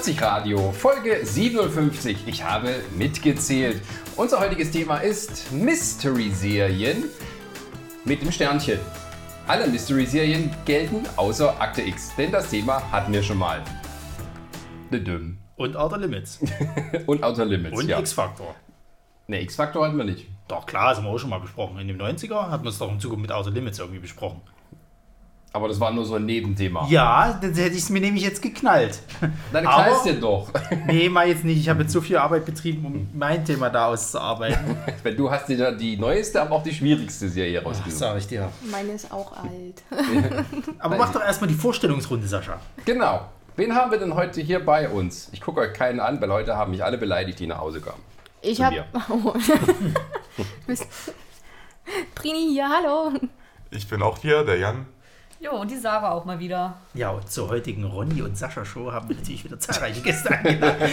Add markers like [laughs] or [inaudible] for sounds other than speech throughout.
40 Radio, Folge 57. Ich habe mitgezählt. Unser heutiges Thema ist Mystery-Serien mit dem Sternchen. Alle Mystery-Serien gelten außer Akte X, denn das Thema hatten wir schon mal. Und Outer Limits. [laughs] Und Outer Limits, Und ja. X-Factor. Ne, X-Factor hatten wir nicht. Doch, klar, das haben wir auch schon mal besprochen. In den 90er hatten wir es doch im Zuge mit Outer Limits irgendwie besprochen. Aber das war nur so ein Nebenthema. Ja, dann hätte ich es mir nämlich jetzt geknallt. Dann knallst dir doch. [laughs] nee, mal jetzt nicht. Ich habe jetzt so viel Arbeit betrieben, um mein Thema da auszuarbeiten. [laughs] Weil du hast dir die neueste, aber auch die schwierigste Serie Das rausgesucht. sage ich dir. Meine ist auch alt. [laughs] Aber mach doch erstmal die Vorstellungsrunde, Sascha. Genau. Wen haben wir denn heute hier bei uns? Ich gucke euch keinen an, weil heute haben mich alle beleidigt, die nach Hause kamen. Ich Zu hab. mir. Oh. Prini hier, hallo. Ich bin auch hier, der Jan. Jo, und die Sarah auch mal wieder. Ja, und zur heutigen Ronny und Sascha Show haben wir natürlich wieder zahlreiche Gäste eingeladen.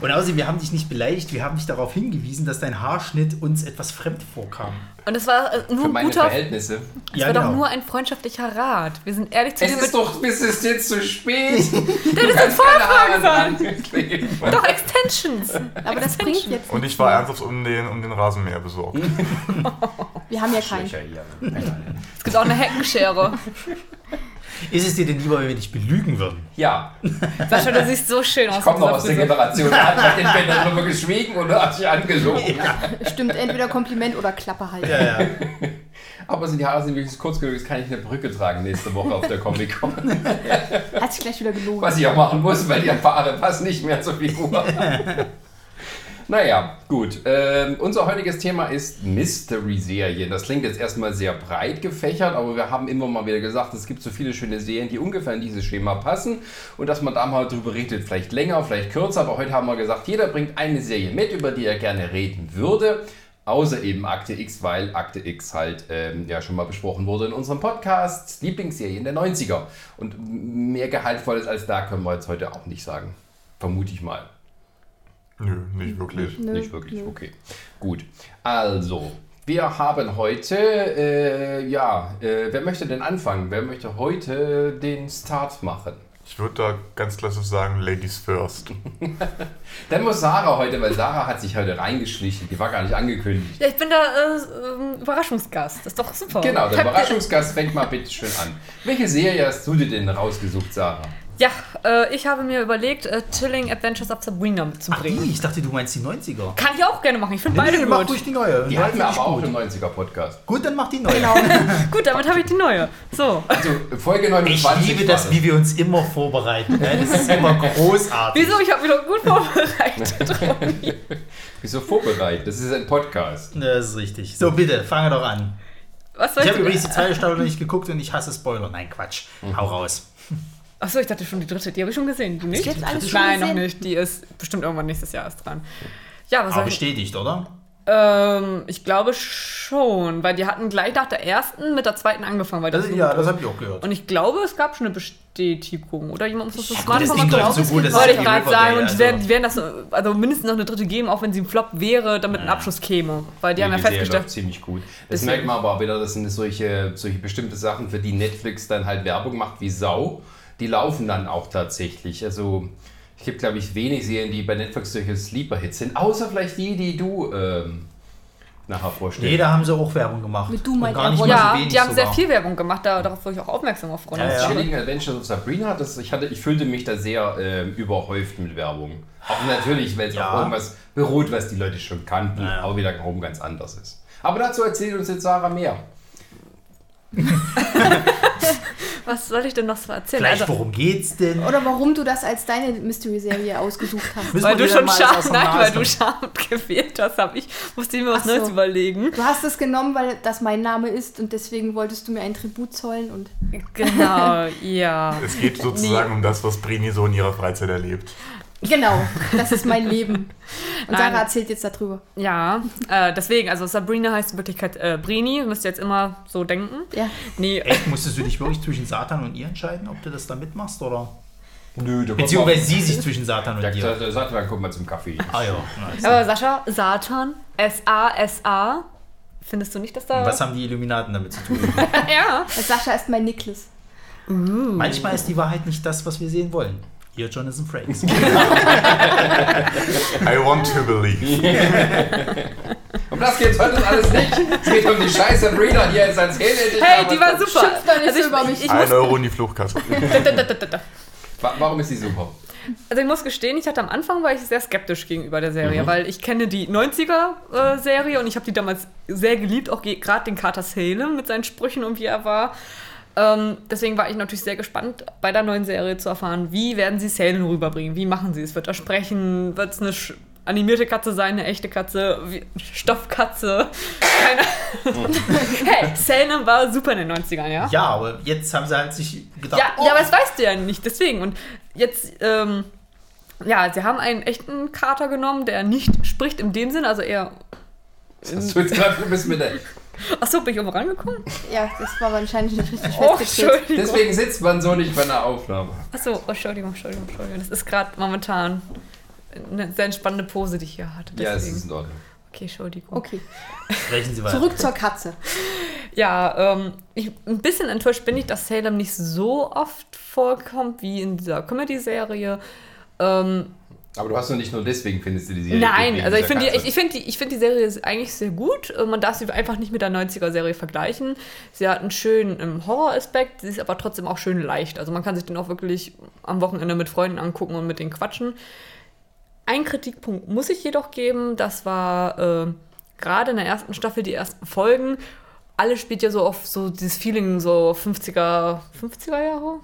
Und außerdem, wir haben dich nicht beleidigt, wir haben dich darauf hingewiesen, dass dein Haarschnitt uns etwas fremd vorkam. Und es war äh, nur Für ein meine guter. Verhältnisse. Es Ja, war genau. doch nur ein freundschaftlicher Rat. Wir sind ehrlich zu Es dir ist mit. doch, bis es jetzt zu spät. [laughs] Das sind keine Vorfragen sein. dran. Doch, Extensions. Aber das bringt jetzt. Und ich war ernsthaft um den, um den Rasenmäher besorgt. [laughs] [laughs] Wir haben ja keinen. Es gibt auch eine Heckenschere. Ist es dir denn lieber, wenn wir dich belügen würden? Ja, Sascha, du siehst so schön aus. kommt mit noch aus der. Generation. Hat den Ben darüber geschwiegen oder hat sich angelogen. Stimmt, entweder Kompliment oder Klappe halten. Ja, ja. Aber sind die Haare sind wirklich kurz genug, jetzt kann ich eine Brücke tragen nächste Woche auf der Comic-Con. Hat sich gleich wieder gelogen. Was ich auch machen muss, weil die Haare passen nicht mehr zur Figur. Naja, gut. Ähm, unser heutiges Thema ist Mystery-Serien. Das klingt jetzt erstmal sehr breit gefächert, aber wir haben immer mal wieder gesagt, es gibt so viele schöne Serien, die ungefähr in dieses Schema passen und dass man da mal drüber redet, vielleicht länger, vielleicht kürzer, aber heute haben wir gesagt, jeder bringt eine Serie mit, über die er gerne reden würde. Außer eben Akte X, weil Akte X halt ähm, ja schon mal besprochen wurde in unserem Podcast Lieblingsserien der 90er. Und mehr Gehaltvolles als da können wir jetzt heute auch nicht sagen. Vermute ich mal. Nö, nicht wirklich. Nö, Nicht wirklich, nö. okay. Gut. Also, wir haben heute, äh, ja, äh, wer möchte denn anfangen? Wer möchte heute den Start machen? Ich würde da ganz klassisch sagen, Ladies first. [laughs] Dann muss Sarah heute, weil Sarah hat sich heute reingeschlichen. Die war gar nicht angekündigt. Ja, ich bin da äh, ähm, Überraschungsgast. Das ist doch super. Genau, der Überraschungsgast fängt mal bitte schön an. Welche Serie hast du dir denn rausgesucht, Sarah? Ja, äh, ich habe mir überlegt, äh, Chilling Adventures of Sabrina Ach mitzubringen. die, ich dachte, du meinst die 90er. Kann ich auch gerne machen. Ich finde beide nee, mach gut. ruhig die neue. Die hatten wir aber auch gut. im 90er-Podcast. Gut, dann mach die neue. [laughs] Gut, damit habe ich die neue. So. Also, Folge 29 Ich liebe das, wie wir uns immer vorbereiten. ne? Das ist immer großartig. Wieso? Ich habe mich doch gut vorbereitet. [laughs] Wieso vorbereitet? Das ist ein Podcast. Das ist richtig. So, bitte, fange doch an. Was soll Ich ich habe übrigens die zweite Staffel noch nicht geguckt und ich hasse Spoiler. Nein, Quatsch. Hau raus. Achso, ich dachte schon die dritte. Die habe ich schon gesehen. Die nicht? jetzt alles schon Nein, noch gesehen? nicht. Die ist bestimmt irgendwann nächstes Jahr erst dran. Ja, was Aber bestätigt, oder? Ähm, ich glaube schon, weil die hatten gleich nach der ersten mit der zweiten angefangen. Weil Das, so ja, das habe ich auch gehört. Und ich glaube, es gab schon eine Bestätigung. Oder jemand muss das das Ding mal läuft gucken. so gut, das Wollte ich ja gerade sagen. Und die werden, also. die werden das, also mindestens noch eine dritte geben, auch wenn sie ein Flop wäre, damit ein Abschluss käme. Weil die haben ja die Serie festgestellt. ziemlich gut. Das merkt man aber auch wieder, das sind solche, solche bestimmte Sachen, für die Netflix dann halt Werbung macht wie Sau. Die laufen dann auch tatsächlich. Also es gibt, glaube ich, wenig Serien, die bei Netflix solche Sleeper-Hits sind, außer vielleicht die, die du ähm, nachher vorstellst. Nee, da haben sie auch Werbung gemacht. Mit du Und meint gar nicht Ja, so wenig die haben sehr sogar. viel Werbung gemacht, da, darauf wurde ich auch aufmerksam aufgrund Ja, des ja. Chilling Adventures of Sabrina, das, ich, hatte, ich fühlte mich da sehr ähm, überhäuft mit Werbung. Auch natürlich, weil es Ja. auf irgendwas beruht, was die Leute schon kannten, Ja, ja. aber wieder warum ganz anders ist. Aber dazu erzählt uns jetzt Sarah mehr. [laughs] Was soll ich denn noch so erzählen? Vielleicht, Also, worum geht's denn? Oder warum du das als deine Mystery-Serie ausgesucht hast. Weil du dir schon scharf, nein, weil du scharf gewählt hast, hab ich, musste ich mir was Ach so. Neues überlegen. Du hast es genommen, weil das mein Name ist und deswegen wolltest du mir ein Tribut zollen und Genau, [laughs] ja. Es geht sozusagen um das, was Brini so in ihrer Freizeit erlebt. Genau, das ist mein Leben. [laughs] Und Nein. Sarah erzählt jetzt darüber. Ja, äh, deswegen, also Sabrina heißt in Wirklichkeit äh, Brini, müsst ihr jetzt immer so denken. Ja. Nee, Echt, musstest du dich wirklich zwischen Satan und ihr entscheiden, ob du das da mitmachst? Oder? Nö, der Beziehungsweise sie sich zwischen Satan und dir. der dann guck mal zum Kaffee. Ah ja. nice. aber Sascha, Satan, S-A-S-A, findest du nicht, dass da... Und was haben die Illuminaten damit zu tun? [laughs] ja. Sascha ist mein Niklas. Manchmal ist die Wahrheit nicht das, was wir sehen wollen. Ihr Jonathan Frakes. [laughs] I want to believe. [laughs] Um das geht's heute alles nicht. Es geht um die scheiß Sabrina, die jetzt erzählt Hey, die war super. Schimpf doch nicht Also so ich, über ich, mich. ich Ein Euro in die Fluchtkasse. [laughs] Wa- Warum ist die super? also ich muss gestehen, ich hatte am Anfang war ich sehr skeptisch gegenüber der Serie, weil ich kenne die 90er-Serie und ich habe die damals sehr geliebt, auch gerade den Carter Salem mit seinen Sprüchen und wie er war. Ähm, deswegen war ich natürlich sehr gespannt, bei der neuen Serie zu erfahren, wie werden sie Salem rüberbringen, wie machen sie es, wird er sprechen, wird es eine sch- animierte Katze sein, eine echte Katze, wie, Stoffkatze, keine [laughs] Hey, Salem war super in den 90ern, ja? ja, aber jetzt haben sie halt sich gedacht, Ja, oh, ja, aber das weißt du ja nicht, deswegen. Und jetzt, ähm, ja, sie haben einen echten Kater genommen, der nicht spricht in dem Sinn, also eher. Hast du jetzt gerade ein bisschen mit der. Achso, bin ich oben rangekommen? Ja, das war wahrscheinlich nicht richtig Oh, festgeklebt. Entschuldigung. Deswegen sitzt man so nicht bei einer Aufnahme. Achso, oh, Entschuldigung, Entschuldigung, Entschuldigung. Das ist gerade momentan eine sehr entspannende Pose, die ich hier hatte. Ja, es Deswegen. ist in Ordnung. okay, Entschuldigung. Okay, sprechen Sie weiter. zurück zur Katze. Ja, ähm, ich, ein bisschen enttäuscht bin ich, dass Salem nicht so oft vorkommt wie in dieser Comedy-Serie. Ähm, Aber du hast doch nicht nur deswegen findest du die Serie. Nein, also ich finde die, ich, ich find die, ich find die Serie ist eigentlich sehr gut. Äh, Man darf sie einfach nicht mit der 90er-Serie vergleichen. Sie hat einen schönen ähm, Horroraspekt, sie ist aber trotzdem auch schön leicht. Also man kann sich den auch wirklich am Wochenende mit Freunden angucken und mit denen quatschen. Ein Kritikpunkt muss ich jedoch geben, das war äh, gerade in der ersten Staffel die ersten Folgen. Alles spielt ja so auf so dieses Feeling, so 50er, 50er Jahre?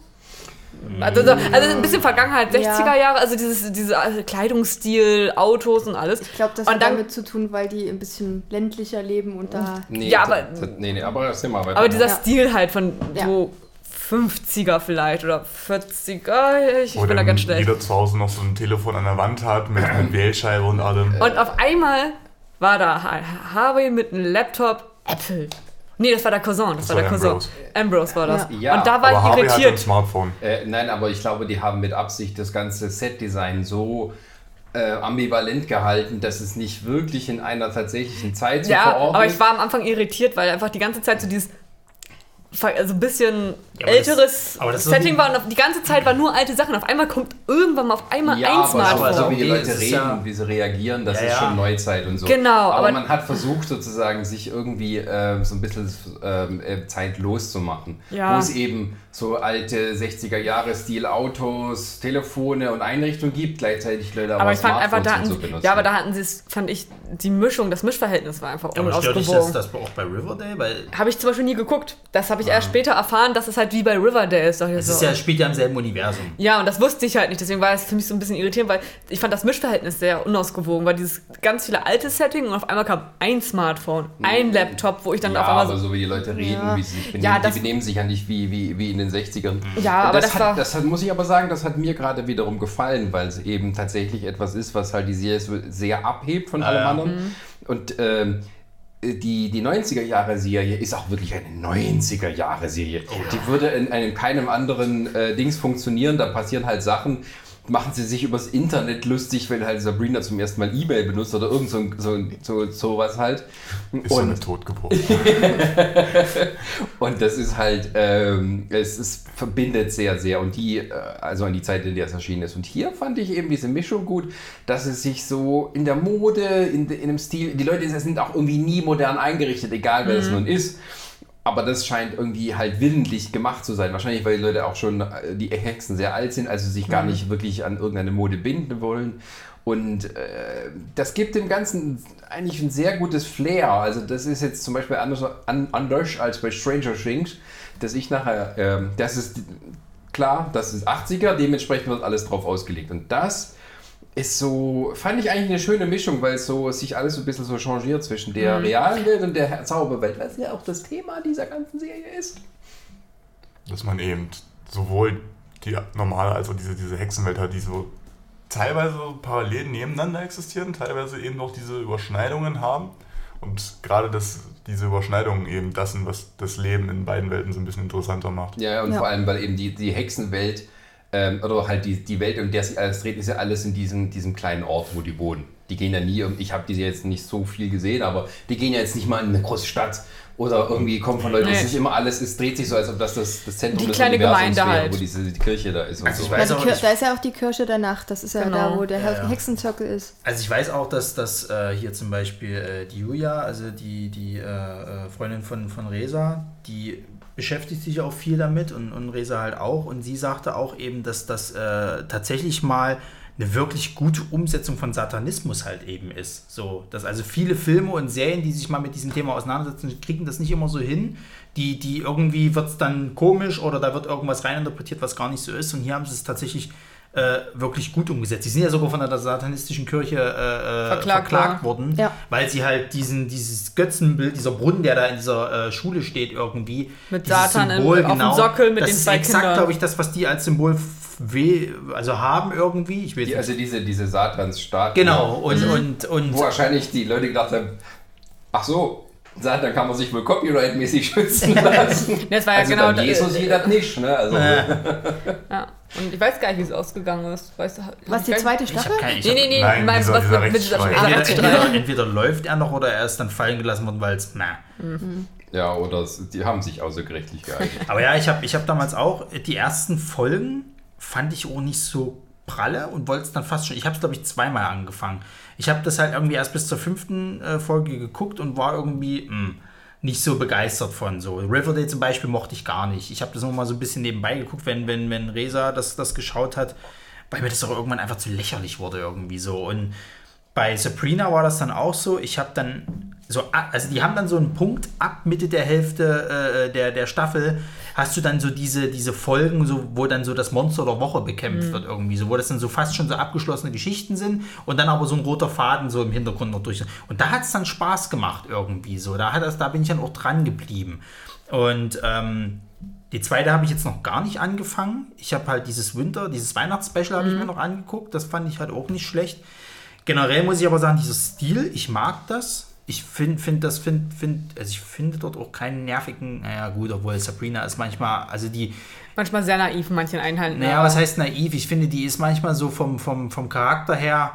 Also, so, also ein bisschen Vergangenheit, 60er Ja. Jahre, also dieses, diese äh, Kleidungsstil, Autos und alles. Ich glaube, das Und hat dann- damit zu tun, weil die ein bisschen ländlicher leben und da. Nee, Ja, das- aber- das- nee, nee, aber erzähl mal weiter. Aber dieser Ja. Stil halt von Ja. so 50er vielleicht oder 40er, ich, ich bin da ganz schlecht. jeder zu Hause noch so ein Telefon an der Wand hat mit, [clears throat] mit Wählscheibe und allem. Und auf einmal war da Ha- Harvey mit einem Laptop Apple. Nee, das war der Cousin, das, Das war der Cousin. Ambrose. Ambrose war das. Ja. Ja, und da war Aber ich Harvey hatte ein irritiert. Smartphone. Äh, nein, aber ich glaube, die haben mit Absicht das ganze Setdesign so äh, ambivalent gehalten, dass es nicht wirklich in einer tatsächlichen Zeit so Ja, verordnet aber ich war am Anfang irritiert, weil einfach die ganze Zeit so dieses also ein bisschen Ja, aber das- älteres aber das Setting war und auf- die ganze Zeit waren nur alte Sachen. Auf einmal kommt irgendwann mal auf einmal ja, ein aber so, Smartphone. so wie die Leute reden, ja- wie sie reagieren, das Ja, ist schon Neuzeit und so. Genau, aber, aber- man hat versucht sozusagen, sich irgendwie ähm, so ein bisschen ähm, äh, zeitlos zu machen. Ja. Wo es eben so alte 60er Jahre Stil Autos, Telefone und Einrichtungen gibt, gleichzeitig Leute aber ich fand einfach, da Smartphones hatten, so benutzen. ja, aber da hatten sie es, fand ich, die Mischung, das Mischverhältnis war einfach aber stört das, unausgewogen. das auch bei Riverdale? Weil Habe ich zum Beispiel nie geguckt. Das habe ich erst später erfahren, dass es halt wie bei Riverdale ist. Es so. ist ja, spielt ja im selben Universum. Ja, und das wusste ich halt nicht, deswegen war es für mich so ein bisschen irritierend, weil ich fand das Mischverhältnis sehr unausgewogen, weil dieses ganz viele alte Setting und auf einmal kam ein Smartphone, ein Laptop, wo ich dann ja, auf einmal aber so, so wie die Leute reden, Ja. wie sie sich benehmen, Ja, das- die benehmen sich ja nicht wie, wie, wie in den 60ern. Ja, Und aber das, das hat, war- das hat, muss ich aber sagen, das hat mir gerade wiederum gefallen, weil es eben tatsächlich etwas ist, was halt die Serie so sehr abhebt von allem ja. anderen. Und ähm, die, die 90er-Jahre-Serie ist auch wirklich eine 90er-Jahre-Serie. Die würde in einem keinem anderen äh, Dings funktionieren. Da passieren halt Sachen, machen sie sich übers Internet lustig, wenn halt Sabrina zum ersten Mal E-Mail benutzt oder irgend so, so, so, sowas halt. Ist so eine Totgeburt. [laughs] Und das ist halt, ähm, es ist, verbindet sehr, sehr. Und die, äh, also an die Zeit, in der es erschienen ist. Und hier fand ich eben diese Mischung gut, dass es sich so in der Mode, in, in dem Stil, die Leute sind auch irgendwie nie modern eingerichtet, egal wer es nun ist. Aber das scheint irgendwie halt willentlich gemacht zu sein. Wahrscheinlich, weil die Leute auch schon, äh, die Hexen sehr alt sind, also sich gar nicht wirklich an irgendeine Mode binden wollen. Und äh, das gibt dem Ganzen eigentlich ein sehr gutes Flair. Also das ist jetzt zum Beispiel anders, an, anders als bei Stranger Things, dass ich nachher, ähm, das ist klar, das ist 80er, dementsprechend wird alles drauf ausgelegt. Und das ist so, fand ich eigentlich eine schöne Mischung, weil es so sich alles so ein bisschen so changiert zwischen der realen Welt und der Zauberwelt, was ja auch das Thema dieser ganzen Serie ist. dass man eben sowohl die normale als auch diese, diese Hexenwelt hat, die so teilweise parallel nebeneinander existieren, teilweise eben noch diese Überschneidungen haben. Und gerade das, diese Überschneidungen eben das sind, was das Leben in beiden Welten so ein bisschen interessanter macht. Ja, und Ja. vor allem, weil eben die, die Hexenwelt, ähm, oder halt die, die Welt, um der sich alles dreht, ist ja alles in diesem, diesem kleinen Ort, wo die wohnen. die gehen ja nie, ich habe diese jetzt nicht so viel gesehen, aber die gehen ja jetzt nicht mal in eine große Stadt oder irgendwie kommen von Leuten, Nee. es ist nicht immer alles, es dreht sich so, als ob das das, das Zentrum Die des kleine Universums Gemeinde wäre, halt. wo diese die Kirche da ist und Also so. ich Ja, weiß Kir nicht. da ist ja auch die Kirche der Nacht. Das ist ja Genau. da, wo der Ja, ja. Hexenzirkel ist. Also ich weiß auch, dass, dass äh, hier zum Beispiel äh, die Julia, also die, die äh, äh, Freundin von, von Reza, die beschäftigt sich auch viel damit und, und Reza halt auch. Und sie sagte auch eben, dass das äh, tatsächlich mal eine wirklich gute Umsetzung von Satanismus halt eben ist. So, dass also viele Filme und Serien, die sich mal mit diesem Thema auseinandersetzen, kriegen das nicht immer so hin. Die, die irgendwie wird es dann komisch oder da wird irgendwas reininterpretiert, was gar nicht so ist. Und hier haben sie es tatsächlich äh, wirklich gut umgesetzt. Sie sind ja sogar von der satanistischen Kirche äh, äh, Verklagt verklagt, worden, Ja. weil sie halt diesen, dieses Götzenbild, dieser Brunnen, der da in dieser äh, Schule steht, irgendwie. Mit dieses Satan im- auf dem Sockel mit das den ist zwei exakt, Kindern. glaube ich, das, was die als Symbol also haben irgendwie. Ich will Die, also diese, diese Satansstatuen. Genau, und, und, und Wo wahrscheinlich die Leute gedacht haben, ach so, Satan kann man sich wohl copyright-mäßig schützen [laughs] lassen. Das war ja also genau beim Jesus geht das nicht, ne? Also, Ja. [laughs] Und ich weiß gar nicht, wie es ausgegangen ist. Weißt du, Was, die ich zweite ich Staffel? kein, ich Nee, hab, nee, nee, Nein, mein, dieser- was dieser mit, mit dieser. Entweder, entweder, entweder läuft er noch oder er ist dann fallen gelassen worden, weil es. ja, oder es, die haben sich außergerichtlich gehalten. [laughs] Aber ja, ich habe ich hab damals auch die ersten Folgen fand ich auch nicht so pralle und wollte es dann fast schon. Ich habe es, glaube ich, zweimal angefangen. Ich habe das halt irgendwie erst bis zur fünften äh, Folge geguckt und war irgendwie mh, nicht so begeistert von so. Riverdale zum Beispiel mochte ich gar nicht. Ich habe das nur mal so ein bisschen nebenbei geguckt, wenn, wenn, wenn Reza das, das geschaut hat, weil mir das doch irgendwann einfach zu lächerlich wurde irgendwie so. Und bei Sabrina war das dann auch so. Ich habe dann so, also die haben dann so einen Punkt ab Mitte der Hälfte äh, der, der Staffel, hast du dann so diese, diese Folgen, so, wo dann so das Monster der Woche bekämpft wird irgendwie, so, wo das dann so fast schon so abgeschlossene Geschichten sind und dann aber so ein roter Faden so im Hintergrund noch durch. Und da hat es dann Spaß gemacht irgendwie so. Da, hat das, da bin ich dann auch dran geblieben. Und ähm, die zweite habe ich jetzt noch gar nicht angefangen. Ich habe halt dieses Winter, dieses Weihnachtsspecial habe ich mir noch angeguckt. Das fand ich halt auch nicht schlecht. Generell muss ich aber sagen, dieser Stil, ich mag das. Ich finde find das, find, find, also ich finde dort auch keinen nervigen, naja gut, obwohl Sabrina ist manchmal, also die, Manchmal sehr naiv in manchen Einheiten. naja, was heißt naiv? Ich finde, die ist manchmal so vom, vom, vom Charakter her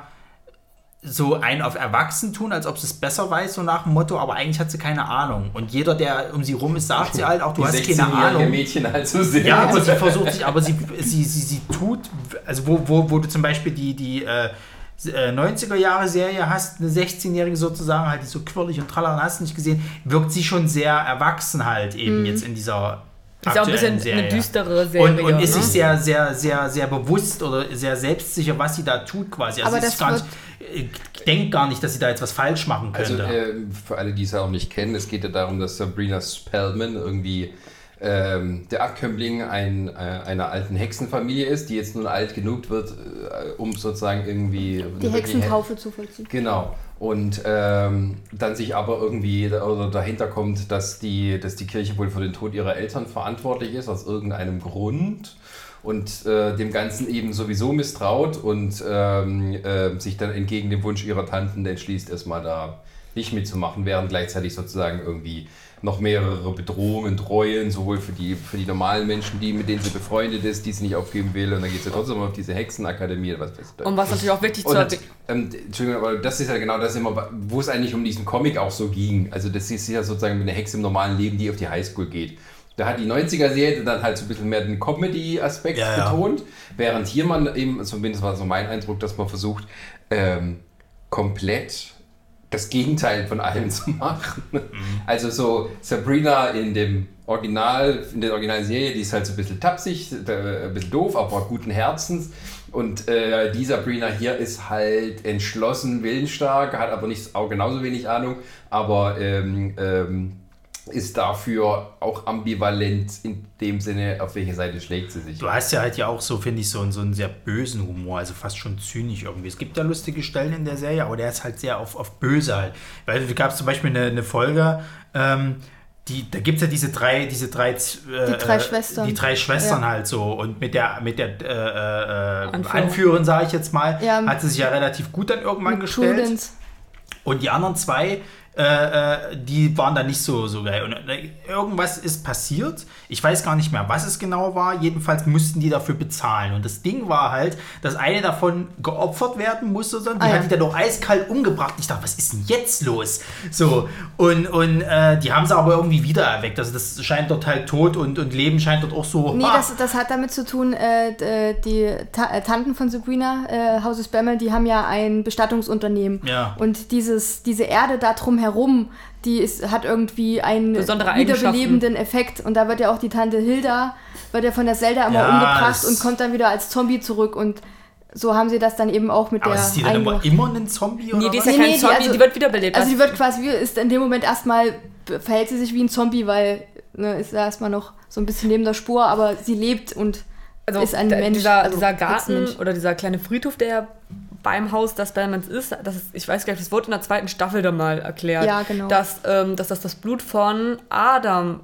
so ein auf Erwachsen tun, als ob sie es besser weiß, so nach dem Motto, aber eigentlich hat sie keine Ahnung. Und jeder, der um sie rum ist, sagt sie halt auch, du Die hast keine 16-jährige Ahnung. Mädchen halt zu sehen. Ja, aber sie versucht sich, aber sie, sie, sie, sie tut, also wo, wo, wo du zum Beispiel die, die äh, 90er Jahre Serie hast, eine 16-Jährige sozusagen, halt die so quirlig und tralala, hast du nicht gesehen, wirkt sie schon sehr erwachsen halt eben jetzt in dieser Mhm. Ist auch ein bisschen aktuellen eine Serie. düstere Serie. Und, und ist ne? sich sehr, sehr, sehr, sehr bewusst oder sehr selbstsicher, was sie da tut quasi. Also Aber sie das ist gar nicht, äh, denkt gar nicht, dass sie da jetzt was falsch machen Also könnte. ähm, für alle, die es ja auch nicht kennen, es geht ja darum, dass Sabrina Spellman irgendwie ähm, der Abkömmling ein, äh, einer alten Hexenfamilie ist, die jetzt nun alt genug wird, äh, um sozusagen irgendwie... Die Hexentaufe zu vollziehen. Genau. Und ähm, dann sich aber irgendwie oder dahinter kommt, dass die, dass die Kirche wohl für den Tod ihrer Eltern verantwortlich ist, aus irgendeinem Grund. Und äh, dem Ganzen eben sowieso misstraut und ähm, äh, sich dann entgegen dem Wunsch ihrer Tanten entschließt, erstmal da nicht mitzumachen, während gleichzeitig sozusagen irgendwie noch mehrere Bedrohungen dreuen, sowohl für die, für die normalen Menschen, die, mit denen sie befreundet ist, die sie nicht aufgeben will. Und dann geht sie trotzdem auf diese Hexenakademie oder was weiß ich. Und was natürlich auch wichtig zu erwähnen ähm, Entschuldigung, aber das ist ja genau das immer, wo es eigentlich um diesen Comic auch so ging. Also das ist ja sozusagen eine Hexe im normalen Leben, die auf die Highschool geht. Da hat die 90er-Serie dann halt so ein bisschen mehr den Comedy-Aspekt Ja, ja. betont, während hier man eben, zumindest war so mein Eindruck, dass man versucht, ähm, komplett das Gegenteil von allem [laughs] zu machen. Also so Sabrina in dem Original, in der Originalserie, die ist halt so ein bisschen tapsig, ein bisschen doof, aber guten Herzens. Und äh, die Sabrina hier ist halt entschlossen, willensstark, hat aber nicht auch genauso wenig Ahnung, aber ähm, ähm, ist dafür auch ambivalent in dem Sinne, auf welche Seite schlägt sie sich. Du hast ja halt ja auch so, finde ich, so, einen- so einen sehr bösen Humor, also fast schon zynisch irgendwie. Es gibt ja lustige Stellen in der Serie, aber der ist halt sehr auf, auf böse halt. Weil du gab es zum Beispiel eine, eine Folge, ähm, die, da gibt es ja diese drei, diese drei, äh, Die drei äh, Schwestern. Die drei Schwestern Ja. halt so. Und mit der, mit der äh, äh, Anführerin. Anführerin, sage ich jetzt mal, Ja. hat sie sich ja relativ gut dann irgendwann gestellt. Prudence. Und die anderen zwei äh, äh, die waren dann nicht so, so geil. Und äh, irgendwas ist passiert. Ich weiß gar nicht mehr, was es genau war. Jedenfalls mussten die dafür bezahlen. Und das Ding war halt, dass eine davon geopfert werden musste. Dann. Die Ah, ja. hat die dann doch eiskalt umgebracht. Ich dachte, was ist denn jetzt los? So, und, und äh, die haben sie aber irgendwie wiedererweckt. Also das scheint dort halt tot und, und Leben scheint dort auch so. Nee, das, das hat damit zu tun, äh, äh, die Ta Tanten von Sabrina, äh, Haus of Bemmel, die haben ja ein Bestattungsunternehmen. Ja. Und dieses, diese Erde da drum herum, die ist, hat irgendwie einen wiederbelebenden Effekt. Und da wird ja auch die Tante Hilda, wird ja von der Zelda immer Ja, umgebracht und kommt dann wieder als Zombie zurück. Und so haben sie das dann eben auch mit aber der ist die dann immer, immer ein Zombie oder Nee, die ist ja Nee, kein nee, die- Zombie, also- die wird wiederbelebt. Also die wird quasi, wie- ist in dem Moment erstmal, verhält sie sich wie ein Zombie, weil ne, ist ja erstmal noch so ein bisschen neben der Spur, aber sie lebt und also ist ein der- Mensch. Dieser, also dieser Garten Mensch. oder dieser kleine Friedhof, der beim Haus des Bellmans ist, das ist, ich weiß gar nicht, das wurde in der zweiten Staffel dann mal erklärt, Ja, genau. dass, ähm, dass das das Blut von Adam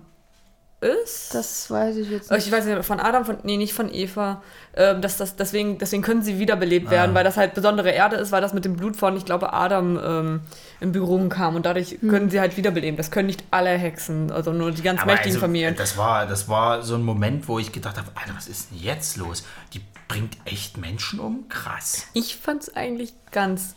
ist. Das weiß ich jetzt Äh, nicht. Ich weiß nicht, von Adam, von, nee, nicht von Eva. Ähm, dass das, deswegen, deswegen können sie wiederbelebt werden, weil das halt besondere Erde ist, weil das mit dem Blut von, ich glaube, Adam ähm, in Berührung kam und dadurch können sie halt wiederbeleben. Das können nicht alle Hexen, also nur die ganz Aber mächtigen also, Familien. Das war, das war so ein Moment, wo ich gedacht habe, Alter, was ist denn jetzt los? Die bringt echt Menschen um? Krass. Ich fand es eigentlich ganz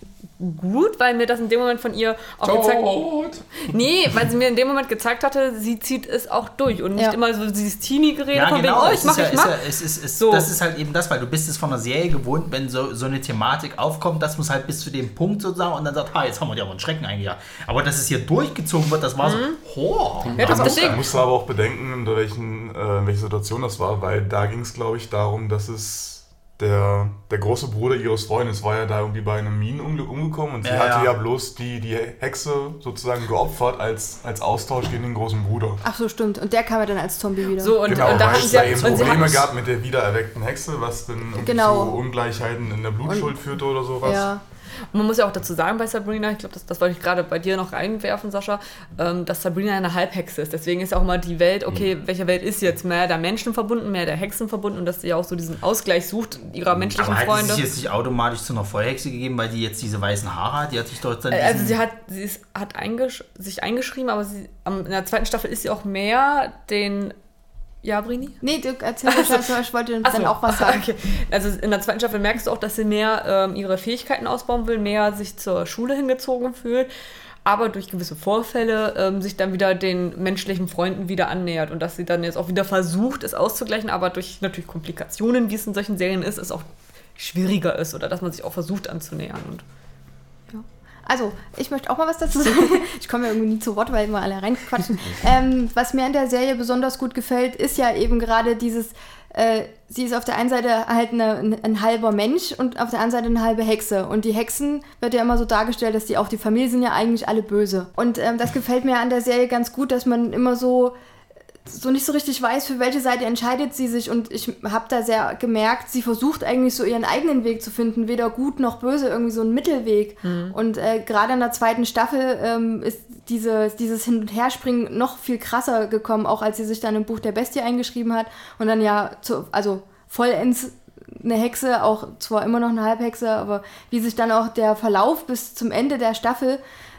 gut, weil mir das in dem Moment von ihr auch gezeigt Tot. Nee, weil sie mir in dem Moment gezeigt hatte, sie zieht es auch durch und nicht Ja. immer so dieses Teenie-Gerede von wegen, oh, ich es mach, ist ja, ich ist mach. ja, es ist, es, So. Das ist halt eben das, weil du bist es von der Serie gewohnt, wenn so, so eine Thematik aufkommt, dass man es halt bis zu dem Punkt sozusagen und dann sagt, ha, jetzt haben wir dir aber einen Schrecken eingejagt. Aber dass es hier durchgezogen wird, das war so, ho. Mhm. Ja, das, Man muss, aber auch bedenken, in welchen, äh, in welcher Situation das war, weil da ging es, glaube ich, darum, dass es der, der große Bruder ihres Freundes war ja da irgendwie bei einem Minenunglück umgekommen und sie Ja, hatte ja. ja bloß die, die Hexe sozusagen geopfert als, als Austausch gegen den großen Bruder. Ach so, stimmt. Und der kam ja dann als Zombie wieder. So, und, genau, und da weil hatten es sie da ja, eben und Probleme gab mit der wiedererweckten Hexe, was dann irgendwie Genau. zu Ungleichheiten in der Blutschuld führte oder sowas. ja. Und man muss ja auch dazu sagen bei Sabrina, ich glaube, das, das wollte ich gerade bei dir noch reinwerfen, Sascha, ähm, dass Sabrina eine Halbhexe ist. Deswegen ist auch immer die Welt, okay, welche Welt ist jetzt mehr der Menschen verbunden, mehr der Hexen verbunden und dass sie ja auch so diesen Ausgleich sucht ihrer menschlichen Aber hat sie Freunde. sich jetzt nicht automatisch zu einer Vollhexe gegeben, weil die jetzt diese weißen Haare hat? Die hat sich doch dann Äh, Also sie hat, sie ist, hat eingesch sich eingeschrieben, aber sie, in der zweiten Staffel ist sie auch mehr den... Ja, Brini? Nee, du erzähl das, also, ich wollte dann so. auch was sagen. [laughs] Okay. Also in der zweiten Staffel merkst du auch, dass sie mehr ähm, ihre Fähigkeiten ausbauen will, mehr sich zur Schule hingezogen fühlt, aber durch gewisse Vorfälle ähm, sich dann wieder den menschlichen Freunden wieder annähert und dass sie dann jetzt auch wieder versucht, es auszugleichen, aber durch natürlich Komplikationen, wie es in solchen Serien ist, es auch schwieriger ist oder dass man sich auch versucht anzunähern. Und Also, ich möchte auch mal was dazu [laughs] sagen. Ich komme ja irgendwie nie zu Wort, weil immer alle reinquatschen. [laughs] ähm, was mir an der Serie besonders gut gefällt, ist ja eben gerade dieses, äh, sie ist auf der einen Seite halt eine, ein, ein halber Mensch und auf der anderen Seite eine halbe Hexe. Und die Hexen wird ja immer so dargestellt, dass die auch die Familie sind ja eigentlich alle böse. Und ähm, das gefällt mir an der Serie ganz gut, dass man immer so so nicht so richtig weiß, für welche Seite entscheidet sie sich. Und ich habe da sehr gemerkt, sie versucht eigentlich so ihren eigenen Weg zu finden, weder gut noch böse, irgendwie so ein Mittelweg. Und äh, gerade in der zweiten Staffel ähm, ist diese, dieses Hin- und Herspringen noch viel krasser gekommen, auch als sie sich dann im Buch der Bestie eingeschrieben hat und dann ja, zu, also vollends eine Hexe, auch zwar immer noch eine Halbhexe, aber wie sich dann auch der Verlauf bis zum Ende der Staffel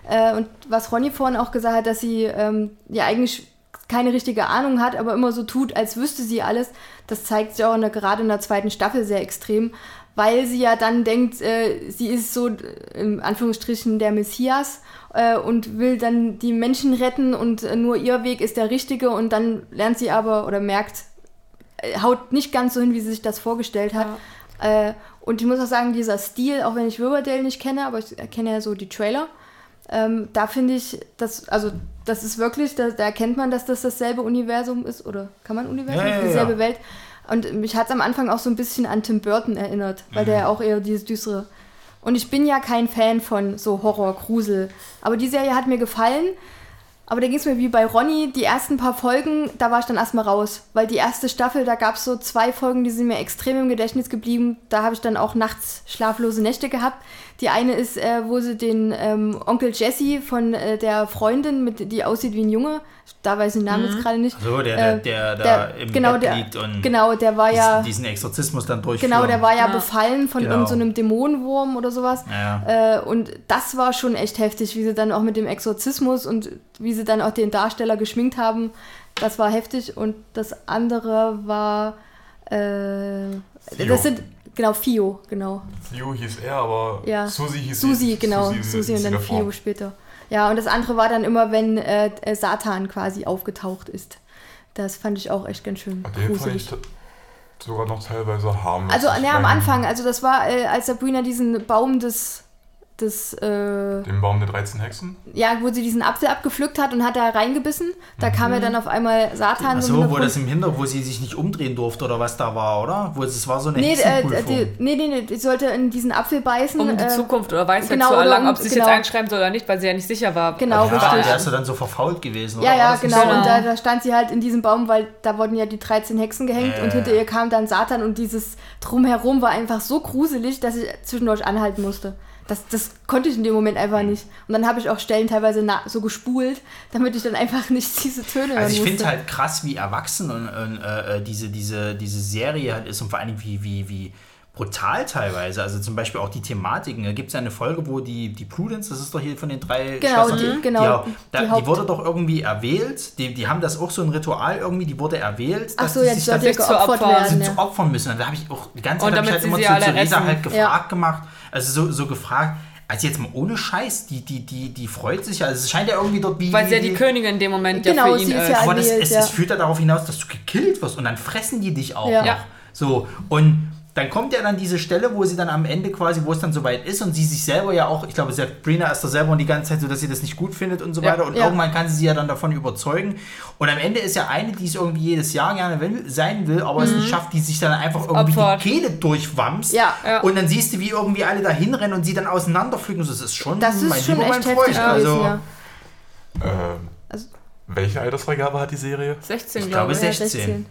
äh, und was Ronny vorhin auch gesagt hat, dass sie ähm, ja eigentlich keine richtige Ahnung hat, aber immer so tut, als wüsste sie alles, das zeigt sich auch in der, gerade in der zweiten Staffel sehr extrem, weil sie ja dann denkt, äh, sie ist so äh, in Anführungsstrichen der Messias äh, und will dann die Menschen retten und äh, nur ihr Weg ist der richtige und dann lernt sie aber oder merkt, äh, haut nicht ganz so hin, wie sie sich das vorgestellt hat. Äh, und ich muss auch sagen, dieser Stil, auch wenn ich Riverdale nicht kenne, aber ich kenne ja so die Trailer, ähm, da finde ich, dass, also das ist wirklich, da, da erkennt man, dass das dasselbe Universum ist, oder kann man Universum? Ja, ja, ja. Dieselbe Welt. Und mich hat es am Anfang auch so ein bisschen an Tim Burton erinnert, weil der ja auch eher dieses düstere. Und ich bin ja kein Fan von so Horror, Grusel. Aber die Serie hat mir gefallen. Aber da ging es mir wie bei Ronny, die ersten paar Folgen, da war ich dann erstmal raus. Weil die erste Staffel, da gab es so zwei Folgen, die sind mir extrem im Gedächtnis geblieben. Da habe ich dann auch nachts schlaflose Nächte gehabt. Die eine ist, äh, wo sie den ähm, Onkel Jesse von äh, der Freundin, mit, die aussieht wie ein Junge, da weiß ich den Namen jetzt gerade nicht. So, der, der, Äh, der, da der- im genau, Bett der- liegt und Genau, der war ja, diesen, diesen Exorzismus dann durchführen. genau, der war ja, Ja. befallen von Genau. irgendeinem Dämonenwurm oder sowas. Ja. Äh, und das war schon echt heftig, wie sie dann auch mit dem Exorzismus und wie sie dann auch den Darsteller geschminkt haben. Das war heftig. Und das andere war. Äh, das sind. Genau, Fio, genau. Theo hieß er, aber Ja. Susi hieß Susi, sie. genau. Susi, Susi, und dann. Fio später. Ja, und das andere war dann immer, wenn äh, Satan quasi aufgetaucht ist. Das fand ich auch echt ganz schön Den fand gruselig. ich t- sogar noch teilweise harmlos. Also, Ich ne, am Anfang, also das war, äh, als Sabrina diesen Baum des, des äh, Den Baum der 13 Hexen? ja, wo sie diesen Apfel abgepflückt hat und hat da reingebissen. Da kam ja dann auf einmal Satan. so im Achso, wo das im Hintergrund, wo sie sich nicht umdrehen durfte oder was da war, oder? Wo es es war so eine Nee, äh, Hexenprüfung. die, nee, nee, nee, die sollte in diesen Apfel beißen. Um die äh, Zukunft oder Weisheit genau, zu erlangen, ob sie sich genau. jetzt einschreiben soll oder nicht, weil sie ja nicht sicher war. Genau, ja, richtig. der ist ja dann so verfault gewesen, oder? Ja, ja, das genau. so? Und da, da stand sie halt in diesem Baum, weil da wurden ja die 13 Hexen gehängt Ja, und ja, hinter ja. ihr kam dann Satan und dieses Drumherum war einfach so gruselig, dass ich zwischendurch anhalten musste. Das, das konnte ich in dem Moment einfach nicht. Und dann habe ich auch Stellen teilweise na, so gespult, damit ich dann einfach nicht [laughs] diese Töne hören Also ich finde halt krass, wie erwachsen und, und äh, diese, diese, diese Serie halt ist und vor allem wie, wie, wie brutal teilweise. Also zum Beispiel auch die Thematiken. Da gibt es ja eine Folge, wo die, die Prudence, das ist doch hier von den drei Genau, Schwestern, die- genau, die, da, die die, wurde doch irgendwie erwählt. Die, die haben das auch so ein Ritual irgendwie, die wurde erwählt, Ach dass so, die sich sich zu opfern. werden. zu Ja. opfern müssen. Und da habe ich auch die ganze Zeit ich halt immer zu, zu essen. halt gefragt Ja. gemacht. Also so, so gefragt. Also jetzt mal ohne Scheiß, die, die, die, die freut sich ja. Also es scheint ja irgendwie dort wie. Weil sie ja die Königin in dem Moment Genau, ja für ihn ist ja- aber das, es, ja. es führt ja darauf hinaus, dass du gekillt wirst und dann fressen die dich auch Ja. noch. Ja. So, und dann kommt ja dann diese Stelle, wo sie dann am Ende quasi, wo es dann soweit ist und sie sich selber ja auch, ich glaube, Sabrina ist da selber und die ganze Zeit so, dass sie das nicht gut findet und so Ja. weiter und Ja. irgendwann kann sie sie ja dann davon überzeugen und am Ende ist ja eine, die es irgendwie jedes Jahr gerne will, sein will, aber es nicht schafft, die sich dann einfach irgendwie Mhm. Opfert. die Kehle durchwamst Ja. Ja. und dann siehst du, wie irgendwie alle da hinrennen und sie dann auseinanderpflücken. Das ist schon, Das mein ist schon Lieber, mein echt Freund. heftig Also. Ähm, Also- welche Altersfreigabe hat die Serie? 16, Ich glaube glaube, ich. 16.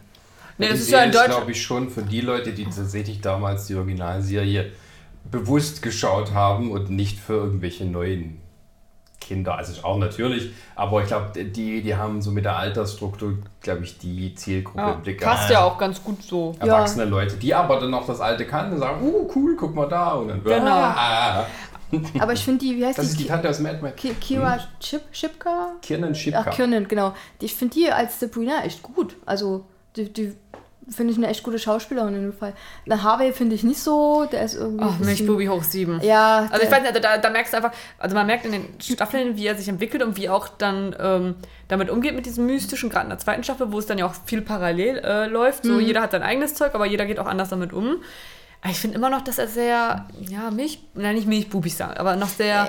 Nee, das Die ist ja in Serie Deutsch. glaube ich, schon für die Leute, die tatsächlich damals die Originalserie bewusst geschaut haben und nicht für irgendwelche neuen Kinder. Also auch natürlich, aber ich glaube, die, die haben so mit der Altersstruktur, glaube ich, die Zielgruppe Ja, im Blick. passt ja auch ganz gut so. Erwachsene Leute, die aber dann noch das alte kannten und sagen, uh, cool, guck mal da. Und dann, Genau. ah, Aber ich finde die, wie heißt das ist die? die Tante aus Mad Max. Ki Kira Chip, Chipka? Kirnen Schipka. Ach, Kirnen, genau. Die- Ich finde die als Sabrina echt gut. Also, die, die finde ich eine echt gute Schauspielerin in dem Fall. Na, Harvey finde ich nicht so. Der ist irgendwie. Ach, bisschen- Milchbubi hoch 7. Ja, Also ich weiß nicht, also da, da merkst du einfach, also man merkt in den Staffeln, wie er sich entwickelt und wie auch dann ähm, damit umgeht mit diesem Mystischen, gerade in der zweiten Staffel, wo es dann ja auch viel parallel äh, läuft. So, jeder hat sein eigenes Zeug, aber jeder geht auch anders damit um. Aber ich finde immer noch, dass er sehr, ja, Milch, nein, nicht Milchbubig sagen, aber noch sehr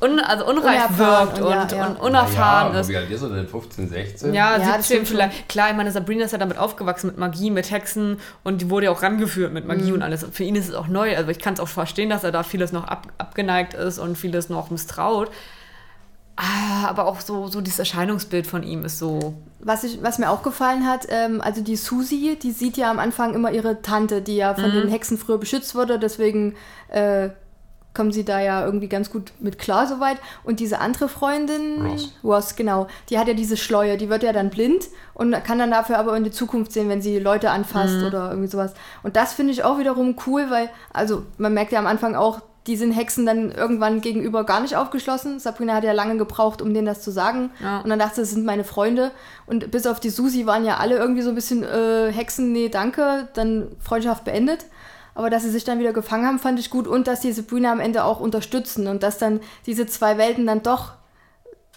un, also unreif Unerfahren wirkt und und, ja, und, ja. unerfahren ja, ist. Wie alt ist er denn? 15, 16? Ja, Ja, das 17 stimmt vielleicht. Klar, ich meine, Sabrina ist ja damit aufgewachsen mit Magie, mit Hexen und die wurde ja auch rangeführt mit Mhm. Magie und alles. Für ihn ist es auch neu. Also ich kann es auch verstehen, dass er da vieles noch ab, abgeneigt ist und vieles noch misstraut. Ah, aber auch so, so dieses Erscheinungsbild von ihm ist so. Was, ich, was mir auch gefallen hat, ähm, also die Susi, die sieht ja am Anfang immer ihre Tante, die ja von den Hexen früher beschützt wurde, deswegen äh, kommen sie da ja irgendwie ganz gut mit klar soweit. Und diese andere Freundin, Ross. Ross, genau, die hat ja diese Schleue, die wird ja dann blind und kann dann dafür aber in die Zukunft sehen, wenn sie Leute anfasst oder irgendwie sowas. Und das finde ich auch wiederum cool, weil, also man merkt ja am Anfang auch, die sind Hexen dann irgendwann gegenüber gar nicht aufgeschlossen. Sabrina hat ja lange gebraucht, um denen das zu sagen. Ja. Und dann dachte sie, das sind meine Freunde. Und bis auf die Susi waren ja alle irgendwie so ein bisschen äh, Hexen, nee, danke, dann Freundschaft beendet. Aber dass sie sich dann wieder gefangen haben, fand ich gut. Und dass die Sabrina am Ende auch unterstützen. Und dass dann diese zwei Welten dann doch,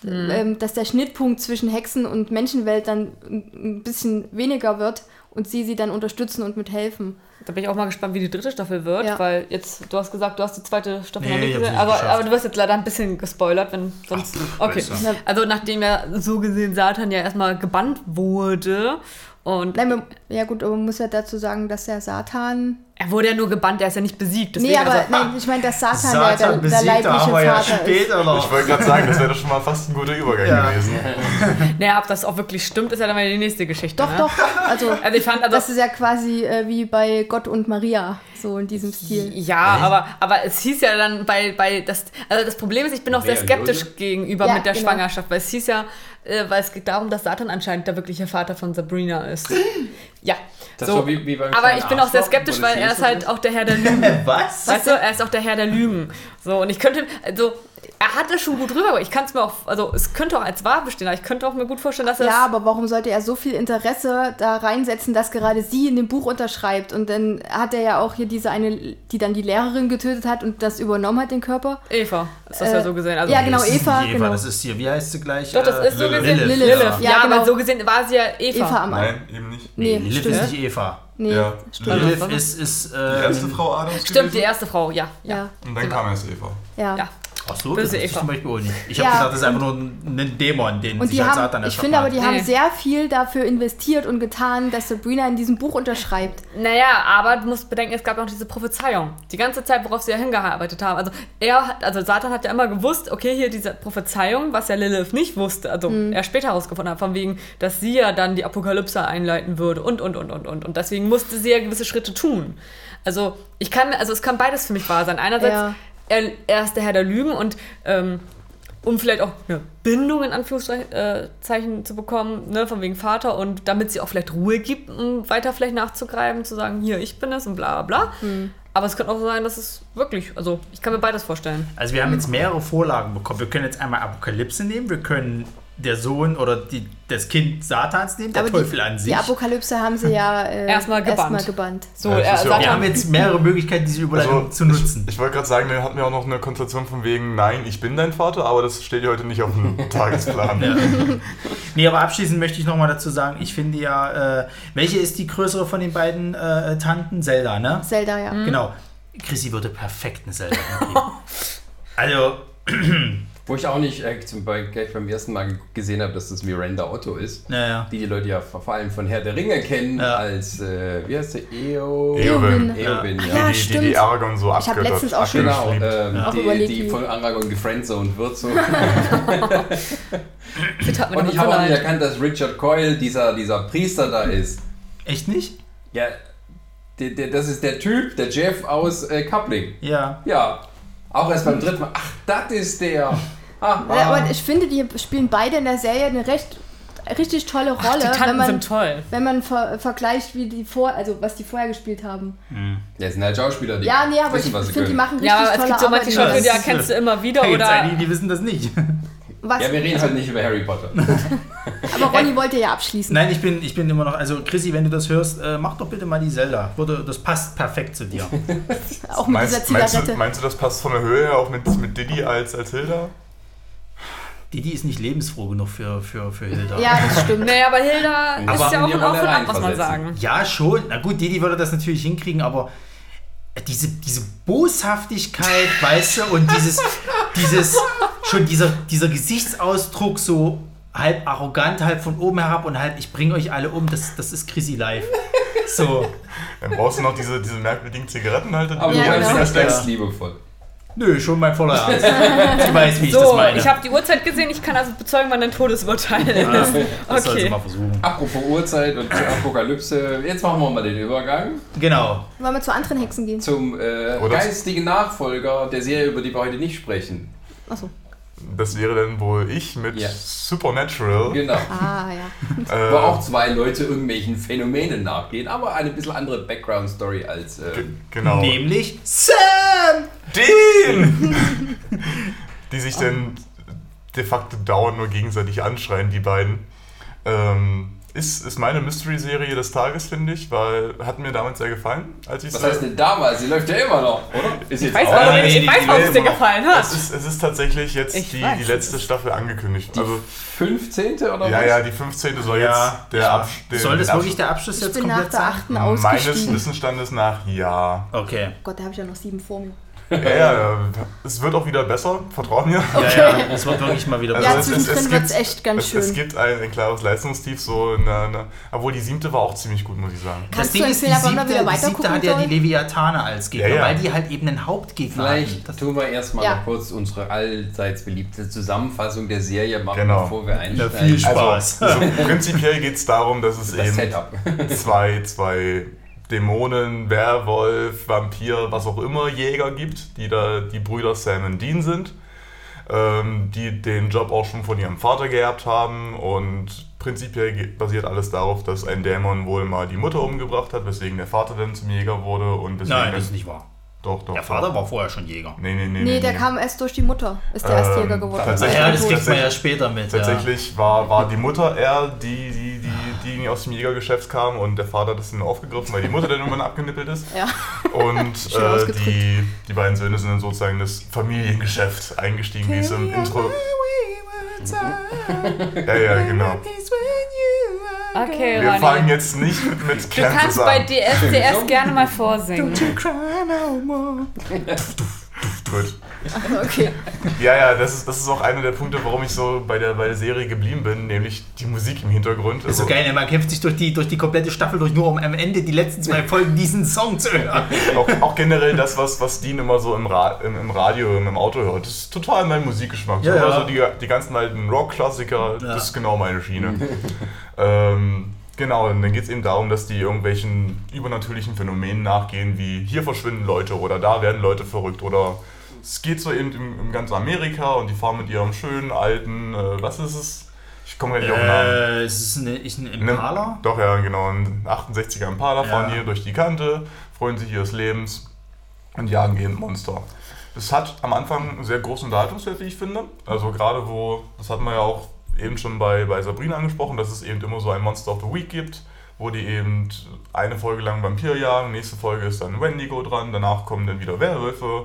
ähm, dass der Schnittpunkt zwischen Hexen und Menschenwelt dann ein bisschen weniger wird. Und sie sie dann unterstützen und mithelfen. Da bin ich auch mal gespannt, wie die dritte Staffel wird, Ja. weil jetzt, du hast gesagt, du hast die zweite Staffel Nee, noch nicht gesehen, aber, geschafft. aber du wirst jetzt leider ein bisschen gespoilert, wenn sonst. okay. besser. Also nachdem ja so gesehen Satan ja erstmal gebannt wurde und Nein, man, ja gut, aber man muss ja dazu sagen, dass der Satan. er wurde ja nur gebannt, er ist ja nicht besiegt. Nee, deswegen, aber also, nein, ich meine, dass Satan, Satan der, der, der leibliche wir ja Vater ist. später Ich noch. wollte gerade sagen, das wäre doch schon mal fast ein guter Übergang Ja. gewesen. [laughs] Naja, ob das auch wirklich stimmt, ist ja dann mal die nächste Geschichte. Doch, ne? doch. Also, Also ich fand, also das ist ja quasi äh, wie bei Gott und Maria, so in diesem Stil. Ja, aber, aber es hieß ja dann bei, bei das, also das Problem ist, ich bin auch sehr skeptisch gegenüber Ja, mit der genau. Schwangerschaft, weil es hieß ja, äh, weil es geht darum, dass Satan anscheinend der wirkliche Vater von Sabrina ist. [laughs] Ja. Das so. wie- wie beim aber ich bin auch sehr skeptisch, weil er ist halt ist. auch der Herr der Lügen. [laughs] Was? Weißt du, er ist auch der Herr der Lügen. So, und ich könnte, also, er hat das schon gut rüber, aber ich kann es mir auch, also, es könnte auch als wahr bestehen, aber ich könnte auch mir gut vorstellen, dass er Ja, aber warum sollte er so viel Interesse da reinsetzen, dass gerade sie in dem Buch unterschreibt? Und dann hat er ja auch hier diese eine, die dann die Lehrerin getötet hat und das übernommen hat, den Körper. Eva, ist das ja Äh, so gesehen. Also, ja, genau, Eva, Eva, genau. das ist hier, wie heißt sie gleich? Doch, das Äh, ist so Lilith. gesehen Lilith. Lilith, Ja, Ja, aber genau. so gesehen war sie ja Eva. Eva am Nein, eben nicht. Nee, Lilith stimmt. ist nicht Eva. Nee, Ja. stimmt. Lilith was? ist, ist Die äh, erste Frau Adams Stimmt, die gewesen. erste Frau, ja. ja. Ja, Und dann kam erst Eva. ja. Ach so, das Böse ist Eva. zum Beispiel auch nicht. Ich Ja, habe gedacht, das ist einfach nur ein Dämon, den Und sich die als haben, Satan ich finde aber, die haben Nee. sehr viel dafür investiert und getan, dass Sabrina in diesem Buch unterschreibt. Naja, aber du musst bedenken, es gab noch diese Prophezeiung. Die ganze Zeit, worauf sie ja hingearbeitet haben. Also er hat, also Satan hat ja immer gewusst, okay, hier diese Prophezeiung, was ja Lilith nicht wusste, also er später herausgefunden hat, von wegen, dass sie ja dann die Apokalypse einleiten würde und und und und und. Und deswegen musste sie ja gewisse Schritte tun. Also ich kann, also es kann beides für mich wahr sein. Einerseits, Ja. Er, er ist der Herr der Lügen und ähm, um vielleicht auch eine Bindung in Anführungszeichen äh, zu bekommen, ne, von wegen Vater und damit sie auch vielleicht Ruhe gibt, um weiter vielleicht nachzugreifen, zu sagen, hier, ich bin es und bla bla bla. Hm. Aber es könnte auch sein, dass es wirklich, also ich kann mir beides vorstellen. Also wir haben jetzt mehrere Vorlagen bekommen. Wir können jetzt einmal Apokalypse nehmen, wir können der Sohn oder die, das Kind Satans nehmen, der Aber Teufel die, an sich. Die Apokalypse haben sie ja äh, [laughs] Erstmal gebannt. erstmal gebannt. So, Ja, ja Satan, wir haben jetzt mehrere Möglichkeiten, diese Überleitung Also, zu nutzen. Ich, ich wollte gerade sagen, wir hatten ja auch noch eine Konstellation von wegen, nein, ich bin dein Vater, aber das steht ja heute nicht auf dem [laughs] Tagesplan. Nee, aber abschließend möchte ich nochmal dazu sagen, ich finde ja, äh, welche ist die größere von den beiden äh, Tanten? Zelda, ne? Zelda, ja. Genau. Chrissy würde perfekt eine Zelda [laughs] hinkriegen. Also, [clears throat] Wo ich auch nicht äh, zum Beispiel gleich beim ersten Mal gesehen habe, dass das Miranda Otto ist. naja. Die die Leute ja vor allem von Herr der Ringe kennen, Ja. als, äh, wie heißt der? Eo... Eowyn. Eowyn, ja. ja, die, die, stimmt. die Aragorn so Ich hab abgöttert. letztens auch schon- Genau, ähm, Auch die, überlegt, die von Aragorn gefriendzoned wird. So. [laughs] Und ich habe auch nicht erkannt, dass Richard Coyle dieser, dieser Priester da ist. Echt nicht? Ja, der, der, das ist der Typ, der Jeff aus äh, Coupling. Ja. Ja, auch erst beim dritten Mal. Ach, das ist der. Ah, Ja, aber ich finde, die spielen beide in der Serie eine recht richtig tolle Ach, Rolle, die wenn Tanten man, sind toll. wenn man ver vergleicht, wie die vor, also was die vorher gespielt haben. Der sind halt Schauspieler, die Ja, nee, aber ich wissen, was sie finde, die können. machen richtig Ja, es tolle gibt so Arbeit. manche Schauspieler, die erkennst du immer [laughs] wieder gibt's oder. einige, die wissen das nicht. was, Ja, wir reden halt nicht über Harry Potter. [laughs] aber Ronny wollte ja abschließen. Nein, ich bin, ich bin immer noch, also Chrissy, wenn du das hörst, äh, mach doch bitte mal die Zelda. Würde, das passt perfekt zu dir. [laughs] Auch mit dieser Meinst, meinst, Zigarette. du, meinst du, das passt von der Höhe her auch mit, mit Diddy als, als Hilda? Die ist nicht lebensfroh genug für, für, für Hilda. ja, das stimmt. Naja, aber Hilda [laughs] Aber ist ja in auch ein Auf und Ab, muss man sagen. Ja, schon. Na gut, Didi würde das natürlich hinkriegen, aber diese, diese Boshaftigkeit, [laughs] weißt du, und dieses, dieses, schon dieser, dieser Gesichtsausdruck so halb arrogant, halb von oben herab und halb, ich bringe euch alle um, das, das ist Chrissy live. So. Dann brauchst du noch diese, diese merkwürdigen Zigarettenhalter. die Aber Ja, meinst genau. das ganz Ja. liebevoll. Nö, schon mein voller Ernst. [laughs] Sie weiß, wie ich das So, meine. ich habe die Uhrzeit gesehen, ich kann also bezeugen, wann dein Todesurteil Ja, ist. das [laughs] soll sie Okay. mal versuchen. Apropos Uhrzeit und Apokalypse, jetzt machen wir mal den Übergang Genau. Wollen wir zu anderen Hexen gehen? zum äh, geistigen Nachfolger der Serie, über die wir heute nicht sprechen. Achso. Das wäre dann wohl ich mit Ja. Supernatural. Genau. Ah, ja. Äh, [laughs] Wo auch zwei Leute irgendwelchen Phänomenen nachgehen, aber eine bisschen andere Background-Story als. Äh, ge- genau. Nämlich Sam! Den! [laughs] die sich dann de facto dauernd nur gegenseitig anschreien, die beiden. Ähm, ist, ist meine Mystery-Serie des Tages, finde ich, weil hat mir damals sehr gefallen, als ich was heißt denn damals? Sie läuft ja immer noch, oder? Ist jetzt Ich weiß auch- aber nee, warum es dir gefallen hat. Es ist, es ist tatsächlich jetzt Ich die, weiß, die es letzte Staffel angekündigt. Die Also, 15. oder ja, was? ja, die 15. soll Ja. jetzt der Absch der- Soll das wirklich der Abschluss Ich jetzt bin nach komplett der sein? achten Meines. Wissensstandes nach ja. Okay. Gott, da habe ich ja noch sieben vor mir. Ja, ja, ja, es wird auch wieder besser, vertraut mir. Ja, ja, es wird wirklich mal wieder Ja, Also besser. zwischendrin wird's echt ganz es, Es schön. gibt ein, ein klares Leistungstief, so in der, in der, obwohl die siebte war auch ziemlich gut, muss ich sagen. Kannst du empfehlen, ob man da wieder die siebte hat ja die soll? Leviathane als Gegner, Ja, ja. weil die halt eben einen Hauptgegner Vielleicht hatten. Das, tun wir erstmal Ja. noch kurz unsere allseits beliebte Zusammenfassung der Serie machen, Genau. bevor wir ja, einsteigen. viel Spaß. Also, [laughs] so, prinzipiell geht es darum, dass es Das eben Setup. [laughs] zwei, zwei Dämonen, Werwolf, Vampir, was auch immer Jäger gibt, die da die Brüder Sam und Dean sind, ähm, die den Job auch schon von ihrem Vater geerbt haben und prinzipiell basiert alles darauf, dass ein Dämon wohl mal die Mutter umgebracht hat, weswegen der Vater dann zum Jäger wurde und deswegen Nein, das ist nicht wahr. Doch, doch. Der doch. Vater war vorher schon Jäger. Nee, nee, nee. Nee, der kam erst durch die Mutter. Ist der Ähm, Erstjäger geworden. tatsächlich- Ja, das kriegt man ja später mit. Tatsächlich war, war die Mutter eher die, die, die, die aus dem Jägergeschäft kam und der Vater hat das dann aufgegriffen, weil die Mutter dann irgendwann abgenippelt ist. Ja. Und [laughs] äh, die, die beiden Söhne sind dann sozusagen in das Familiengeschäft eingestiegen, wie es im Intro. [laughs] Ja, ja, genau. Okay, Wir Ronny. fangen jetzt nicht mit, mit Du Kansas kannst bei. DSDS gerne mal vorsingen. [laughs] Gut. [laughs] Okay. Ja, ja, das ist, das ist auch einer der Punkte, warum ich so bei der, bei der Serie geblieben bin, nämlich die Musik im Hintergrund. Das ist so geil, ne? man kämpft sich durch die, durch die komplette Staffel durch, nur um am Ende die letzten zwei Folgen diesen Song zu hören. Auch, auch generell das, was, was Dean immer so im, Ra im, im Radio, im Auto hört, das ist total mein Musikgeschmack. Ja, so, ja. Also die, die ganzen alten Rock-Klassiker, Ja. das ist genau meine Schiene. [laughs] ähm, genau, und dann geht es eben darum, dass die irgendwelchen übernatürlichen Phänomenen nachgehen, wie hier verschwinden Leute oder da werden Leute verrückt oder es geht so eben im, im ganzen Amerika und die fahren mit ihrem schönen alten, äh, was ist es? Ich komme gar nicht auf den Namen. Äh, es ist eine, ist ein Impala. Doch, ja, genau. Ein 68er Impala fahren Ja. hier durch die Kante, freuen sich ihres Lebens und jagen eben Monster. Es hat am Anfang einen sehr großen Unterhaltungswert, wie ich finde. Also gerade wo, das hatten wir ja auch eben schon bei, bei Sabrina angesprochen, dass es eben immer so ein Monster of the Week gibt, wo die eben eine Folge lang Vampir jagen, nächste Folge ist dann Wendigo dran, danach kommen dann wieder Werwölfe.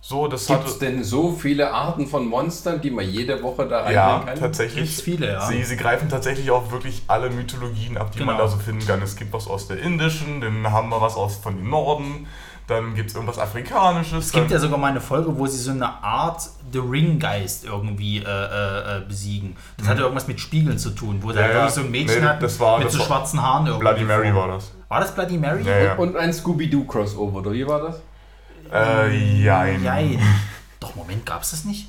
So, das Gibt es denn so viele Arten von Monstern, die man jede Woche da Ja, reinbringen kann? tatsächlich. Gibt's viele, ja. Sie, sie greifen tatsächlich auch wirklich alle Mythologien ab, die man Genau. da so finden kann. Es gibt was aus der indischen, dann haben wir was aus von dem Norden, dann gibt es irgendwas Afrikanisches. Es gibt ja sogar mal eine Folge, wo sie so eine Art The Ring-Geist irgendwie äh, äh, besiegen. Das hatte irgendwas mit Spiegeln zu tun, wo da Mhm. Ja, ja. wirklich so ein Mädchen Nee, hat das war- mit das so war- schwarzen Haaren irgendwie. Bloody Mary vor. war das. War das Bloody Mary? Ja, ja. Und ein Scooby-Doo-Crossover, oder wie war das? Äh, jein. Nein. [laughs] Doch, Moment, gab es das nicht?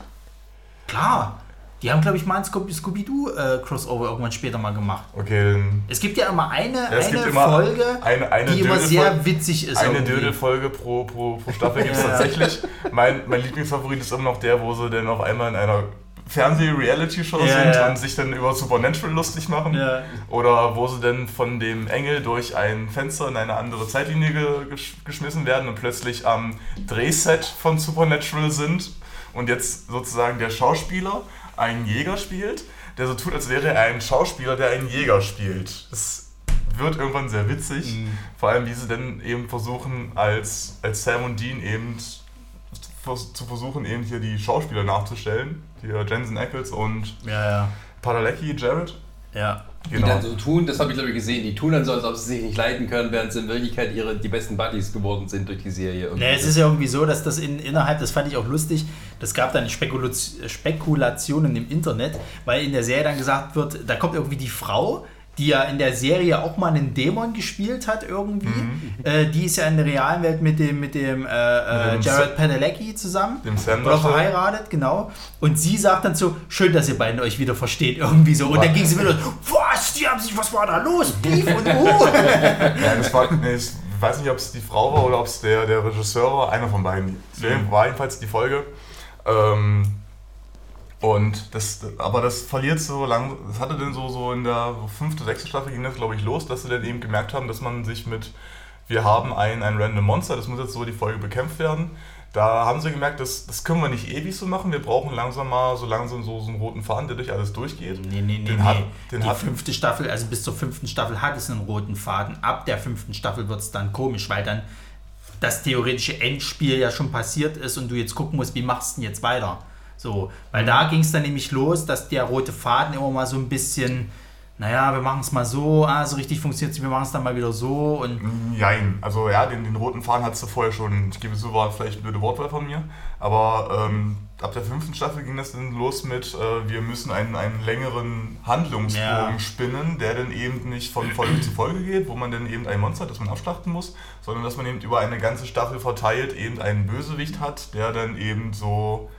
Klar. Die haben, glaube ich, mal ein Scooby- Scooby-Doo-Crossover irgendwann später mal gemacht. Okay, Es gibt ja immer eine, es eine immer Folge, eine, eine die immer sehr witzig ist. Eine. Dödelfolge pro, pro, pro Staffel gibt es [laughs] Ja. tatsächlich. Mein, mein Lieblingsfavorit ist immer noch der, wo sie dann auf einmal in einer Fernseh-Reality-Show Ja, sind ja. und sich dann über Supernatural lustig machen. Ja. Oder wo sie dann von dem Engel durch ein Fenster in eine andere Zeitlinie ge gesch geschmissen werden und plötzlich am Drehset von Supernatural sind und jetzt sozusagen der Schauspieler einen Jäger spielt, der so tut, als wäre er ein Schauspieler, der einen Jäger spielt. Das wird irgendwann sehr witzig. Vor allem, wie sie dann eben versuchen, als, als Sam und Dean eben zu versuchen, eben hier die Schauspieler nachzustellen. Hier Jensen Ackles und Ja, ja. Padalecki, Jared. Ja. Die dann so tun, das habe ich glaube ich gesehen, die tun dann so, als ob sie sich nicht leiden können, während sie in Wirklichkeit ihre, die besten Buddies geworden sind durch die Serie. Ja, es ist ja irgendwie so, dass das in, innerhalb, das fand ich auch lustig, das gab dann Spekulationen im Internet, weil in der Serie dann gesagt wird, da kommt irgendwie die Frau, die ja in der Serie auch mal einen Dämon gespielt hat irgendwie. Äh, die ist ja in der realen Welt mit dem, mit dem äh, äh, Jared Padalecki zusammen. Dem Sam Oder verheiratet, genau. Und sie sagt dann so, schön, dass ihr beiden euch wieder versteht, irgendwie so. Und dann ging sie wieder, was, die haben sich, was war da los? Beef und [laughs] uh. Ja, das war, nee, ich weiß nicht, ob es die Frau war oder ob es der, der Regisseur war, einer von beiden. Es war jedenfalls die Folge. Ähm, und das, aber das verliert so lang, das hatte dann so, so in der fünfte, sechste Staffel ging das, glaube ich, los, dass sie dann eben gemerkt haben, dass man sich mit, wir haben ein, ein random Monster, das muss jetzt so die Folge bekämpft werden. Da haben sie gemerkt, das, das können wir nicht ewig so machen, wir brauchen langsam mal so langsam so, so einen roten Faden, der durch alles durchgeht. Nee, nee, nee, Den nee. hat- den die hat- fünfte Staffel, also bis zur fünften Staffel hat es einen roten Faden. Ab der fünften Staffel wird es dann komisch, weil dann das theoretische Endspiel ja schon passiert ist und du jetzt gucken musst, wie machst du denn jetzt weiter? So, weil da ging es dann nämlich los, dass der rote Faden immer mal so ein bisschen naja, wir machen es mal so, ah, so richtig funktioniert es, wir machen es dann mal wieder so und Jein. Also ja, den, den roten Faden hattest du vorher schon. Ich gebe zu, war vielleicht eine blöde Wortwahl von mir. Aber ähm, ab der fünften Staffel ging das dann los mit, äh, wir müssen einen, einen längeren Handlungsbogen Ja. spinnen, der dann eben nicht von Folge zu Folge geht, wo man dann eben ein Monster hat, das man abschlachten muss, sondern dass man eben über eine ganze Staffel verteilt eben einen Bösewicht hat, der dann eben so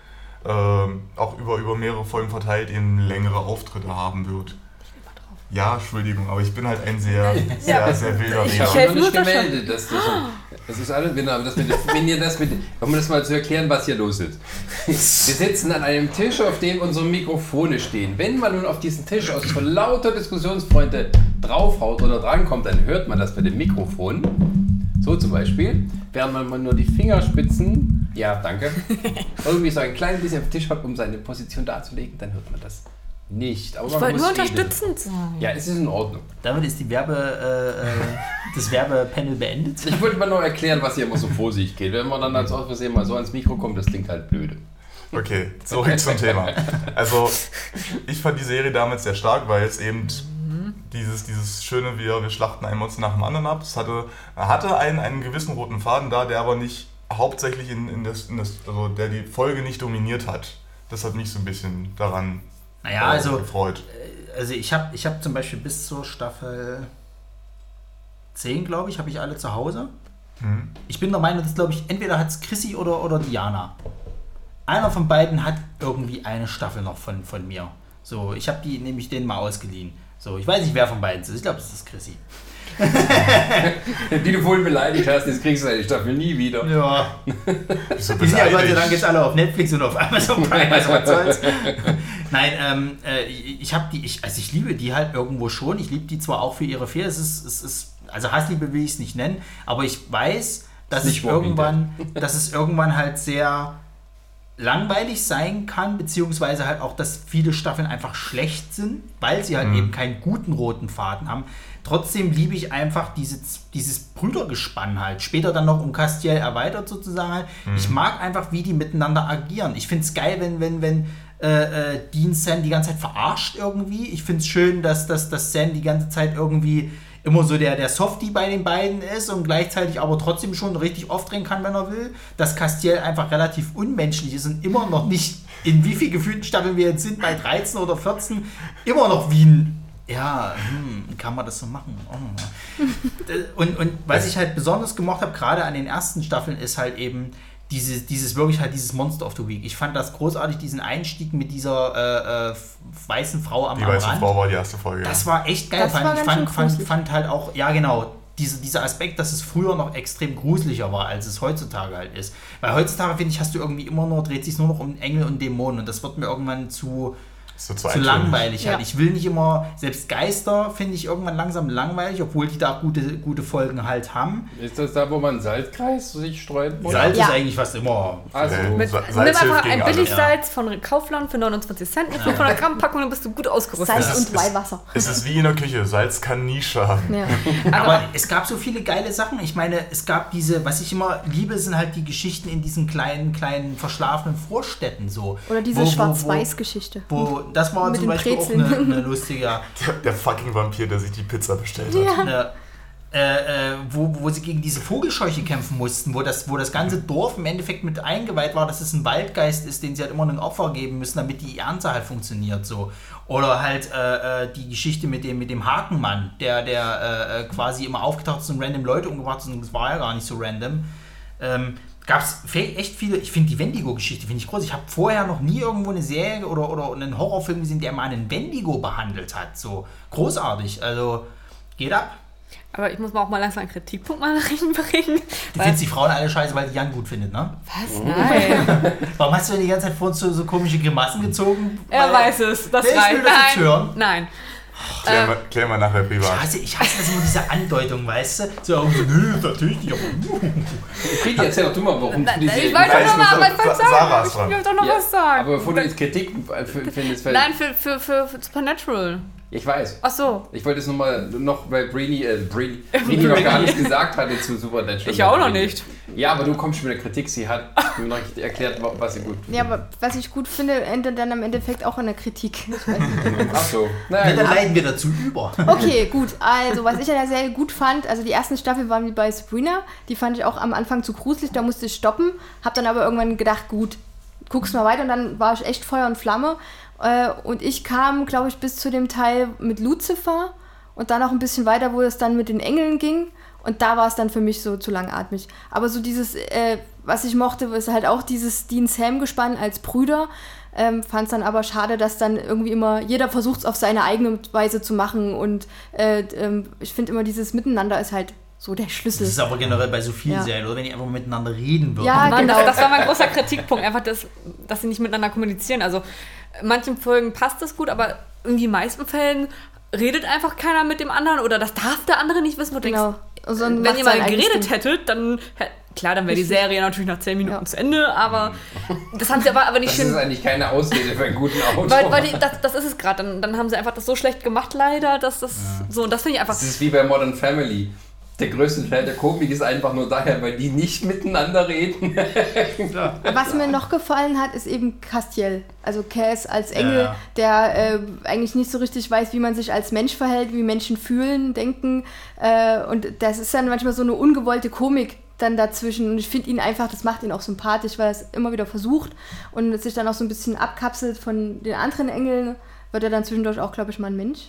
auch über, über mehrere Folgen verteilt eben längere Auftritte haben wird. Ja, Entschuldigung, aber ich bin halt ein sehr, sehr, sehr wilder Ich habe noch nicht nur das schon. gemeldet. Das, ist alles, wenn, aber das mit, wenn ihr das mit, um das mal zu erklären, was hier los ist. Wir sitzen an einem Tisch, auf dem unsere Mikrofone stehen. Wenn man nun auf diesen Tisch aus lauter Diskussionsfreunde draufhaut oder drankommt, dann hört man das mit dem Mikrofon. So zum Beispiel. Während man mal nur die Fingerspitzen, ja, danke, [laughs] irgendwie so ein klein bisschen auf den Tisch hat, um seine Position darzulegen, dann hört man das nicht. Aber Ich man wollte nur unterstützend sein. Ja, es ist in Ordnung. damit ist die Werbe, äh, äh, das Werbepanel beendet. Ich wollte mal nur erklären, was hier immer so vor sich geht. Wenn man dann als aus Versehen mal so ans Mikro kommt, das klingt halt blöde. Okay, zurück zum Thema. Also, ich fand die Serie damals sehr stark, weil es eben dieses, dieses schöne, wir, wir schlachten ein Monster nach dem anderen ab. Es hatte, hatte einen, einen gewissen roten Faden da, der aber nicht hauptsächlich in, in, das, in das, also der die Folge nicht dominiert hat. Das hat mich so ein bisschen daran Naja, äh, also, gefreut. also ich habe ich hab zum Beispiel bis zur Staffel 10, glaube ich, habe ich alle zu Hause. Mhm. Ich bin der Meinung, dass, glaube ich, entweder hat es Chrissy oder, oder Diana. Einer von beiden hat irgendwie eine Staffel noch von, von mir. So, ich habe die nämlich denen mal ausgeliehen. So, ich weiß nicht, wer von beiden es ist. Ich glaube, es ist Chrissy. [laughs] Die du vorhin beleidigt hast, jetzt kriegst du deine Staffel nie wieder. Ja. [laughs] Wieso Die sind ja Gott sei? Dank jetzt alle auf Netflix und auf Amazon Prime, also was soll's. [laughs] Nein, ähm, äh, ich habe die, ich, also ich liebe die halt irgendwo schon. Ich liebe die zwar auch für ihre Fehler. Es ist, es ist, also Hassliebe will ich es nicht nennen, aber ich weiß, dass Nicht es irgendwann, dass es irgendwann halt sehr langweilig sein kann, beziehungsweise halt auch, dass viele Staffeln einfach schlecht sind, weil sie halt eben keinen guten roten Faden haben. Trotzdem liebe ich einfach dieses, dieses Brüdergespann halt. Später dann noch um Castiel erweitert sozusagen halt. Ich mag einfach, wie die miteinander agieren. Ich finde es geil, wenn, wenn, wenn äh, äh, Dean Sam die ganze Zeit verarscht irgendwie. Ich finde es schön, dass, dass, dass Sam die ganze Zeit irgendwie immer so der, der Softie bei den beiden ist und gleichzeitig aber trotzdem schon richtig aufdrehen kann, wenn er will. Dass Castiel einfach relativ unmenschlich ist und immer noch nicht, in wie viel gefühlten Staffeln wir jetzt sind, bei 13 oder 14, immer noch wie ein ja, hm, kann man das so machen? Oh. [laughs] Und, und was ich halt besonders gemocht habe, gerade an den ersten Staffeln, ist halt eben dieses, dieses wirklich halt dieses Monster of the Week. Ich fand das großartig, diesen Einstieg mit dieser äh, äh, weißen Frau am, Die am weiße Rand. Frau war die erste Folge. ja. Das war echt geil. Das fand, war ich fand, fand, fand halt auch, ja genau, diese, dieser Aspekt, dass es früher noch extrem gruseliger war, als es heutzutage halt ist. Weil heutzutage, finde ich, hast du irgendwie immer nur, dreht sich nur noch um Engel und Dämonen und das wird mir irgendwann zu, Das wird zu so eintönig. langweilig halt. Ja. Ich will nicht immer, selbst Geister finde ich irgendwann langsam langweilig, obwohl die da gute, gute Folgen halt haben. Ist das da, wo man Salzkreis sich streut? muss? Salz Ja. ist eigentlich fast immer. Also, Mit, Sa- nimm Salz hilft einfach ein. Billigsalz von Kaufland für 29 Cent, eine 500 Gramm Packung, dann bist du gut ausgerüstet. Salz und Weihwasser. Es ist wie in der Küche, Salz kann nie schaden. Ja. [laughs] Aber es gab so viele geile Sachen. Ich meine, es gab diese, was ich immer liebe, sind halt die Geschichten in diesen kleinen, kleinen verschlafenen Vorstädten so. Oder diese Schwarz-Weiß-Geschichte. Wo, wo, das war Mit zum Beispiel auch Brezeln. eine, eine lustige, Der, [laughs] der fucking Vampir, der sich die Pizza bestellt hat. eine, äh, äh, wo, wo sie gegen diese Vogelscheuche kämpfen mussten, wo das, wo das ganze Dorf im Endeffekt mit eingeweiht war, dass es ein Waldgeist ist, den sie halt immer ein Opfer geben müssen, damit die Ernte halt funktioniert so. Oder halt äh, äh, die Geschichte mit dem, mit dem Hakenmann, der, der äh, äh, quasi immer aufgetaucht ist und random Leute umgebracht hat und das war ja gar nicht so random. Ähm, Gab es echt viele, ich finde die Wendigo-Geschichte finde ich groß. Ich habe vorher noch nie irgendwo eine Serie oder, oder einen Horrorfilm gesehen, der mal einen Wendigo behandelt hat. So großartig. Also geht ab. Aber ich muss mal auch mal langsam einen Kritikpunkt mal [laughs] reinbringen. Du Weil, findest die Frauen alle scheiße, weil die Jan gut findet, ne? was? Nein. [laughs] Warum hast du denn die ganze Zeit vor uns so, so komische Grimassen gezogen? er Weil- weiß es. Das reicht. will das jetzt Nein. hören? Nein. Klär, Ähm, mal, klär mal nachher Ich privat. hasse, ich hasse das immer, diese Andeutung, weißt du? So, oh, nö, natürlich nicht. Pidi, erzähl doch du mal, warum du die Ich wollte doch noch mal was Sa- sagen. Sarah ist Ich will doch noch Ja, was sagen. Aber bevor du jetzt Kritik f- findest, Nein, für, für, für, für Supernatural. Ich weiß. Ach so. Ich wollte es nur mal noch, weil Brini, äh, Brini, [laughs] Brini noch gar nichts gesagt hatte zu Supernatural. Ich auch noch nicht. Ja, aber du kommst schon mit der Kritik. Sie hat [laughs] mir noch nicht erklärt, wa- was sie gut Ja, aber was ich gut finde, endet dann am Endeffekt auch in der Kritik. [laughs] Ach so. Ja, Naja, dann gut. leiten wir dazu über. Okay, gut. Also, was ich an der Serie gut fand, also die ersten Staffel waren wie bei Sabrina. Die fand ich auch am Anfang zu gruselig, da musste ich stoppen. Hab dann aber irgendwann gedacht, gut, guck's mal weiter und dann war ich echt Feuer und Flamme. Äh, Und ich kam, glaube ich, bis zu dem Teil mit Lucifer und dann auch ein bisschen weiter, wo es dann mit den Engeln ging. Und da war es dann für mich so zu langatmig. Aber so dieses, äh, was ich mochte, ist halt auch dieses Dean Sam gespann als Brüder. Ähm, Fand es dann aber schade, dass dann irgendwie immer jeder versucht es auf seine eigene Weise zu machen. Und äh, ähm, ich finde immer dieses Miteinander ist halt so der Das Schlüssel. ist aber generell bei so vielen Ja. Serien, oder? Wenn die einfach miteinander reden würden. Ja, genau. das, das war mein großer Kritikpunkt, einfach, das, dass sie nicht miteinander kommunizieren. Also in manchen Folgen passt das gut, aber in die meisten Fällen redet einfach keiner mit dem anderen oder das darf der andere nicht wissen, wo du Genau. denkst, ein- wenn ihr mal geredet Ding. hättet, dann klar, dann wäre die [laughs] Serie natürlich nach 10 Minuten Ja. zu Ende, aber [laughs] das haben sie aber, aber nicht Das schön ist eigentlich keine Ausrede für einen guten [laughs] Autor. weil, weil die, das, das ist es gerade. Dann, dann haben sie einfach das so schlecht gemacht, leider, dass das so. Und das finde ich einfach. Das ist wie bei Modern Family. Der größte Teil der Komik ist einfach nur daher, weil die nicht miteinander reden. [laughs] Was mir noch gefallen hat, ist eben Castiel. Also Cass als Engel, Ja. der äh, eigentlich nicht so richtig weiß, wie man sich als Mensch verhält, wie Menschen fühlen, denken. Äh, und das ist dann manchmal so eine ungewollte Komik dann dazwischen. Und ich finde ihn einfach, das macht ihn auch sympathisch, weil er es immer wieder versucht und sich dann auch so ein bisschen abkapselt von den anderen Engeln. Wird er dann zwischendurch auch, glaube ich, mal ein Mensch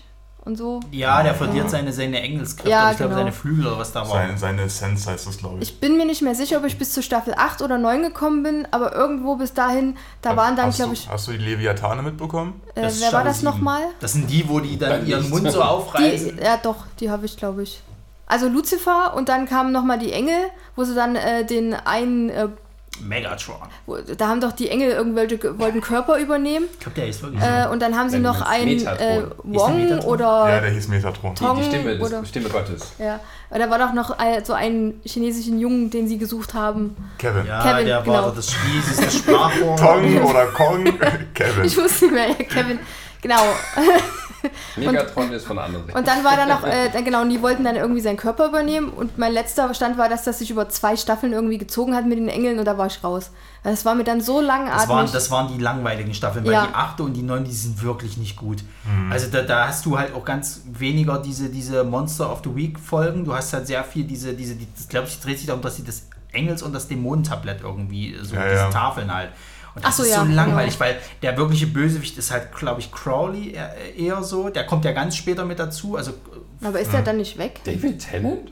und so. Ja, der verliert seine, seine Engelskräfte, Ja, aber ich glaube genau. seine Flügel oder was da war. Seine, seine Essenz heißt das, glaube ich. Ich bin mir nicht mehr sicher, ob ich bis zur Staffel 8 oder 9 gekommen bin, aber irgendwo bis dahin, da waren dann, glaube ich, hast du die Leviathane mitbekommen? äh, wer war Staffel das nochmal? Das sind die, wo die dann Dann ihren. Mund so aufreißen. Die, ja, doch, die habe ich, glaube ich. Also Lucifer und dann kamen nochmal die Engel, wo sie dann äh, den einen, äh, Megatron. wo, da haben doch die Engel irgendwelche ge- wollten Körper übernehmen Ich glaube, der ist wirklich so. äh, und dann haben sie Wenn noch einen Metatron. äh, Wong Metatron? oder Ja, der hieß Metatron. Tom Die Stimme, oder Stimme Gottes. ja, und da war doch noch ein, so einen chinesischen Jungen, den sie gesucht haben. Kevin. ja, Kevin, der genau. war das schließeste Sprachrohr. Tong oder Kong. [laughs] Kevin. Ich wusste nicht mehr, ja, Kevin. Genau. [laughs] [laughs] Megatron ist von anderen. Und dann war da noch, [laughs] äh, genau, und die wollten dann irgendwie seinen Körper übernehmen. Und mein letzter Stand war, dass das sich über zwei Staffeln irgendwie gezogen hat mit den Engeln und da war ich raus. Das war mir dann so langatmig. Das waren, das waren die langweiligen Staffeln, weil Ja. die achte und die neun, die sind wirklich nicht gut. Also da, da hast du halt auch ganz weniger diese, diese Monster of the Week Folgen. Du hast halt sehr viel diese, diese, die, das glaube ich, dreht sich darum, dass sie das Engels- und das Dämonentablett irgendwie, so Ja, diese ja. Tafeln halt. Und das Ach so, ist ja, so langweilig, genau. weil der wirkliche Bösewicht ist halt, glaube ich, Crowley eher, eher so. Der kommt ja ganz später mit dazu. Also Aber ist der dann nicht weg? David Tennant?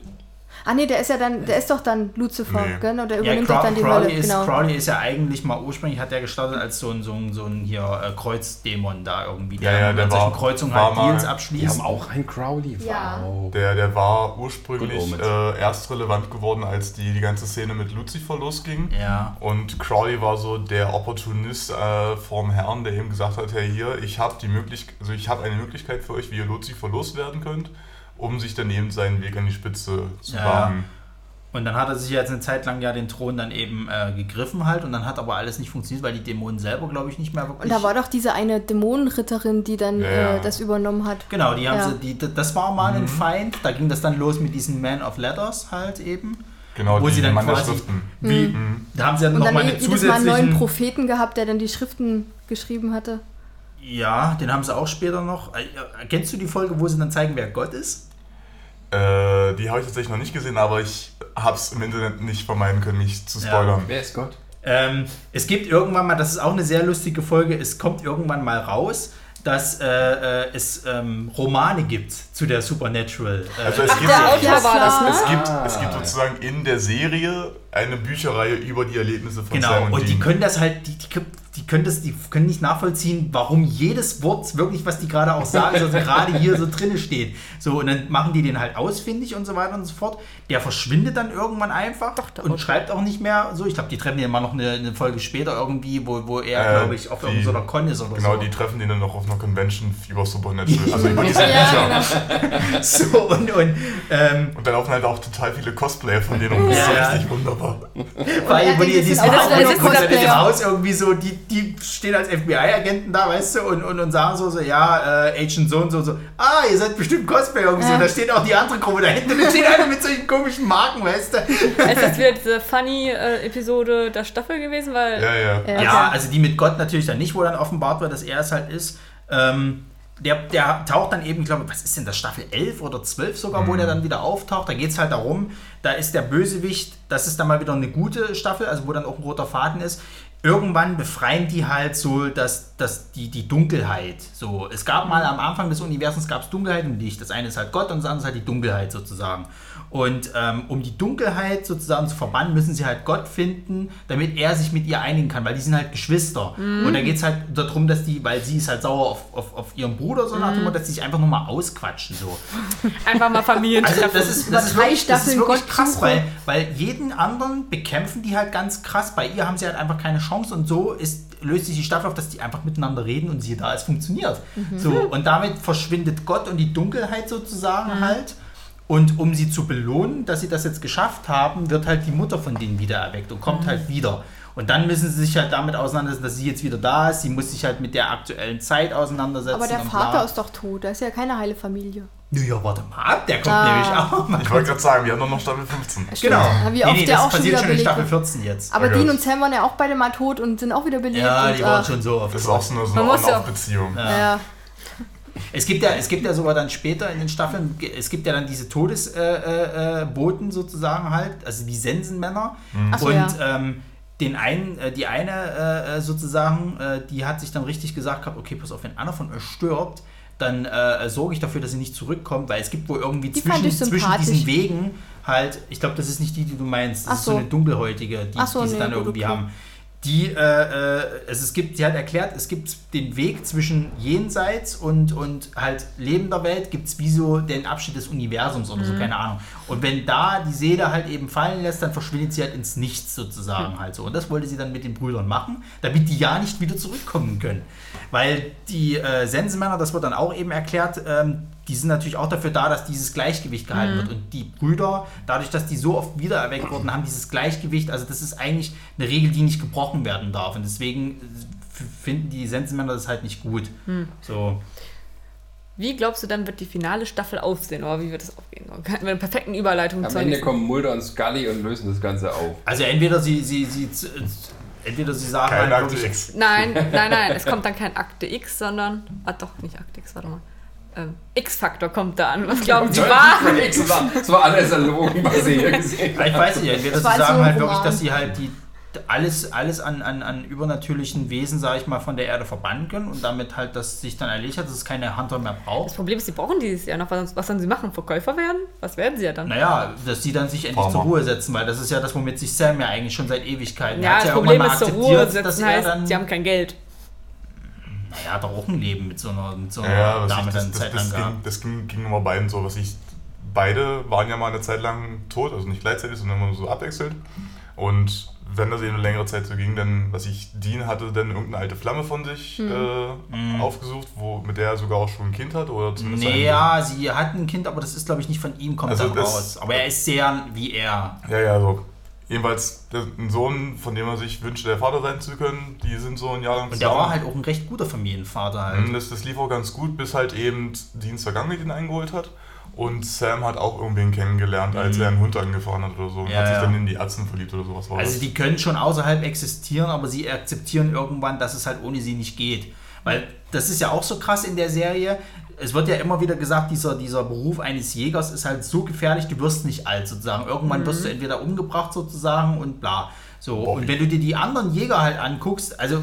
Ah nee, der ist ja dann, der ist doch dann Lucifer, Nee. gell? Oder der Ja, übernimmt Crow doch dann die Crowley, Rolle. ist, Genau. Crowley ist ja eigentlich mal ursprünglich, hat er gestartet als so ein, so ein, so ein hier äh, Kreuzdämon da irgendwie, der Ja, ja, mit der solchen war- Kreuzungen war halt mal- Deals Die abschließt. haben auch einen Crowley. Ja. Wow. Der, der war ursprünglich äh, erst relevant geworden, als die, die ganze Szene mit Lucifer losging. Ja. Und Crowley war so der Opportunist äh, vom Herrn, der ihm gesagt hat, hey hier, ich habe die Möglichkeit, also ich habe eine Möglichkeit für euch, wie ihr Lucifer loswerden könnt, um sich dann eben seinen Weg an die Spitze zu Ja. wagen. Und dann hat er sich jetzt eine Zeit lang ja den Thron dann eben äh, gegriffen halt und dann hat aber alles nicht funktioniert, weil die Dämonen selber, glaube ich, nicht mehr wirklich. Und da war doch diese eine Dämonenritterin, die dann Ja, ja. Äh, das übernommen hat. genau, die haben Ja. sie, die, das war mal Mhm. ein Feind. Da ging das dann los mit diesen Man of Letters halt eben. Genau, Wo die sie dann Mann der quasi- Schriften. Wie, Mhm. Da haben sie dann Und dann nochmal eine jedes Mal einen neuen. Propheten gehabt, der dann die Schriften geschrieben hatte. Ja, den haben sie auch später noch. Äh, Kennst du die Folge, wo sie dann zeigen, wer Gott ist? Äh, die habe ich tatsächlich noch nicht gesehen, aber ich habe es im Internet nicht vermeiden können, mich zu Ja. spoilern. Wer ist Gott? Ähm, es gibt irgendwann mal, das ist auch eine sehr lustige Folge, es kommt irgendwann mal raus, dass äh, äh, es ähm, Romane gibt zu der Supernatural. Äh, Also es gibt, Der ja, Autor Ja, war das, klar. ne? es, gibt, Ah. es gibt sozusagen in der Serie eine Bücherreihe über die Erlebnisse von Genau, Sam und, und die können das halt, die, die, die können das, die können nicht nachvollziehen, warum jedes Wort wirklich, was die gerade auch sagen, also gerade hier so drinne steht. So, und dann machen die den halt ausfindig und so weiter und so fort. Der verschwindet dann irgendwann einfach der und Autor. schreibt auch nicht mehr so. Ich glaube, die treffen den mal noch eine, eine Folge später irgendwie, wo, wo er, Äh, glaube ich, auf die- irgendeiner Con ist oder Genau, so. die treffen den dann noch auf einer Convention über Supernatural, also über [laughs] diese Ja, genau. [laughs] So, und, und ähm, Und da laufen halt auch total viele Cosplayer von denen und das Ja, ist richtig wunderbar. Weil, wo die in diesem. Haus irgendwie so die, die stehen als FBI-Agenten da, weißt du, und, und, und sagen so, so ja, äh, Agent so und so, so, ah, ihr seid bestimmt Cosplay irgendwie so. Ja. Da steht auch die andere Gruppe dahinter, da steht einer mit solchen komischen Marken, weißt du. Ist das wieder diese Funny-Episode der Staffel gewesen? Weil Ja, ja. Ja. Ja, also die mit Gott natürlich dann nicht, wo dann offenbart wird, dass er es halt ist. Ähm, der, der taucht dann eben, ich glaube, was ist denn das, Staffel 11 oder 12 sogar, wo der dann wieder auftaucht. Da geht es halt darum, da ist der Bösewicht, das ist dann mal wieder eine gute Staffel, also wo dann auch ein roter Faden ist. Irgendwann befreien die halt so dass, dass die, die Dunkelheit. So, es gab mal am Anfang des Universums gab es Dunkelheit und Licht. Das eine ist halt Gott und das andere ist halt die Dunkelheit sozusagen. Und ähm, um die Dunkelheit sozusagen zu verbannen, müssen sie halt Gott finden, damit er sich mit ihr einigen kann, weil die sind halt Geschwister. Und da geht es halt darum, dass die, weil sie ist halt sauer auf, auf, auf ihren Bruder, so nach dem Motto, dass sie sich einfach nur mal ausquatschen. So. [laughs] einfach mal Also Familientreffen. das ist, das ist wirklich, das ist wirklich Gott krass, weil, weil jeden anderen bekämpfen die halt ganz krass. Bei ihr haben sie halt einfach keine Chance und so ist, löst sich die Staffel auf, dass die einfach miteinander reden und siehe da, es funktioniert. So, und damit verschwindet Gott und die Dunkelheit sozusagen halt. Und um sie zu belohnen, dass sie das jetzt geschafft haben, wird halt die Mutter von denen wieder erweckt und kommt halt wieder. Und dann müssen sie sich halt damit auseinandersetzen, dass sie jetzt wieder da ist. Sie muss sich halt mit der aktuellen Zeit auseinandersetzen. Aber der Vater ist doch tot. Da ist ja keine heile Familie. Ja, warte mal ab, der kommt Ah. nämlich auch mal Ich wollte gerade sagen, wir haben doch noch Staffel 15. Genau. Ja, wie oft der das auch passiert wieder schon in Staffel wird. 14 jetzt. Aber Okay. Dean und Sam waren ja auch beide mal tot und sind auch wieder belebt. ja, und, die waren äh, schon so oft. Das ist auch so eine, so Man eine muss ja- On-Off-Beziehung. Ja. Es gibt ja, es gibt ja sogar dann später in den Staffeln, es gibt ja dann diese Todesboten äh, äh, Boten sozusagen halt, also die Sensenmänner. Ach so, und ja. ähm, den einen, äh, die eine äh, äh, sozusagen, äh, die hat sich dann richtig gesagt gehabt, okay, pass auf, wenn einer von euch stirbt, dann äh, sorge ich dafür, dass sie nicht zurückkommt, weil es gibt wohl irgendwie Die zwischen, zwischen diesen Wegen halt, ich glaube, das ist nicht die, die du meinst, das Ach ist so so. eine dunkelhäutige, die, so, die sie nee, dann irgendwie okay. haben. Die, äh, äh, also es gibt, sie hat erklärt, es gibt den Weg zwischen Jenseits und, und halt lebender Welt, gibt es wie so den Abschnitt des Universums oder so, keine Ahnung. Und wenn da die Seele halt eben fallen lässt, dann verschwindet sie halt ins Nichts sozusagen halt so. Und das wollte sie dann mit den Brüdern machen, damit die ja nicht wieder zurückkommen können. Weil die äh, Sensenmänner, das wird dann auch eben erklärt, ähm, die sind natürlich auch dafür da, dass dieses Gleichgewicht gehalten wird. Und die Brüder, dadurch, dass die so oft wiedererweckt wurden, haben dieses Gleichgewicht, also das ist eigentlich eine Regel, die nicht gebrochen werden darf. Und deswegen f- finden die Sensenmänner das halt nicht gut. So. Wie glaubst du dann, wird die finale Staffel aussehen? Oder wie wird das aufgehen? Mit einer perfekten Überleitung Am zur Ende nächsten. kommen Mulder und Scully und lösen das Ganze auf. Also entweder sie, sie, sie, entweder sie sagen halt Akte X. Nein, nein, nein, es kommt dann kein Akte X, sondern. Ah, doch, nicht Akte X, warte mal. Ähm, X-Faktor kommt da an. Was glauben Sie, war? Das war alles erlogen, was ihr hier gesehen Ja, ich weiß nicht, entweder Das sie sagen so halt wirklich, dass sie halt die alles, alles an, an, an übernatürlichen Wesen, sage ich mal, von der Erde verbannen können und damit halt das sich dann erledigt hat, dass es keine Hunter mehr Das braucht. Problem ist, sie brauchen dieses Jahr noch. Was, was sollen sie machen? Verkäufer werden? Was werden sie ja dann? Naja, dass die dann sich endlich Farmer. zur Ruhe setzen, weil das ist ja das, womit sich Sam ja eigentlich schon seit Ewigkeiten Ja, hat das ja Problem irgendwann ist, mal zur Ruhe akzeptiert, dass setzen er heißt, dann, sie haben kein Geld. Naja, hat doch auch ein Leben mit so einer, mit so einer Ja, Dame ich, dann das, Zeit das, lang das, ging, das ging, ging immer beiden so, was ich. Beide waren ja mal eine Zeit lang tot, also nicht gleichzeitig, sondern immer so abwechselnd. Und wenn das eben eine längere Zeit so ging, dann, was ich, Dean hatte dann irgendeine alte Flamme von sich äh, aufgesucht, wo, mit der er sogar auch schon ein Kind hat, oder zumindest Nee, ein- ja, sie hat ein Kind, aber das ist, glaube ich, nicht von ihm, kommt Also dann das- raus. Aber er ist sehr wie er. Ja, ja, so. Jedenfalls ein Sohn, von dem er sich wünschte, der Vater sein zu können, die sind so ein Jahr lang Und der war halt auch ein recht guter Familienvater halt. Mhm, Das, das lief auch ganz gut, bis halt eben Deans Vergangenheit ihn eingeholt hat. Und Sam hat auch irgendwen kennengelernt, als er einen Hund angefahren hat oder so. Und Mhm. Ja, hat sich ja. dann in die Ärzte verliebt oder sowas Also das. die können schon außerhalb existieren, aber sie akzeptieren irgendwann, dass es halt ohne sie nicht geht. Weil das ist ja auch so krass in der Serie. Es wird ja immer wieder gesagt, dieser, dieser Beruf eines Jägers ist halt so gefährlich, du wirst nicht alt sozusagen. Irgendwann wirst du entweder umgebracht sozusagen und bla. So, Bobby. und wenn du dir die anderen Jäger halt anguckst, also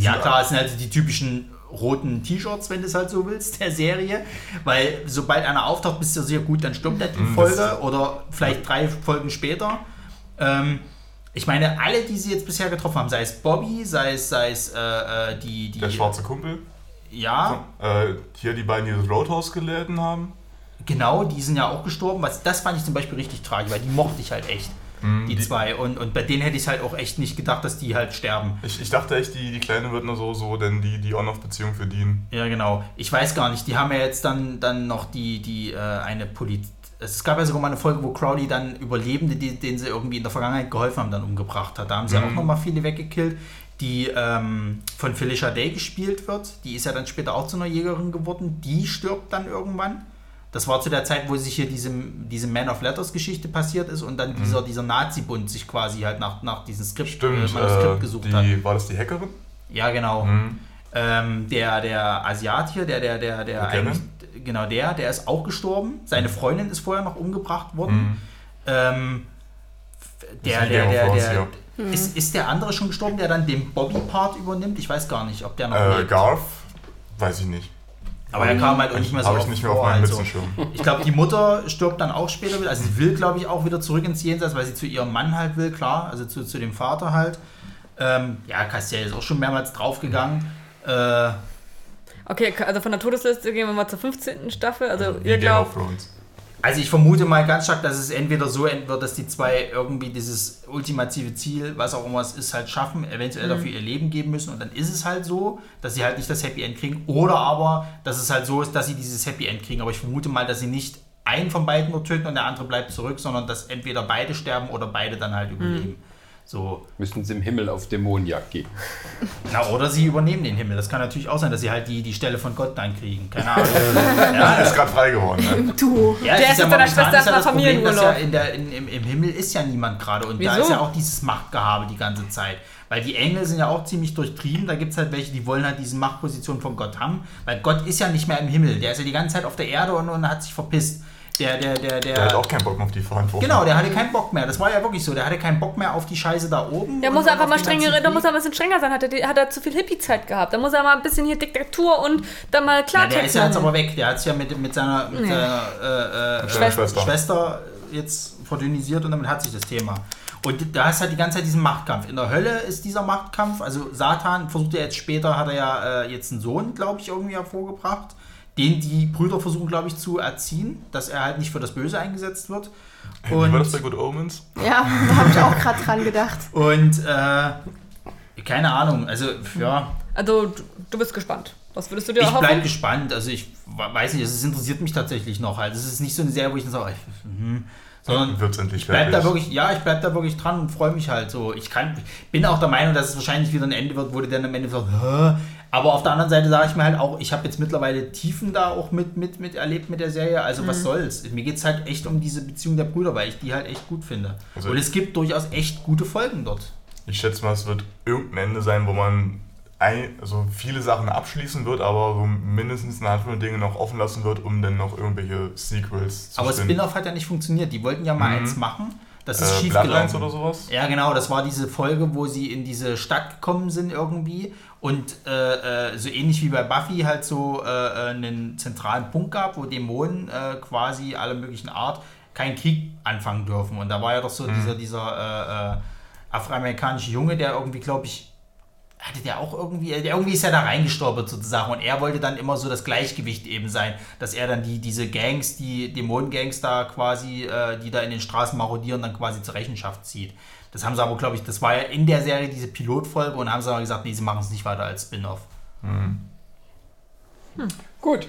ja sind klar, es sind halt die typischen roten T-Shirts, wenn du es halt so willst, der Serie. Weil sobald einer auftaucht, bist du sehr gut, dann stirbt er die Mhm, Folge das- oder vielleicht drei Folgen später. Ähm, ich meine, alle, die sie jetzt bisher getroffen haben, sei es Bobby, sei es, sei es äh, äh, die, die. Der schwarze Kumpel. Ja, Äh, hier die beiden, die das Roadhouse geladen haben. genau, die sind ja auch gestorben. Was, das fand ich zum Beispiel richtig tragisch, weil die mochte ich halt echt. Mhm, Die, zwei. Und, und bei denen hätte ich halt auch echt nicht gedacht, dass die halt sterben. Ich, ich dachte echt, die, die Kleine wird nur so, so denn die, die On-Off-Beziehung für Dean. Ja, genau. Ich weiß gar nicht. Die haben ja jetzt dann, dann noch die, die äh, eine Polit. Es gab ja sogar mal eine Folge, wo Crowley dann Überlebende, die, denen sie irgendwie in der Vergangenheit geholfen haben, dann umgebracht hat. Da haben sie Mhm. auch noch mal viele weggekillt. Die ähm, von Felicia Day gespielt wird. Die ist ja dann später auch zu einer Jägerin geworden. Die stirbt dann irgendwann. Das war zu der Zeit, wo sich hier diese, diese Man of Letters Geschichte passiert ist und dann dieser, dieser Nazi-Bund sich quasi halt nach, nach diesem Skript, Stimmt, Manuskript äh, gesucht die, hat. war das die Hackerin? Ja, genau. Mhm. Ähm, der, der Asiat hier, der, der, der, der Okay. eigentlich, genau der, der ist auch gestorben. Seine Freundin ist vorher noch umgebracht worden. Mhm. Ähm, der, der, der, Thrones der, hier. ist, ist der andere schon gestorben, der dann den Bobby-Part übernimmt? Ich weiß gar nicht, ob der noch Äh, lebt. Garth? Weiß ich nicht. Aber er kam halt auch nicht mehr so Habe ich nicht mehr auf vor, meinem also. Ich glaube, die Mutter stirbt dann auch später wieder. Also sie will, glaube ich, auch wieder zurück ins Jenseits, weil sie zu ihrem Mann halt will, klar. Also zu, zu dem Vater halt. Ähm, ja, Castiel ist auch schon mehrmals draufgegangen. Äh, Okay, also von der Todesliste gehen wir mal zur 15. Staffel. Also Wie ihr Game of glaubt, Thrones. Also ich vermute mal ganz stark, dass es entweder so wird, dass die zwei irgendwie dieses ultimative Ziel, was auch immer es ist, halt schaffen, eventuell dafür ihr Leben geben müssen und dann ist es halt so, dass sie halt nicht das Happy End kriegen oder aber, dass es halt so ist, dass sie dieses Happy End kriegen. Aber ich vermute mal, dass sie nicht einen von beiden nur töten und der andere bleibt zurück, sondern dass entweder beide sterben oder beide dann halt überleben. So. Müssen sie im Himmel auf Dämonenjagd gehen. [laughs] Na, oder sie übernehmen den Himmel. Das kann natürlich auch sein, dass sie halt die, die Stelle von Gott dann kriegen. Keine Ahnung. [laughs] Ja, ist gerade frei geworden. Ne? Du. Ja, Der ist Schwester ist ja auf einer das Problem, dass ja Familienurlaub. in der, in, im, im Himmel ist ja niemand gerade und da Wieso? ist ja auch dieses Machtgehabe die ganze Zeit. Weil die Engel sind ja auch ziemlich durchtrieben, da gibt es halt welche, die wollen halt diese Machtposition von Gott haben, weil Gott ist ja nicht mehr im Himmel, der ist ja die ganze Zeit auf der Erde und, und hat sich verpisst. Der, der, der, der, Der hat auch keinen Bock mehr auf die Verantwortung. genau, der hatte keinen Bock mehr, das war ja wirklich so, der hatte keinen Bock mehr auf die Scheiße da oben. der muss einfach mal strengere, da muss er ein bisschen strenger sein. Hat er, hat er zu viel Hippie-Zeit gehabt. Da muss er mal ein bisschen hier Diktatur und dann mal Ja, Klartext der ist ja jetzt aber weg. Der hat es ja mit, mit seiner, mit Nee. seiner äh, äh, seiner Schwester. Schwester. jetzt verdünnisiert und damit hat sich das Thema. Und da ist halt die ganze Zeit diesen Machtkampf. In der Hölle ist dieser Machtkampf, also Satan versucht ja jetzt später, hat er ja äh, jetzt einen Sohn, glaube ich, irgendwie hervorgebracht, den die Brüder versuchen, glaube ich, zu erziehen, dass er halt nicht für das Böse eingesetzt wird. Wie war das bei Und, Good Omens? Ja, [laughs] da habe ich auch gerade dran gedacht. und äh, keine Ahnung, also ja, Also du, bist gespannt. Was würdest du dir Ich erhoffen? bleibe gespannt. Also ich weiß nicht, es interessiert mich tatsächlich noch. Also es ist nicht so eine Serie, wo ich dann sage, mhm, sondern Wird's endlich ich bleib da wirklich, ja, ich bleib da wirklich dran und freue mich halt so. Ich kann, bin auch der Meinung, dass es wahrscheinlich wieder ein Ende wird, wo du dann am Ende sagst? Aber auf der anderen Seite sage ich mir halt auch, ich habe jetzt mittlerweile Tiefen da auch mit, mit, mit erlebt mit der Serie. Also Mhm. was soll's? Mir geht es halt echt um diese Beziehung der Brüder, weil ich die halt echt gut finde. Also und es gibt durchaus echt gute Folgen dort. Ich schätze mal, es wird irgendein Ende sein, wo man ein, also viele Sachen abschließen wird, aber so mindestens eine Handvoll Dinge noch offen lassen wird, um dann noch irgendwelche Sequels zu Aber. Spin-off hat ja nicht funktioniert. Die wollten ja mal Mhm. eins machen. Das ist äh, schief gelaufen. oder sowas? Ja, genau, das war diese Folge, wo sie in diese Stadt gekommen sind irgendwie und äh, äh, so ähnlich wie bei Buffy halt so äh, äh, einen zentralen Punkt gab, wo Dämonen äh, quasi aller möglichen Art keinen Krieg anfangen dürfen. Und da war ja doch so dieser, dieser äh, afroamerikanische Junge, der irgendwie, glaube ich, hatte der auch irgendwie, der irgendwie ist ja da reingestolpert sozusagen und er wollte dann immer so das Gleichgewicht eben sein, dass er dann die, diese Gangs, die Dämonengangs da quasi, die da in den Straßen marodieren, dann quasi zur Rechenschaft zieht. Das haben sie aber, glaube ich, das war ja in der Serie diese Pilotfolge und haben sie aber gesagt, nee, sie machen es nicht weiter als Spin-off. Gut.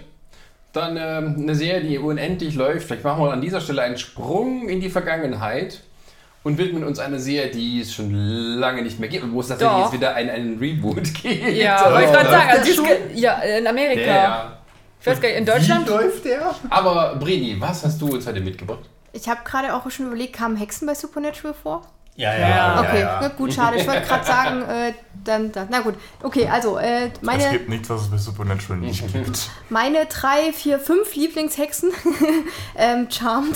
Dann ähm, eine Serie, die unendlich läuft. Vielleicht machen wir an dieser Stelle einen Sprung in die Vergangenheit und widmen uns einer Serie, die es schon lange nicht mehr gibt und wo es tatsächlich Doch. jetzt wieder einen, einen Reboot [laughs] gibt. Ja, Aber- wollte ich gerade läuft sagen. Also ja, in Amerika. Ja, ja. Ich weiß gar nicht, in Deutschland? Wie läuft der? Aber Brini, was hast du uns heute mitgebracht? Ich habe gerade auch schon überlegt, kamen Hexen bei Supernatural vor? Ja, Ja. Okay, ja. Na gut, schade. Ich wollte gerade sagen, [laughs] äh, dann, dann, na gut. Okay, also äh, Es meine, gibt nichts, was es bei Supernatural nicht [laughs] gibt. meine drei, vier, fünf Lieblingshexen. [laughs] ähm, Charmed.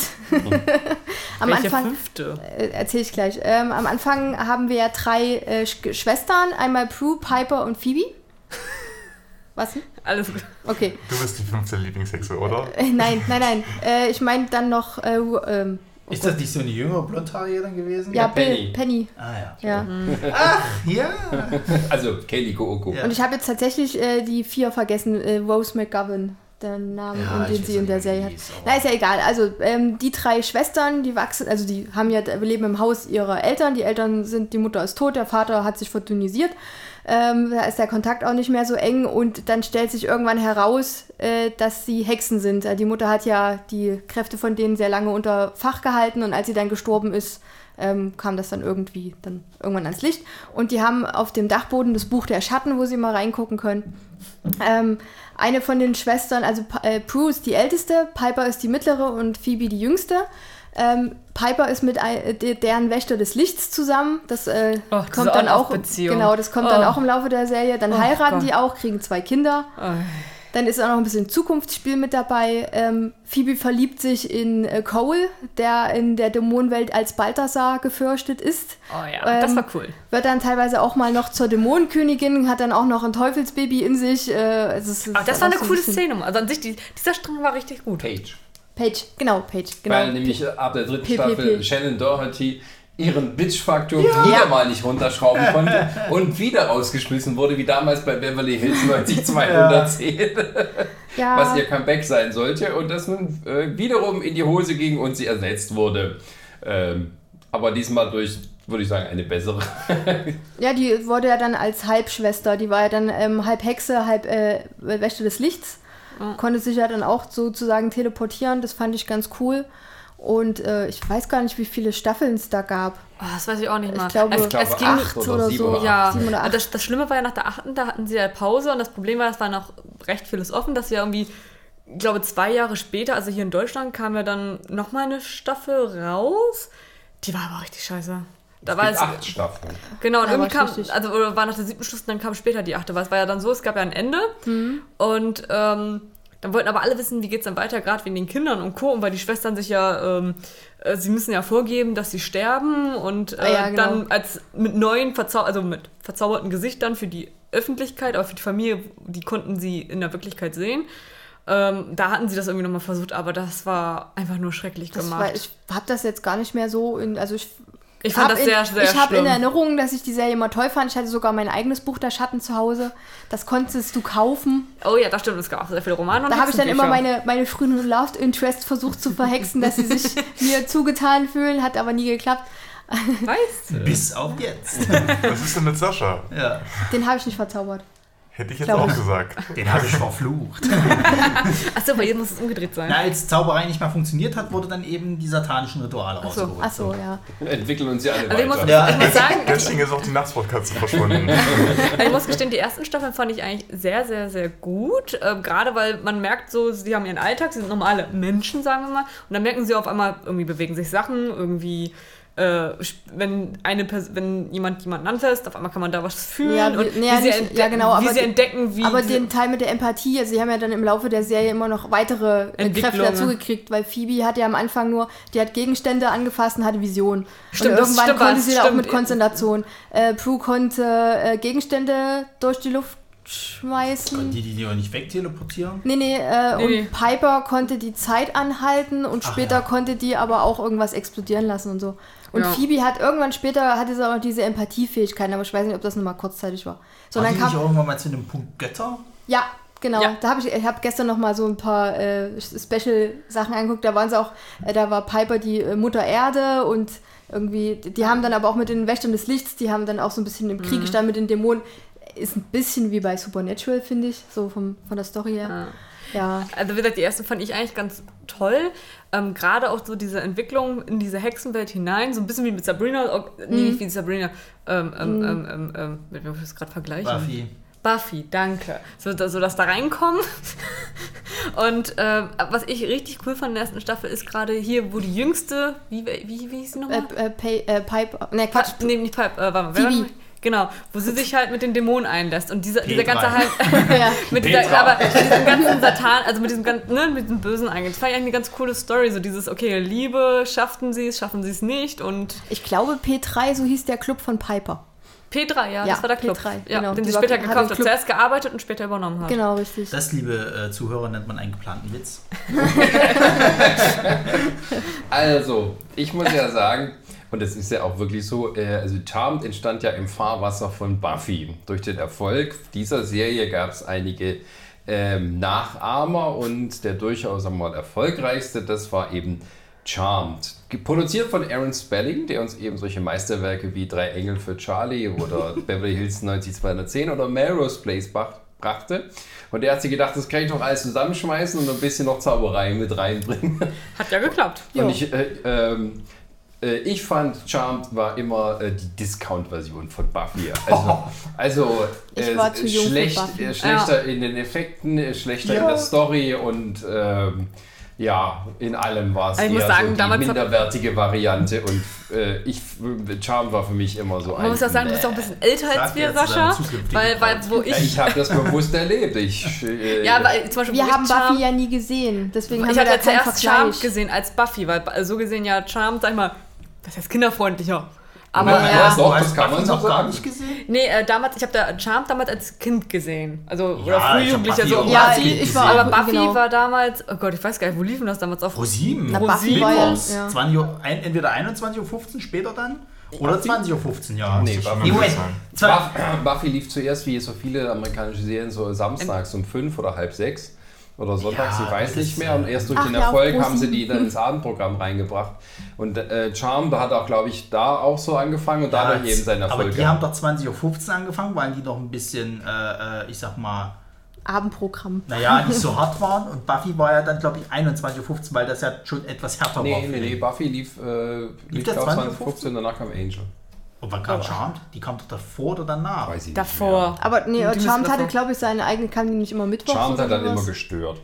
Am Welche Anfang fünfte? äh, erzähle ich gleich. Ähm, am Anfang haben wir ja drei äh, Sch Schwestern, einmal Prue, Piper und Phoebe. Was? Alles gut. Okay. Du bist die fünfte Lieblingshexe, oder? Äh, nein, nein, nein. Äh, ich meine dann noch, ähm, Ist das nicht so eine jüngere Blondhaarige dann gewesen? ja, Penny. Bill, Penny. Ah ja. Ja. Ja. Also Kelly Kooko. Ja. Und ich habe jetzt tatsächlich äh, die vier vergessen, äh, Rose McGovern, der Name, Ja, und den sie in der Serie hat. Na, ist ja egal. Also ähm, die drei Schwestern, die wachsen, also die haben ja, leben im Haus ihrer Eltern. Die Eltern sind, die Mutter ist tot, der Vater hat sich verdünnisiert. Ähm, da ist der Kontakt auch nicht mehr so eng und dann stellt sich irgendwann heraus, äh, dass sie Hexen sind. Äh, Die Mutter hat ja die Kräfte von denen sehr lange unter Fach gehalten und als sie dann gestorben ist, ähm, kam das dann irgendwie dann irgendwann ans Licht. Und die haben auf dem Dachboden das Buch der Schatten, wo sie mal reingucken können. Ähm, eine von den Schwestern, also äh, Prue ist die älteste, Piper ist die mittlere und Phoebe die jüngste. Ähm, Piper ist mit ein, deren Wächter des Lichts zusammen. Das äh, Oh, kommt dann auch. Genau, das kommt dann Oh. auch im Laufe der Serie. Dann Oh heiraten Gott. die auch, kriegen zwei Kinder. Oh. Dann ist auch noch ein bisschen Zukunftsspiel mit dabei. Ähm, Phoebe verliebt sich in äh, Cole, der in der Dämonenwelt als Balthasar gefürchtet ist. Oh ja, das Ähm, war cool. Wird dann teilweise auch mal noch zur Dämonenkönigin, hat dann auch noch ein Teufelsbaby in sich. Äh, es ist, Aber das ist war eine so ein coole bisschen- Szene. Also an sich, die, dieser Strang war richtig gut. Page. Page, genau, Page, genau. Weil nämlich ab der dritten. Staffel Shannon Doherty ihren Bitch-Faktor wieder mal nicht runterschrauben konnte [laughs] und wieder rausgeschmissen wurde, wie damals bei Beverly Hills [laughs] 90210, [laughs] ja, was ihr Comeback sein sollte und das nun äh, wiederum in die Hose ging und sie ersetzt wurde. Ähm, aber diesmal durch, würde ich sagen, eine bessere. ja, die wurde ja dann als Halbschwester. Die war ja dann ähm, halb Hexe, halb äh, Wächter des Lichts. Konnte sich ja dann auch sozusagen teleportieren. Das fand ich ganz cool. Und äh, ich weiß gar nicht, wie viele Staffeln es da gab. Oh, das weiß ich auch nicht Ich mal. glaube, es, Ich glaube, es ging, acht oder oder sieben so, oder Ja, oder acht. das, das Schlimme war ja nach der achten, da hatten sie ja Pause und das Problem war, es war noch recht vieles offen, dass ja irgendwie, ich glaube, zwei Jahre später, also hier in Deutschland, kam ja dann nochmal eine Staffel raus. Die war aber richtig scheiße. Da war Es es, acht Staffeln. genau, und Ja, irgendwie kam, richtig. also oder war nach der siebten Schluss, und dann kam später die achte, weil es war ja dann so, es gab ja ein Ende Mhm. und ähm, dann wollten aber alle wissen, wie geht's dann weiter, gerade wegen den Kindern und Co. Und weil die Schwestern sich ja, ähm, äh, sie müssen ja vorgeben, dass sie sterben und äh, Ah ja, genau. dann als mit neuen, Verzau also mit verzauberten Gesichtern für die Öffentlichkeit, aber für die Familie, die konnten sie in der Wirklichkeit sehen. Ähm, da hatten sie das irgendwie nochmal versucht, aber das war einfach nur schrecklich Das gemacht. war, ich habe das jetzt gar nicht mehr so in. Also ich Ich fand hab das sehr, in, sehr Ich habe in. Erinnerung, dass ich die Serie immer toll fand. Ich hatte sogar mein eigenes Buch der Schatten zu Hause. Das konntest du kaufen. Oh ja, das stimmt, es gab auch sehr viele Romane und Da habe ich dann immer meine, meine frühen Love Interest versucht zu verhexen, dass sie sich [laughs] mir zugetan fühlen, hat aber nie geklappt. Weißt Bis auf jetzt. Was ist denn mit Sascha? ja. Den habe ich nicht verzaubert. Hätte ich jetzt Glaub auch ich. gesagt. Den habe ich verflucht. [laughs] Achso, bei jedem muss es umgedreht sein. Na, als Zauberei nicht mehr funktioniert hat, wurde dann eben die satanischen Rituale Ach so. rausgeholt. Ach so, ja. Entwickeln uns ja alle Also ich muss, weiter. Ja. ich muss sagen, [laughs] Deswegen ist auch die Nachtsportkatze verschwunden. [laughs] Also ich muss gestehen, die ersten Staffeln fand ich eigentlich sehr, sehr, sehr gut. Ähm, Gerade weil man merkt so, sie haben ihren Alltag, sie sind normale Menschen, sagen wir mal. Und dann merken sie auf einmal, irgendwie bewegen sich Sachen, irgendwie, äh, wenn, eine Pers wenn jemand jemanden anfasst, auf einmal kann man da was fühlen. Ja, wie- und nee, ja, sie, nicht- ja, genau, wie aber sie entdecken, wie Aber den Teil mit der Empathie, also sie haben ja dann im Laufe der Serie immer noch weitere äh, Kräfte dazugekriegt, weil Phoebe hat ja am Anfang nur, die hat Gegenstände angefasst und hatte Visionen. Stimmt, und irgendwann stimmt, konnte sie da auch mit Konzentration. Äh, Prue konnte äh, Gegenstände durch die Luft schmeißen. Die, die die auch nicht wegteleportieren? Nee, nee, äh, Nee, und nee. Piper konnte die Zeit anhalten und Ach, später ja. konnte die aber auch irgendwas explodieren lassen und so. Und Ja. Phoebe hat irgendwann später hatte sie auch noch diese Empathiefähigkeit, aber ich weiß nicht, ob das nur mal kurzzeitig war. Sondern kam, irgendwann mal zu dem Punkt Götter? ja, genau. Ja. Da habe ich, ich habe gestern noch mal so ein paar äh, Special-Sachen angeguckt. Da waren sie auch, äh, da war Piper die äh, Mutter Erde und irgendwie, die haben dann aber auch mit den Wächtern des Lichts, die haben dann auch so ein bisschen im Krieg Mhm. gestanden mit den Dämonen. Ist ein bisschen wie bei Supernatural, finde ich, so vom, von der Story her. Ja. Ja. Also wie gesagt, die erste fand ich eigentlich ganz toll. Ähm, Gerade auch so diese Entwicklung in diese Hexenwelt hinein, so ein bisschen wie mit Sabrina, auch, nee, Mhm. nicht wie Sabrina, ähm, ähm, ähm, ähm, ähm, mit wem ich das gerade vergleichen? Buffy. Buffy, danke. So, so dass da reinkommen. [laughs] Und ähm, was ich richtig cool fand in der ersten Staffel ist gerade hier, wo die jüngste, wie, wie, wie hieß sie Äh, nochmal? äh, Pay, äh, Piper, ne Quatsch, Pa nee, nicht Pipe, äh, warte mal. wer war Phoebe. Genau, wo sie sich halt mit den Dämonen einlässt. Und dieser, dieser P3. ganze halt. [laughs] ja. mit dieser, aber mit diesem ganzen Satan, also mit diesem ganzen, ne, mit diesem Bösen eigentlich. Das fand ich eigentlich eine ganz coole Story. So dieses, okay, Liebe, schafften sie es, schaffen sie es nicht. Und Ich glaube P3, so hieß der Club von Piper. P3, ja, Ja, das war der Club. P3, ja, genau. den sie später gekauft hat. Zuerst gearbeitet und später übernommen hat. Genau, richtig. Das, liebe äh, Zuhörer, nennt man einen geplanten Witz. [laughs] Also, ich muss ja sagen, und das ist ja auch wirklich so, äh, also Charmed entstand ja im Fahrwasser von Buffy. Durch den Erfolg dieser Serie gab es einige ähm, Nachahmer und der durchaus einmal erfolgreichste, das war eben Charmed. Produziert von Aaron Spelling, der uns eben solche Meisterwerke wie Drei Engel für Charlie oder [laughs] Beverly Hills 90210 oder Melrose Place brachte. Und der hat sich gedacht, das kann ich doch alles zusammenschmeißen und ein bisschen noch Zauberei mit reinbringen. Hat ja geklappt. [laughs] Jo. Und ich, äh, ähm, äh, ich fand, Charmed war immer äh, die Discount-Version von Buffy. Also, also Ich äh, schlecht, äh, schlechter in den Effekten, äh, schlechter in der Story und ähm, ja, in allem war es Also eher ich sagen, so die minderwertige Variante und äh, ich, Charmed war für mich immer so ein... Man muss auch sagen, du bist doch ein bisschen älter als wir, Sascha. Weil, weil wo Ja, ich. ich habe das bewusst erlebt. Ich, [laughs] äh, Ja, weil zum Beispiel, Wir haben ich Charmed- Buffy ja nie gesehen, deswegen haben Ich wir habe da ja zuerst Vergleich. gesehen als Buffy, weil so gesehen ja Charmed, sag ich mal, das heißt kinderfreundlicher. Aber Ja, ja, doch, hast das kann man Buffy noch gar sagen. nicht gesehen? nee, äh, damals, ich habe da Charmed damals als Kind gesehen. Also, Ja, oder ich Frühjugendlicher, so Buffy Ja, als Buffy. Kind ich war. Aber auch, Buffy genau. war damals, oh Gott, ich weiß gar nicht, wo liefen das damals auf? Pro 7. Na, Pro Buffy sieben. war ja, Mittwochs, ja. 20 Uhr, ein, entweder 21.15 Uhr später dann oder 20.15 Uhr, ja. Nee. Buffy Nee, Moment. muss sein. Zwei- Buff- Buffy lief zuerst wie so viele amerikanische Serien so samstags um fünf oder halb sechs oder sonntags, Ja, ich weiß nicht mehr. Und erst durch Ach den Erfolg haben sie die dann ins Abendprogramm reingebracht. Und äh, Charm hat auch, glaube ich, da auch so angefangen und dadurch Ja, eben seinen aber Erfolg die gehabt. haben doch 20.15 Uhr angefangen, weil die noch ein bisschen, äh, äh, ich sag mal, Abendprogramm. naja, nicht so hart waren. Und Buffy war ja dann, glaube ich, 21.15 Uhr, weil das ja schon etwas härter war. Nee, für nee, die. nee, Buffy lief, äh, lief das glaub, 2015? 2015 danach kam Angel. Und wann kam Charmed? Die kam doch davor oder danach? Weiß ich nicht Davor. Aber nee, Die Charmed hatte, glaube ich, seine eigene, kam die nicht immer Mittwoch. Mehr. Charmed hat dann immer gestört.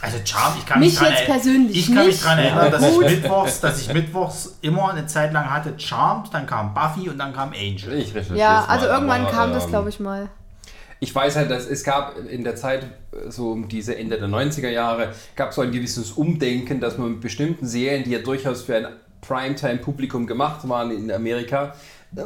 Also Charmed, ich kann Mich mich dran jetzt persönlich Ich kann mich nicht. daran erinnern, dass ich, mittwochs, dass ich mittwochs immer eine Zeit lang hatte Charmed, dann kam Buffy und dann kam Angel. Ich recherchiere Ja, es also mal, irgendwann aber, kam das, ähm, glaube ich, mal. Ich weiß halt, dass es gab in der Zeit, so um diese Ende der 90er Jahre, gab so ein gewisses Umdenken, dass man mit bestimmten Serien, die ja durchaus für ein Primetime-Publikum gemacht waren in Amerika,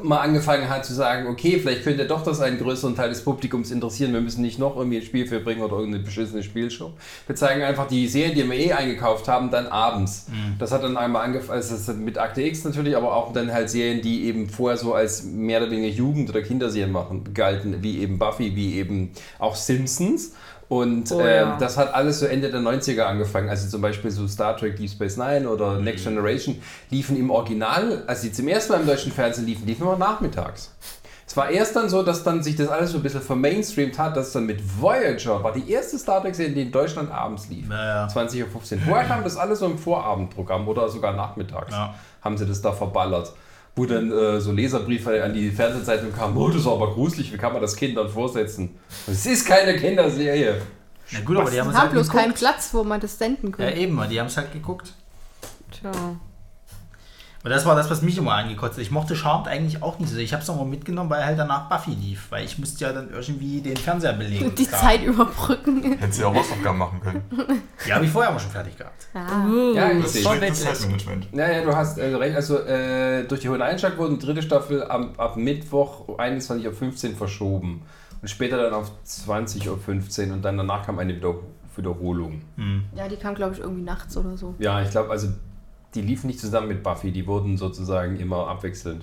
mal angefangen hat zu sagen, okay, vielleicht könnte doch das einen größeren Teil des Publikums interessieren. Wir müssen nicht noch irgendwie ein Spielfilm bringen oder irgendeine beschissene Spielshow. Wir zeigen einfach die Serien, die wir eh eingekauft haben, dann abends. Das hat dann einmal angefangen, also mit Akte X natürlich, aber auch dann halt Serien, die eben vorher so als mehr oder weniger Jugend- oder Kinderserien machen, galten, wie eben Buffy, wie eben auch Simpsons. Und Oh, äh, ja. das hat alles so Ende der 90er angefangen. Also zum Beispiel so Star Trek Deep Space Nine oder Next Generation liefen im Original, als sie zum ersten Mal im deutschen Fernsehen liefen, liefen immer nachmittags. Es war erst dann so, dass dann sich das alles so ein bisschen vermainstreamt hat, dass dann mit Voyager war die erste Star Trek-Serie, die in Deutschland abends lief. Naja. 20.15 Uhr. Vorher kam das alles so im Vorabendprogramm oder sogar nachmittags. Ja. Haben sie das da verballert. Wo dann äh, so Leserbriefe an die Fernsehzeitung kamen, oh, das ist aber gruselig, wie kann man das Kindern vorsetzen? Es ist keine Kinderserie. Na gut, aber die haben es haben halt bloß keinen geguckt. Platz, wo man das senden Ja, könnte. eben, die haben es halt geguckt. Tja. Und das war das, was mich immer angekotzt hat. Ich mochte Charmed eigentlich auch nicht so. Ich habe es nochmal mitgenommen, weil halt danach Buffy lief. Weil ich musste ja dann irgendwie den Fernseher belegen. Die Da. Zeit überbrücken. Hätten sie auch Hausaufgaben machen können. Die habe ich vorher aber schon fertig gehabt. Ah. Ja, ich Das sehe. ist Voll das. Zeitmanagement. Ja, ja, du hast also recht. Also äh, durch die hohe Einschlag wurde die dritte Staffel am, ab Mittwoch 21.15 Uhr verschoben. Und später dann auf 20.15 Uhr und dann danach kam eine Wieder Wiederholung. Ja, die kam, glaube ich, irgendwie nachts oder so. Ja, ich glaube, also die liefen nicht zusammen mit Buffy, die wurden sozusagen immer abwechselnd.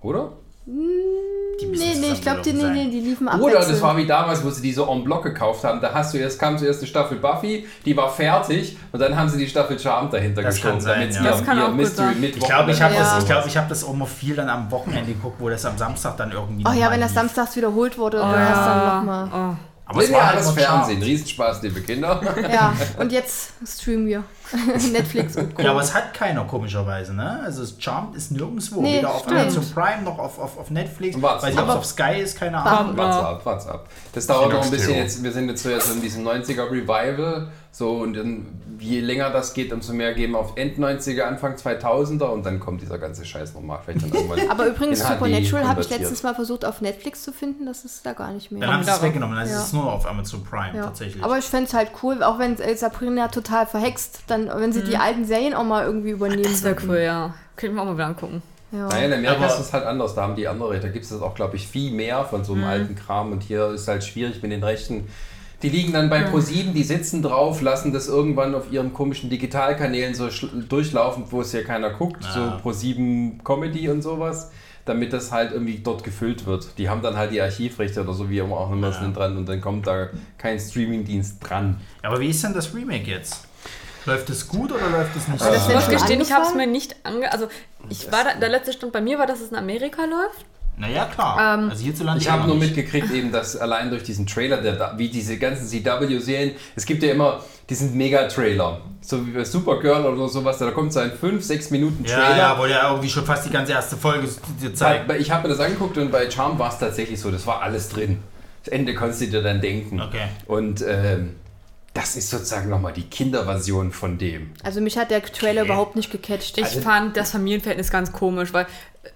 Oder? Die müssen Nee, nee, ich glaube, die, nee, nee, die liefen Oder abwechselnd. das war wie damals, wo sie die so en bloc gekauft haben. Da hast du erst, kam zuerst die Staffel Buffy, die war fertig und dann haben sie die Staffel Charmed dahinter Das kann geschoben, sein, damit ja. ihr, kann ihr auch gut Mystery. Mittwoch Ich glaube, ich habe Ja. das, ich glaub, ich hab das auch mal viel dann am Wochenende geguckt, wo das am Samstag dann irgendwie Oh ja, wenn das lief. samstags wiederholt wurde, Oh, war das dann ja. nochmal. Oh. Aber es war halt immer Fernsehen. Riesenspaß, liebe Kinder. Ja, und jetzt streamen wir. [laughs] Netflix und Co. Ja, aber es hat keiner komischerweise, ne? Also Charmed ist nirgendwo. Nee, Weder auf stimmt. Amazon Prime noch auf, auf, auf Netflix. What's Weil sie auf Sky ist, keine Ahnung. Ja. up, what's up. Das dauert noch ein bisschen jetzt, wir sind jetzt so jetzt in diesem 90er Revival, so und dann, je länger das geht, umso mehr geben auf End 90er, Anfang 2000er und dann kommt dieser ganze Scheiß nochmal. Vielleicht dann irgendwann [laughs] Aber übrigens, Supernatural habe ich letztens mal versucht auf Netflix zu finden, das ist da gar nicht mehr. Dann haben sie es weggenommen, dann Ja. ist es nur auf Amazon Prime Ja. tatsächlich. Aber ich fände es halt cool, auch wenn äh, Sabrina total verhext, dann, wenn sie die alten Serien auch mal irgendwie übernehmen. Das wäre cool, ja. Könnten wir auch mal wieder angucken. Ja. Naja, in Amerika Aber- ist es halt anders, da haben die andere, da gibt es auch, glaube ich, viel mehr von so einem alten Kram und hier ist halt schwierig mit den Rechten. Die liegen dann bei Pro7, die sitzen drauf, lassen das irgendwann auf ihren komischen Digitalkanälen so durchlaufen, wo es ja keiner guckt, Ja. so Pro7 Comedy und sowas, damit das halt irgendwie dort gefüllt wird. Die haben dann halt die Archivrechte oder so, wie immer auch immer es Ja. nennt, dran und dann kommt da kein Streamingdienst dran. Ja, aber wie ist denn das Remake jetzt? Läuft es gut oder läuft es nicht Aber das so? wär Ich muss gestehen, ich habe es mir nicht ange... Also, ich war da, der letzte Stand bei mir war, dass es in Amerika läuft. Naja, klar. Ähm, also hierzulande Ich habe nur nicht. mitgekriegt, eben, dass allein durch diesen Trailer, der, wie diese ganzen CW-Serien, es gibt ja immer diesen Mega-Trailer. So wie bei Supergirl oder sowas, da kommt so ein 5, 6 Minuten Ja, Trailer. ja, wo der irgendwie schon fast die ganze erste Folge dir Bei, zeigt. bei, ich habe mir das angeguckt und bei Charm war es tatsächlich so, das war alles drin. Das Ende konntest du dir dann denken. Okay. Und ähm, das ist sozusagen nochmal die Kinderversion von dem. Also mich hat der Trailer überhaupt nicht gecatcht. Ich Also- fand das Familienverhältnis ganz komisch, weil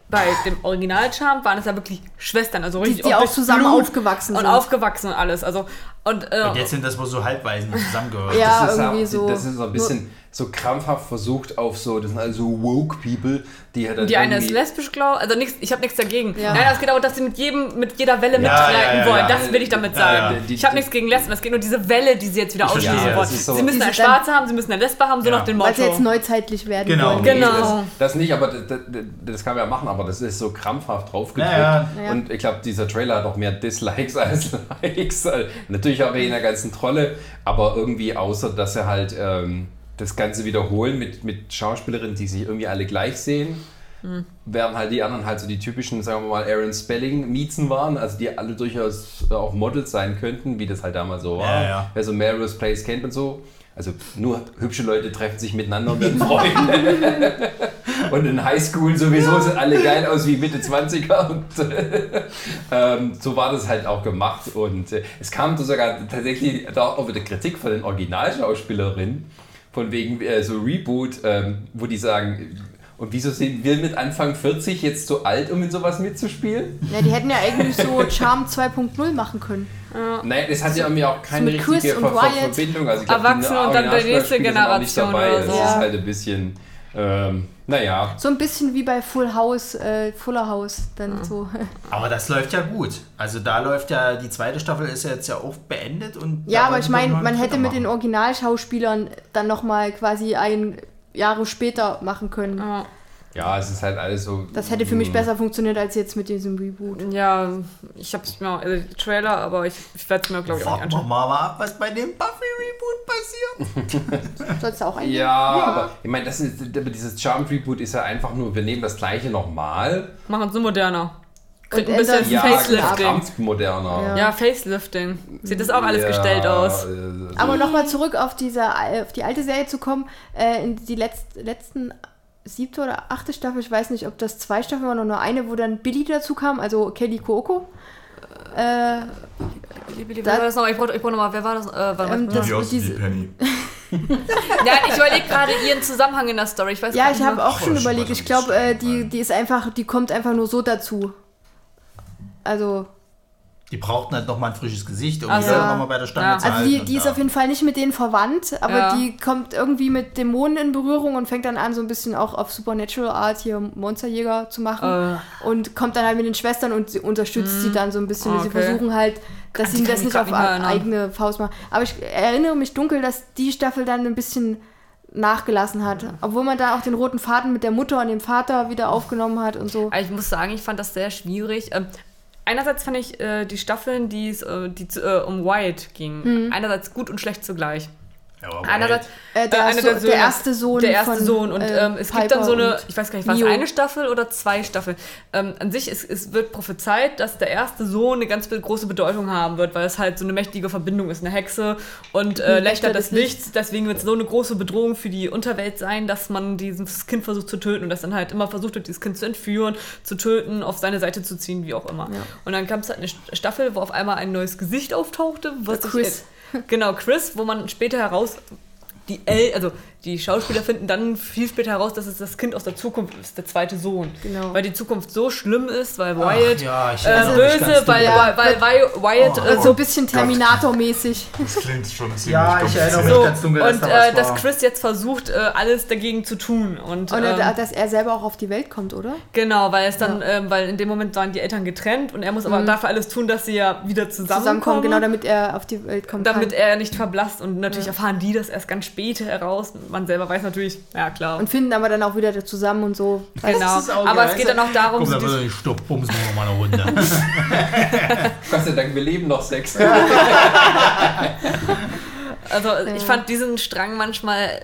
bei dem Original-Charm waren es ja wirklich Schwestern, also richtig die auch durch zusammen Blut aufgewachsen und sind. aufgewachsen und alles. Also und, äh, Und jetzt sind das wohl so Halbweisen, die zusammengehören. Ja. das ist irgendwie auch, so. Das ist so ein bisschen so krampfhaft versucht auf so, das sind also woke people, die halt dann die eine ist lesbisch, glaube also nichts, ich habe nichts dagegen. Ja. Nein, es geht auch, dass sie mit jedem, mit jeder Welle Ja, mitreiten ja, ja, wollen. ja. Das will ich damit Ja, sagen. ja. Die- ich habe die- nichts gegen Lesben, es geht nur diese Welle, die sie jetzt wieder ausschließen ja, wollen. so- sie müssen eine Schwarze haben, sie müssen eine Lesbe haben, so Ja. nach dem Weil Motto. sie jetzt neuzeitlich werden Genau. wollen. Genau. Das, das nicht, aber das, das, das kann man ja machen, aber das ist so krampfhaft draufgedrückt. Ja, ja. Und ich glaube, dieser Trailer hat auch mehr Dislikes [laughs] als Likes. Natürlich auch wegen der ganzen Trolle, aber irgendwie außer, dass er halt ähm, das Ganze wiederholen mit, mit Schauspielerinnen, die sich irgendwie alle gleich sehen. Während halt die anderen halt so die typischen, sagen wir mal, Aaron Spelling-Miezen waren, also die alle durchaus auch Models sein könnten, wie das halt damals so war. Ja, ja. Wer so Melrose Place kennt und so. Also nur hübsche Leute treffen sich miteinander und werden Freunde. und in Highschool sowieso sind alle geil aus wie Mitte 20er. Und ähm, so war das halt auch gemacht. Und äh, es kam sogar tatsächlich da auch wieder Kritik von den Originalschauspielerinnen, von wegen äh, so Reboot, ähm, wo die sagen, und wieso sind wir mit Anfang 40 jetzt so alt, um in sowas mitzuspielen? Ja, die hätten ja eigentlich so Charm 2.0 machen können. Nein, das hat ja irgendwie auch keine Chris richtige und Ver Ver Wyatt. Verbindung. Also ich glaub, Erwachsene und dann die nächste Generation dabei. oder Das so. ist Ja. halt ein bisschen, ähm, naja. So ein bisschen wie bei Full House, äh, Fuller House, dann so. [laughs] Aber das läuft ja gut. Also da läuft ja, die zweite Staffel ist ja jetzt ja auch beendet und. Ja, aber ich meine, man hätte mit den. Originalschauspielern dann nochmal quasi ein Jahre später machen können. Ja. Ja, es ist halt alles so. Das hätte für mich mm, besser funktioniert als jetzt mit diesem Reboot. Ja, ich hab's mir, also Trailer, aber ich, ich werde es mir, glaube ich, auch nicht Warten wir anschauen. mal ab, was bei dem Buffy-Reboot passiert. [laughs] Sollst du auch ein? Ja, aber ich meine, das ist, aber dieses Charm Reboot ist ja einfach nur, wir nehmen das gleiche nochmal. Machen es nur moderner. Und ein bisschen Ja, Facelifting. moderner. Ja. Ja, Facelifting. Sieht das auch alles Ja, gestellt aus. äh, so- Aber nochmal zurück auf, diese, auf die alte Serie zu kommen, äh, in die letzt, letzten siebte oder achte Staffel, ich weiß nicht, ob das zwei Staffeln waren oder nur eine, wo dann Billy dazu kam, also Kelly Coco. Äh, liebe, Da- wer war das? Ich brauche ich brauch noch mal, wer war das? Äh, warte, Ähm, das- diese- Penny. [laughs] ja, ich überlege gerade ihren Zusammenhang in der Story. Ich weiß ja, ich habe auch schon das überlegt. Ich glaube, äh, die, die ist einfach, die kommt einfach nur so dazu. Also, Die brauchten halt nochmal ein frisches Gesicht, um Ach die. Leute nochmal bei der Stange Ja. zu also halten. die, und die ist ja. auf jeden Fall nicht mit denen verwandt, aber Ja. die kommt irgendwie mit Dämonen in Berührung und fängt dann an, so ein bisschen auch auf Supernatural Art hier Monsterjäger zu machen. Äh. Und kommt dann halt mit den Schwestern und sie unterstützt sie dann so ein bisschen. Und Sie okay. versuchen halt, dass Die sie das ich nicht auf nicht eigene Faust machen. Aber ich erinnere mich dunkel, dass die Staffel dann ein bisschen nachgelassen hat. Obwohl man da auch den roten Faden mit der Mutter und dem Vater wieder aufgenommen hat und so. Ich muss sagen, ich fand das sehr schwierig. Einerseits fand ich äh, die Staffeln, die es äh, die, äh, um Wyatt gingen, einerseits gut und schlecht zugleich. Ja, aber Einerseits Äh, der, äh, so, der Söhne. der erste Sohn. der erste von, Sohn und äh, ähm, es gibt dann so Piper eine, ich weiß gar nicht, war es eine Staffel oder zwei Staffeln. Ähm, an sich es, es wird prophezeit, dass der erste Sohn eine ganz große Bedeutung haben wird, weil es halt so eine mächtige Verbindung ist, eine Hexe und äh, Hm, Lächter des Lichts. Deswegen wird es so eine große Bedrohung für die Unterwelt sein, dass man dieses Kind versucht zu töten und das dann halt immer versucht wird, dieses Kind zu entführen, zu töten, auf seine Seite zu ziehen, wie auch immer. Ja. Und dann kam es halt eine Staffel, wo auf einmal ein neues Gesicht auftauchte, was Chris. Genau, Chris, wo man später heraus die El also die Schauspieler finden dann viel später heraus, dass es das Kind aus der Zukunft ist, der zweite Sohn. Genau. Weil die Zukunft so schlimm ist, weil Ach, Wyatt ja, ich äh, erinnere mich ganz böse, weil, dunkel. weil, weil, Wyatt Oh. äh, so ein bisschen Terminator-mäßig. Das klingt schon ziemlich Ja, ich erinnere mich so, ganz dunkel, dass und da äh, dass. Chris jetzt versucht, äh, alles dagegen zu tun. Und, Und ähm, äh, dass er selber auch auf die Welt kommt, oder? genau, weil es dann, ähm, weil in dem Moment waren die Eltern getrennt und er muss aber dafür alles tun, dass sie ja wieder zusammenkommen. Zusammenkommen, genau, damit er auf die Welt kommt. damit kann. er nicht verblasst und natürlich erfahren die das erst ganz später heraus. Man selber weiß natürlich, ja klar. Und finden aber dann auch wieder zusammen und so. genau. Das ist auch Aber geil. es geht dann auch darum, Komm, so da dieses- würde ich stopp, bumsen wir mal eine Runde. Gott sei Dank, wir leben noch Sex. [laughs] Also ich fand diesen Strang manchmal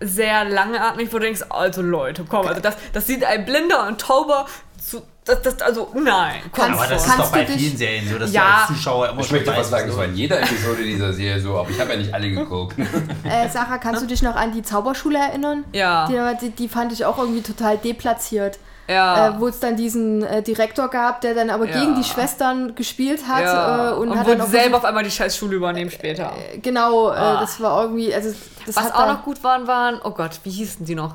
sehr langatmig, wo du denkst, also Leute, komm, also das, das sieht ein Blinder und Tauber zu Das, das, also, nein, Kannst- Aber das vor. ist doch bei du dich- vielen Serien so, dass Ja. du als Zuschauer immer Ich möchte was sagen, es so- war in jeder Episode dieser Serie so, aber ich habe ja nicht alle geguckt. [laughs] Äh, Sarah, kannst du dich noch an die Zauberschule erinnern? Ja. Die, die, die fand ich auch irgendwie total deplatziert. Ja. Äh, wo es dann diesen äh, Direktor gab, der dann aber Ja. gegen die Schwestern gespielt hat. ja. Äh, und, und hat wo dann auch selber auf einmal die scheiß Schule übernehmen später. versucht- Genau, äh, Ah. das war irgendwie. Also, das Was hat auch noch gut waren, waren, oh Gott, wie hießen die noch?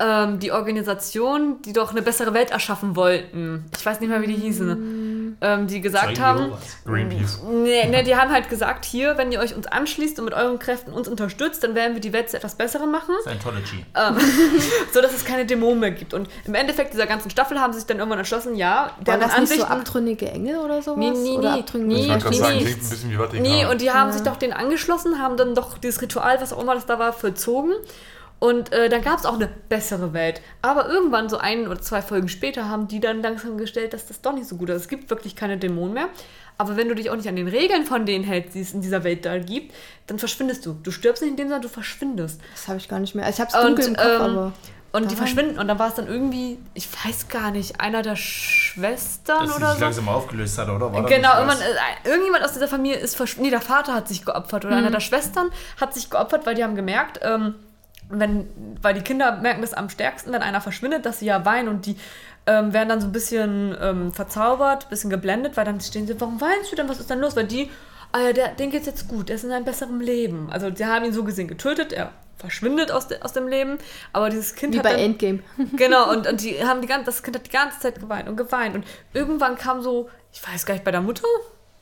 Ähm, die Organisation, die doch eine bessere Welt erschaffen wollten. Ich weiß nicht mehr, wie die hießen. Ähm, die gesagt Zeugen haben. Greenpeace. nee, nee, die haben halt gesagt, hier, wenn ihr euch uns anschließt und mit euren Kräften uns unterstützt, dann werden wir die Welt zu etwas Besserem machen, Scientology. [laughs] so dass es keine Dämonen mehr gibt. Und im Endeffekt dieser ganzen Staffel haben sie sich dann irgendwann entschlossen, ja, deren das nicht so abtrünnige Engel oder sowas? Nee, nee, oder nee. abtrünnige Nee, sagen, nee. klingt ein bisschen wie Vatikan. Nee, und die haben sich doch denen angeschlossen, haben dann doch dieses Ritual, was auch immer das da war, vollzogen. Und äh, dann gab es auch eine bessere Welt. Aber irgendwann, so ein oder zwei Folgen später, haben die dann langsam gestellt, dass das doch nicht so gut ist. Es gibt wirklich keine Dämonen mehr. Aber wenn du dich auch nicht an den Regeln von denen hältst, die es in dieser Welt da gibt, dann verschwindest du. Du stirbst nicht in dem Sinne, du verschwindest. Das habe ich gar nicht mehr. Also ich habe es dunkel im Kopf, ähm, aber. und die verschwinden. Und dann war es dann irgendwie, ich weiß gar nicht, einer der Schwestern Dass oder sich so. langsam aufgelöst hat, oder? War Genau, irgendwann, äh, irgendjemand aus dieser Familie ist verschwunden. Nee, der Vater hat sich geopfert oder einer der Schwestern hat sich geopfert, weil die haben gemerkt, ähm, wenn, weil die Kinder merken das am stärksten, wenn einer verschwindet, dass sie ja weinen und die ähm, werden dann so ein bisschen ähm, verzaubert, ein bisschen geblendet, weil dann stehen sie, warum weinst du denn, was ist denn los? Weil die, ah ja, der, den geht's jetzt gut, der ist in einem besseren Leben. Also die haben ihn so gesehen getötet, er verschwindet aus, de, aus dem Leben, aber dieses Kind Wie hat bei dann, Endgame. [laughs] Genau, und, und die haben die ganze, das Kind hat die ganze Zeit geweint und geweint. Und irgendwann kam so, ich weiß gar nicht, bei der Mutter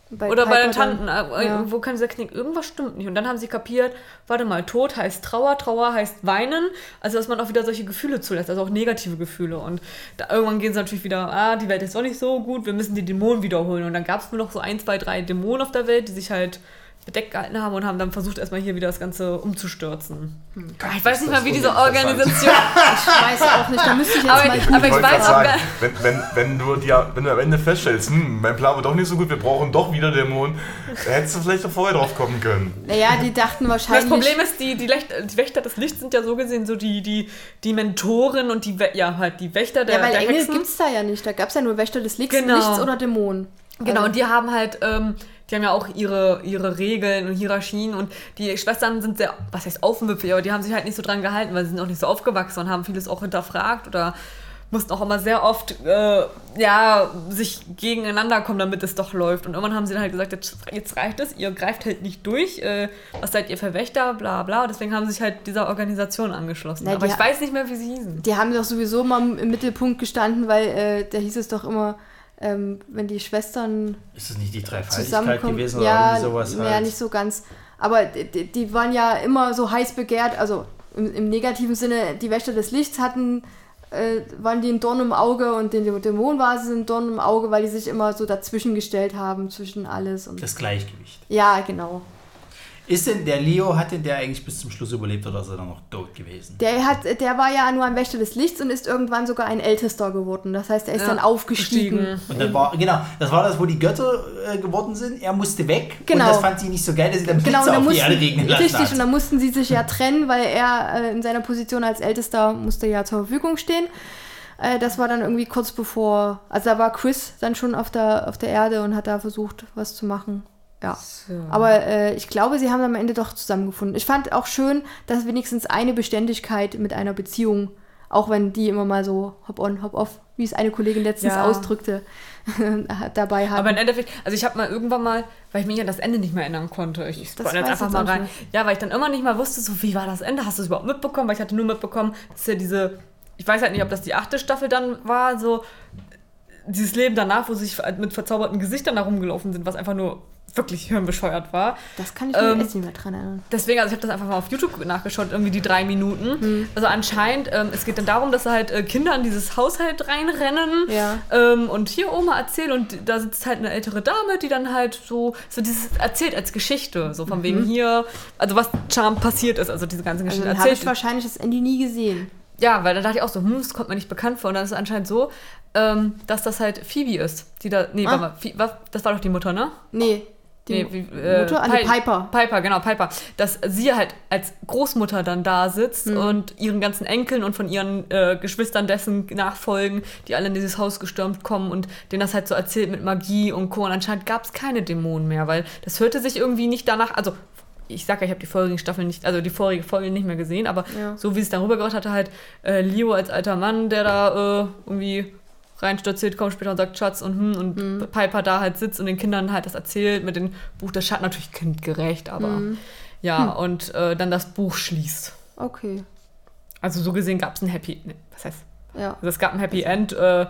Bei oder bei den Tanten, äh, ja. wo kann dieser Knick, irgendwas stimmt nicht. Und dann haben sie kapiert, warte mal, Tod heißt Trauer, Trauer heißt Weinen. Also, dass man auch wieder solche Gefühle zulässt, also auch negative Gefühle. Und da, irgendwann gehen sie natürlich wieder, ah, die Welt ist doch nicht so gut, wir müssen die Dämonen wiederholen. Und dann gab es nur noch so ein, zwei, drei Dämonen auf der Welt, die sich halt bedeckt gehalten haben und haben dann versucht, erstmal hier wieder das Ganze umzustürzen. ich weiß nicht mal, wie diese Organisation. [laughs] Ich weiß auch nicht, da müsste ich jetzt Aber- mal. aber Ich ich wollte weiß auch sagen, gar- wenn, wenn, wenn, du die, wenn du am Ende feststellst, hm, mein Plan war doch nicht so gut, wir brauchen doch wieder Dämonen, da hättest du vielleicht doch vorher drauf kommen können. Naja, die dachten wahrscheinlich. Das Problem ist, die, die, Lecht, die Wächter des Lichts sind ja so gesehen so die, die, die Mentoren und die, ja, halt die Wächter der, ja, weil der Engel Hexen. gibt es da ja nicht. Da gab es ja nur Wächter des Lichts, Genau. Lichts oder Dämonen. Genau, Also- und die haben halt, ähm, die haben ja auch ihre, ihre Regeln und Hierarchien und die Schwestern sind sehr, was heißt aufmüpfig, aber die haben sich halt nicht so dran gehalten, weil sie sind auch nicht so aufgewachsen und haben vieles auch hinterfragt oder mussten auch immer sehr oft, äh, ja, sich gegeneinander kommen, damit es doch läuft. Und irgendwann haben sie dann halt gesagt, jetzt, jetzt reicht es, ihr greift halt nicht durch, äh, was seid ihr für Wächter, bla bla. Deswegen haben sie sich halt dieser Organisation angeschlossen. Na, aber ich weiß nicht mehr, wie sie hießen. Die haben doch sowieso mal im Mittelpunkt gestanden, weil äh, da hieß es doch immer, ähm, wenn die Schwestern Ist es nicht die Dreifaltigkeit gewesen oder ja, irgendwie sowas? ja, halt? nicht so ganz. Aber die, die waren ja immer so heiß begehrt, also im, im negativen Sinne, die Wächter des Lichts hatten, äh, waren die ein Dorn im Auge und den Dämonen war sie ein Dorn im Auge, weil die sich immer so dazwischen gestellt haben, zwischen alles und. Das Gleichgewicht. ja, genau. Ist denn der Leo, hat denn der eigentlich bis zum Schluss überlebt oder ist er dann noch tot gewesen? Der, hat, der war ja nur ein Wächter des Lichts und ist irgendwann sogar ein Ältester geworden. Das heißt, er ist Ja, dann aufgestiegen. gestiegen. Und dann war, genau, das war das, wo die Götter äh, geworden sind. Er musste weg. Genau. Und das fand sie nicht so geil, dass sie dann Blitze Genau, und dann auf die mussten, Erde regnen lassen richtig, hat. und dann mussten sie sich ja trennen, weil er äh, in seiner Position als Ältester musste ja zur Verfügung stehen. Äh, das war dann irgendwie kurz bevor, also da war Chris dann schon auf der, auf der Erde und hat da versucht, was zu machen. Ja. Aber äh, ich glaube, sie haben am Ende doch zusammengefunden. Ich fand auch schön, dass wenigstens eine Beständigkeit mit einer Beziehung, auch wenn die immer mal so hop-on, hop-off, wie es eine Kollegin letztens Ja. ausdrückte, [laughs] dabei hat. Aber im Endeffekt, also ich habe mal irgendwann mal, weil ich mich an das Ende nicht mehr erinnern konnte, ich Das spoilere jetzt einfach mal rein. Ja, weil ich dann immer nicht mal wusste, so wie war das Ende? Hast du es überhaupt mitbekommen? Weil ich hatte nur mitbekommen, dass ja diese, ich weiß halt nicht, ob das die achte Staffel dann war, so dieses Leben danach, wo sie sich mit verzauberten Gesichtern da rumgelaufen sind, was einfach nur wirklich hirnbescheuert war. das kann ich mir ähm, jetzt nicht mehr dran erinnern. Deswegen, also ich habe das einfach mal auf YouTube nachgeschaut, irgendwie die drei Minuten. Hm. Also anscheinend, ähm, es geht dann darum, dass halt äh, Kinder in dieses Haushalt reinrennen Ja. ähm, und hier Oma erzählt und da sitzt halt eine ältere Dame, die dann halt so, so dieses erzählt als Geschichte, so von wegen hier, also was Charm passiert ist, also diese ganze Mhm. Also habe ich wahrscheinlich das Andy nie gesehen. Ja, weil dann dachte ich auch so, hm, das kommt mir nicht bekannt vor. Und dann ist es anscheinend so, ähm, dass das halt Phoebe ist, die da, nee, Ah. warte mal, das war doch die Mutter, ne? Nee, Die Nee, wie, äh, Mutter? Ah, nee, Pi- Piper. Piper, genau, Piper. Dass sie halt als Großmutter dann da sitzt Mhm. und ihren ganzen Enkeln und von ihren äh, Geschwistern dessen nachfolgen, die alle in dieses Haus gestürmt kommen und denen das halt so erzählt mit Magie und Co. Und anscheinend gab es keine Dämonen mehr, weil das hörte sich irgendwie nicht danach, also ich sag ja, ich habe die vorigen Staffeln nicht, also die vorige Folge nicht mehr gesehen, aber Ja. so wie es darüber gebracht hatte, halt äh, Leo als alter Mann, der da äh, irgendwie reinstürzt, kommt später und sagt Schatz und hm, und Mhm. Piper da halt sitzt und den Kindern halt das erzählt mit dem Buch der Schatten, natürlich kindgerecht, aber Mhm. ja, Hm. und äh, dann das Buch schließt. Okay. Also so gesehen gab es ein Happy, ne, was heißt, Ja. also es gab ein Happy End, äh,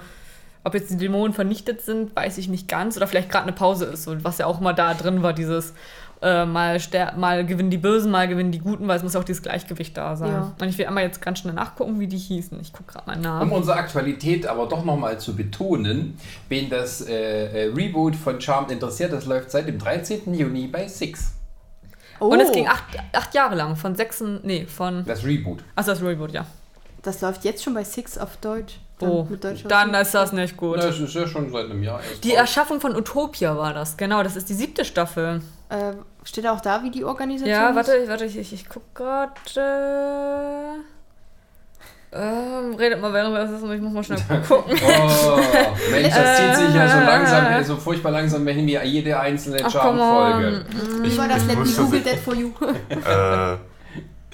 ob jetzt die Dämonen vernichtet sind, weiß ich nicht ganz, oder vielleicht gerade eine Pause ist, und was ja auch mal da drin war, dieses äh, mal, mal gewinnen die Bösen, mal gewinnen die Guten, weil es muss ja auch dieses Gleichgewicht da sein. Ja. Und ich will einmal jetzt ganz schnell nachgucken, wie die hießen. Ich gucke gerade mal nach. Um unsere Aktualität aber doch nochmal zu betonen, wen das äh, äh, Reboot von Charmed interessiert, das läuft seit dem 13. Juni bei Six. Oh, Und es ging acht, acht Jahre lang, von sechs, nee, von, Das Reboot. achso, das Reboot, ja. das läuft jetzt schon bei Six auf Deutsch. Dann Oh, dann ist das nicht gut. Das ist ja schon seit einem Jahr Die raus. Erschaffung von Utopia war das, genau, das ist die siebte Staffel. Äh, steht auch da, wie die Organisation Ja, ist? warte, warte, ich, ich, ich guck gerade. Ähm, redet mal während das ist und ich muss mal schnell [laughs] gucken. Oh, Mensch, das zieht sich ja so Äh. langsam, so furchtbar langsam hin wie jede einzelne. Charmed-Folge. Wie war das? ich Let me muss Google that for you. Äh,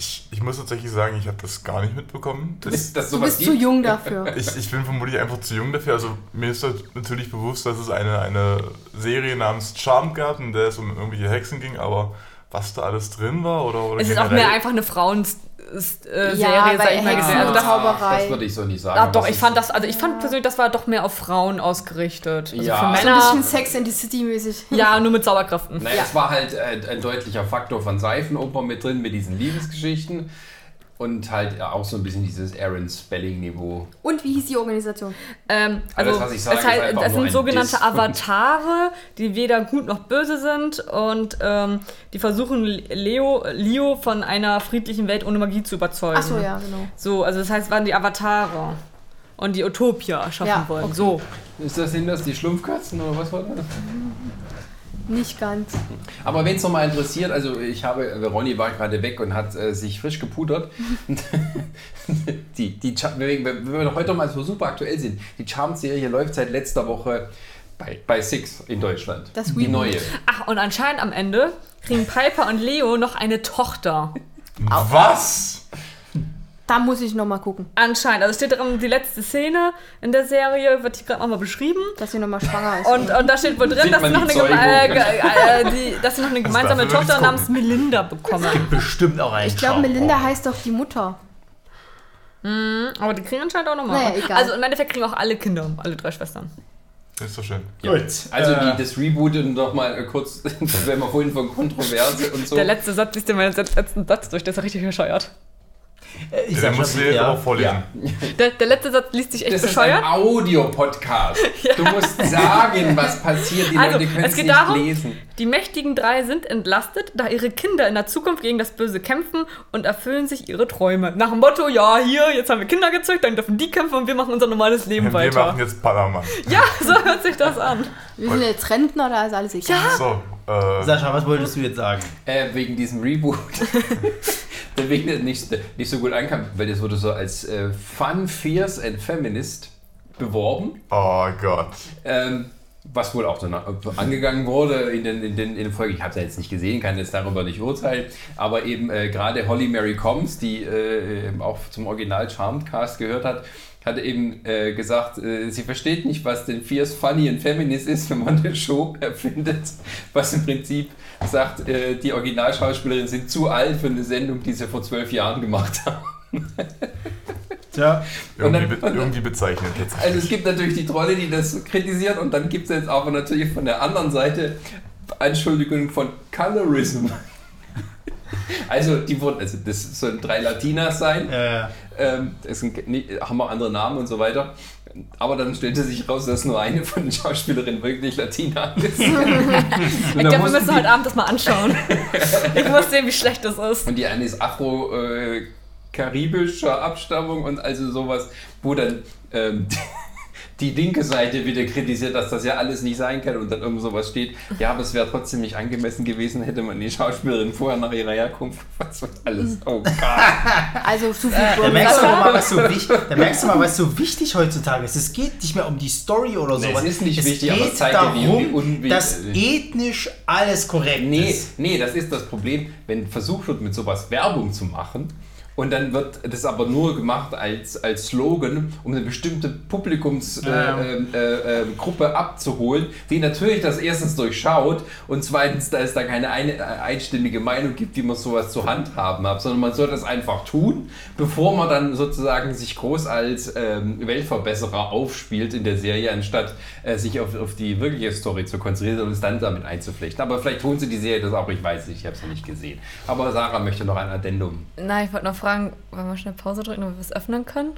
ich, ich muss tatsächlich sagen, ich habe das gar nicht mitbekommen. Das, Ist das Du bist zu jung dafür. [laughs] ich, ich bin vermutlich einfach zu jung dafür. Also mir ist halt natürlich bewusst, dass es eine, eine Serie namens Charmed gab, in der es um irgendwelche Hexen ging, aber was da alles drin war oder, oder Es ist auch mehr einfach eine Frauen-Serie, Ja, sag ich mal. Gesehen. Also das, Zauberei. Das würde ich so nicht sagen. ah, aber doch, ich fand das, also ich fand persönlich, das war doch mehr auf Frauen ausgerichtet. Also Ja. für So So ein Männer. bisschen Sex in the City mäßig. [laughs] ja, nur mit Zauberkräften. Naja, Ja. es war halt äh, ein deutlicher Faktor von Seifenoper mit drin, mit diesen Liebesgeschichten. Und halt auch so ein bisschen dieses Aaron Spelling-Niveau. Und wie hieß die Organisation? Ähm, also, Alles, was ich sage, es, heißt, es sind sogenannte Diss. Avatare, die weder gut noch böse sind und ähm, die versuchen Leo, Leo von einer friedlichen Welt ohne Magie zu überzeugen. Achso, ja, genau. So, also das heißt, es waren die Avatare und die Utopia schaffen Ja, wollen. okay. So. Ist das hin, das die Schlumpfkatzen oder was war das? Nicht ganz. Aber wenn es nochmal interessiert, also ich habe, äh, Ronny war gerade weg und hat äh, sich frisch gepudert. [laughs] die, die, wenn wir heute mal so super aktuell sind, die Charmed-Serie läuft seit letzter Woche bei, bei Six in Deutschland. Das die neue. Ach, und anscheinend am Ende kriegen Piper und Leo noch eine Tochter. Was? Da muss ich nochmal gucken, Anscheinend. Also steht drin, die letzte Szene in der Serie wird hier gerade nochmal beschrieben. dass sie nochmal schwanger ist. Und, und da steht wohl drin, dass sie, noch eine, äh, ge- äh, die, dass sie noch eine gemeinsame dafür will Tochter namens. Melinda bekommen. Bestimmt auch ein ich glaube. Melinda heißt doch die Mutter. Aber die kriegen anscheinend auch nochmal. Naja, egal. Also im Endeffekt kriegen auch alle Kinder, alle drei Schwestern. Ist doch schön. Gut. Also äh, die, das Reboot und nochmal äh, kurz, [laughs] wenn wir vorhin von Kontroverse und so. Der letzte Satz, liest dir meinen letzten Satz durch, der ist ja richtig bescheuert. Äh, ich Den musst du jetzt ja. aber vorlesen. ja. Der, der letzte Satz liest sich echt Das ist ein bescheuert. Audiopodcast. [laughs] Du musst sagen, was passiert. Die Also, Leute können es nicht darum, lesen. Die mächtigen drei sind entlastet, da ihre Kinder in der Zukunft gegen das Böse kämpfen und erfüllen sich ihre Träume. Nach dem Motto, ja, hier, jetzt haben wir Kinder gezeugt, dann dürfen die kämpfen und wir machen unser normales Leben Wir weiter. machen jetzt Panama. Ja, so hört sich das an. Wir sind jetzt Rentner, da ist alles egal. So, äh, Sascha, was wolltest du jetzt sagen? Äh, wegen diesem Reboot. der wegen der nicht, nicht so gut ankam, weil das wurde so als äh, Fun, Fierce and Feminist beworben. oh Gott. Ähm, was wohl auch dann angegangen wurde in den, in den, in den Folgen. Ich habe es ja jetzt nicht gesehen, kann jetzt darüber nicht urteilen. Aber eben äh, gerade Holly Mary Combs, die äh, eben auch zum Original Charmed Cast gehört hat, hatte eben äh, gesagt, äh, sie versteht nicht, was denn Fierce, Funny und Feminist ist, wenn man [laughs] eine Show erfindet, was im Prinzip sagt, äh, die Originalschauspielerinnen sind zu alt für eine Sendung, die sie vor zwölf Jahren gemacht haben. [laughs] Tja, Irgendwie, Und dann- be irgendwie bezeichnet tatsächlich. Also es gibt natürlich die Trolle, die das kritisieren und dann gibt es jetzt aber natürlich von der anderen Seite Anschuldigungen von Colorism. Also die wurden, also das sollen drei Latinas sein, äh, ähm, es sind, haben auch andere Namen und so weiter. Aber dann stellte sich raus, dass nur eine von den Schauspielerinnen wirklich Latina ist. [laughs] Ich glaube, wir müssen die- heute Abend das mal anschauen. ich muss sehen, wie schlecht das ist. Und die eine ist afro-karibischer Abstammung und also sowas, wo dann ähm, [laughs] die linke Seite wieder kritisiert, dass das ja alles nicht sein kann und dann irgend sowas steht. Ja, aber es wäre trotzdem nicht angemessen gewesen, hätte man die Schauspielerin vorher nach ihrer Herkunft, was wird alles, oh Gott. [laughs] Also zu viel Da merkst, du mal, was so [laughs] wichtig, da merkst du mal, was so wichtig heutzutage ist. Es geht nicht mehr um die Story oder Nee, sowas. es ist nicht es wichtig, aber es zeigt darum, dass ethnisch alles korrekt Nee, ist. nee, das ist das Problem, wenn versucht wird, mit sowas Werbung zu machen. Und dann wird das aber nur gemacht als, als Slogan, um eine bestimmte Publikumsgruppe Ja. äh, äh, äh, Gruppe abzuholen, die natürlich das erstens durchschaut und zweitens, da es da keine eine, äh, einstimmige Meinung gibt, wie man sowas zu handhaben hat, sondern man soll das einfach tun, bevor man dann sozusagen sich groß als ähm, Weltverbesserer aufspielt in der Serie, anstatt äh, sich auf, auf die wirkliche Story zu konzentrieren und es dann damit einzuflechten. Aber vielleicht tun sie die Serie das auch, ich weiß nicht, ich habe es noch nicht gesehen. Aber Sarah möchte noch ein Addendum. Nein, ich wollte noch fragen, wollen wir schnell Pause drücken, damit wir es öffnen können?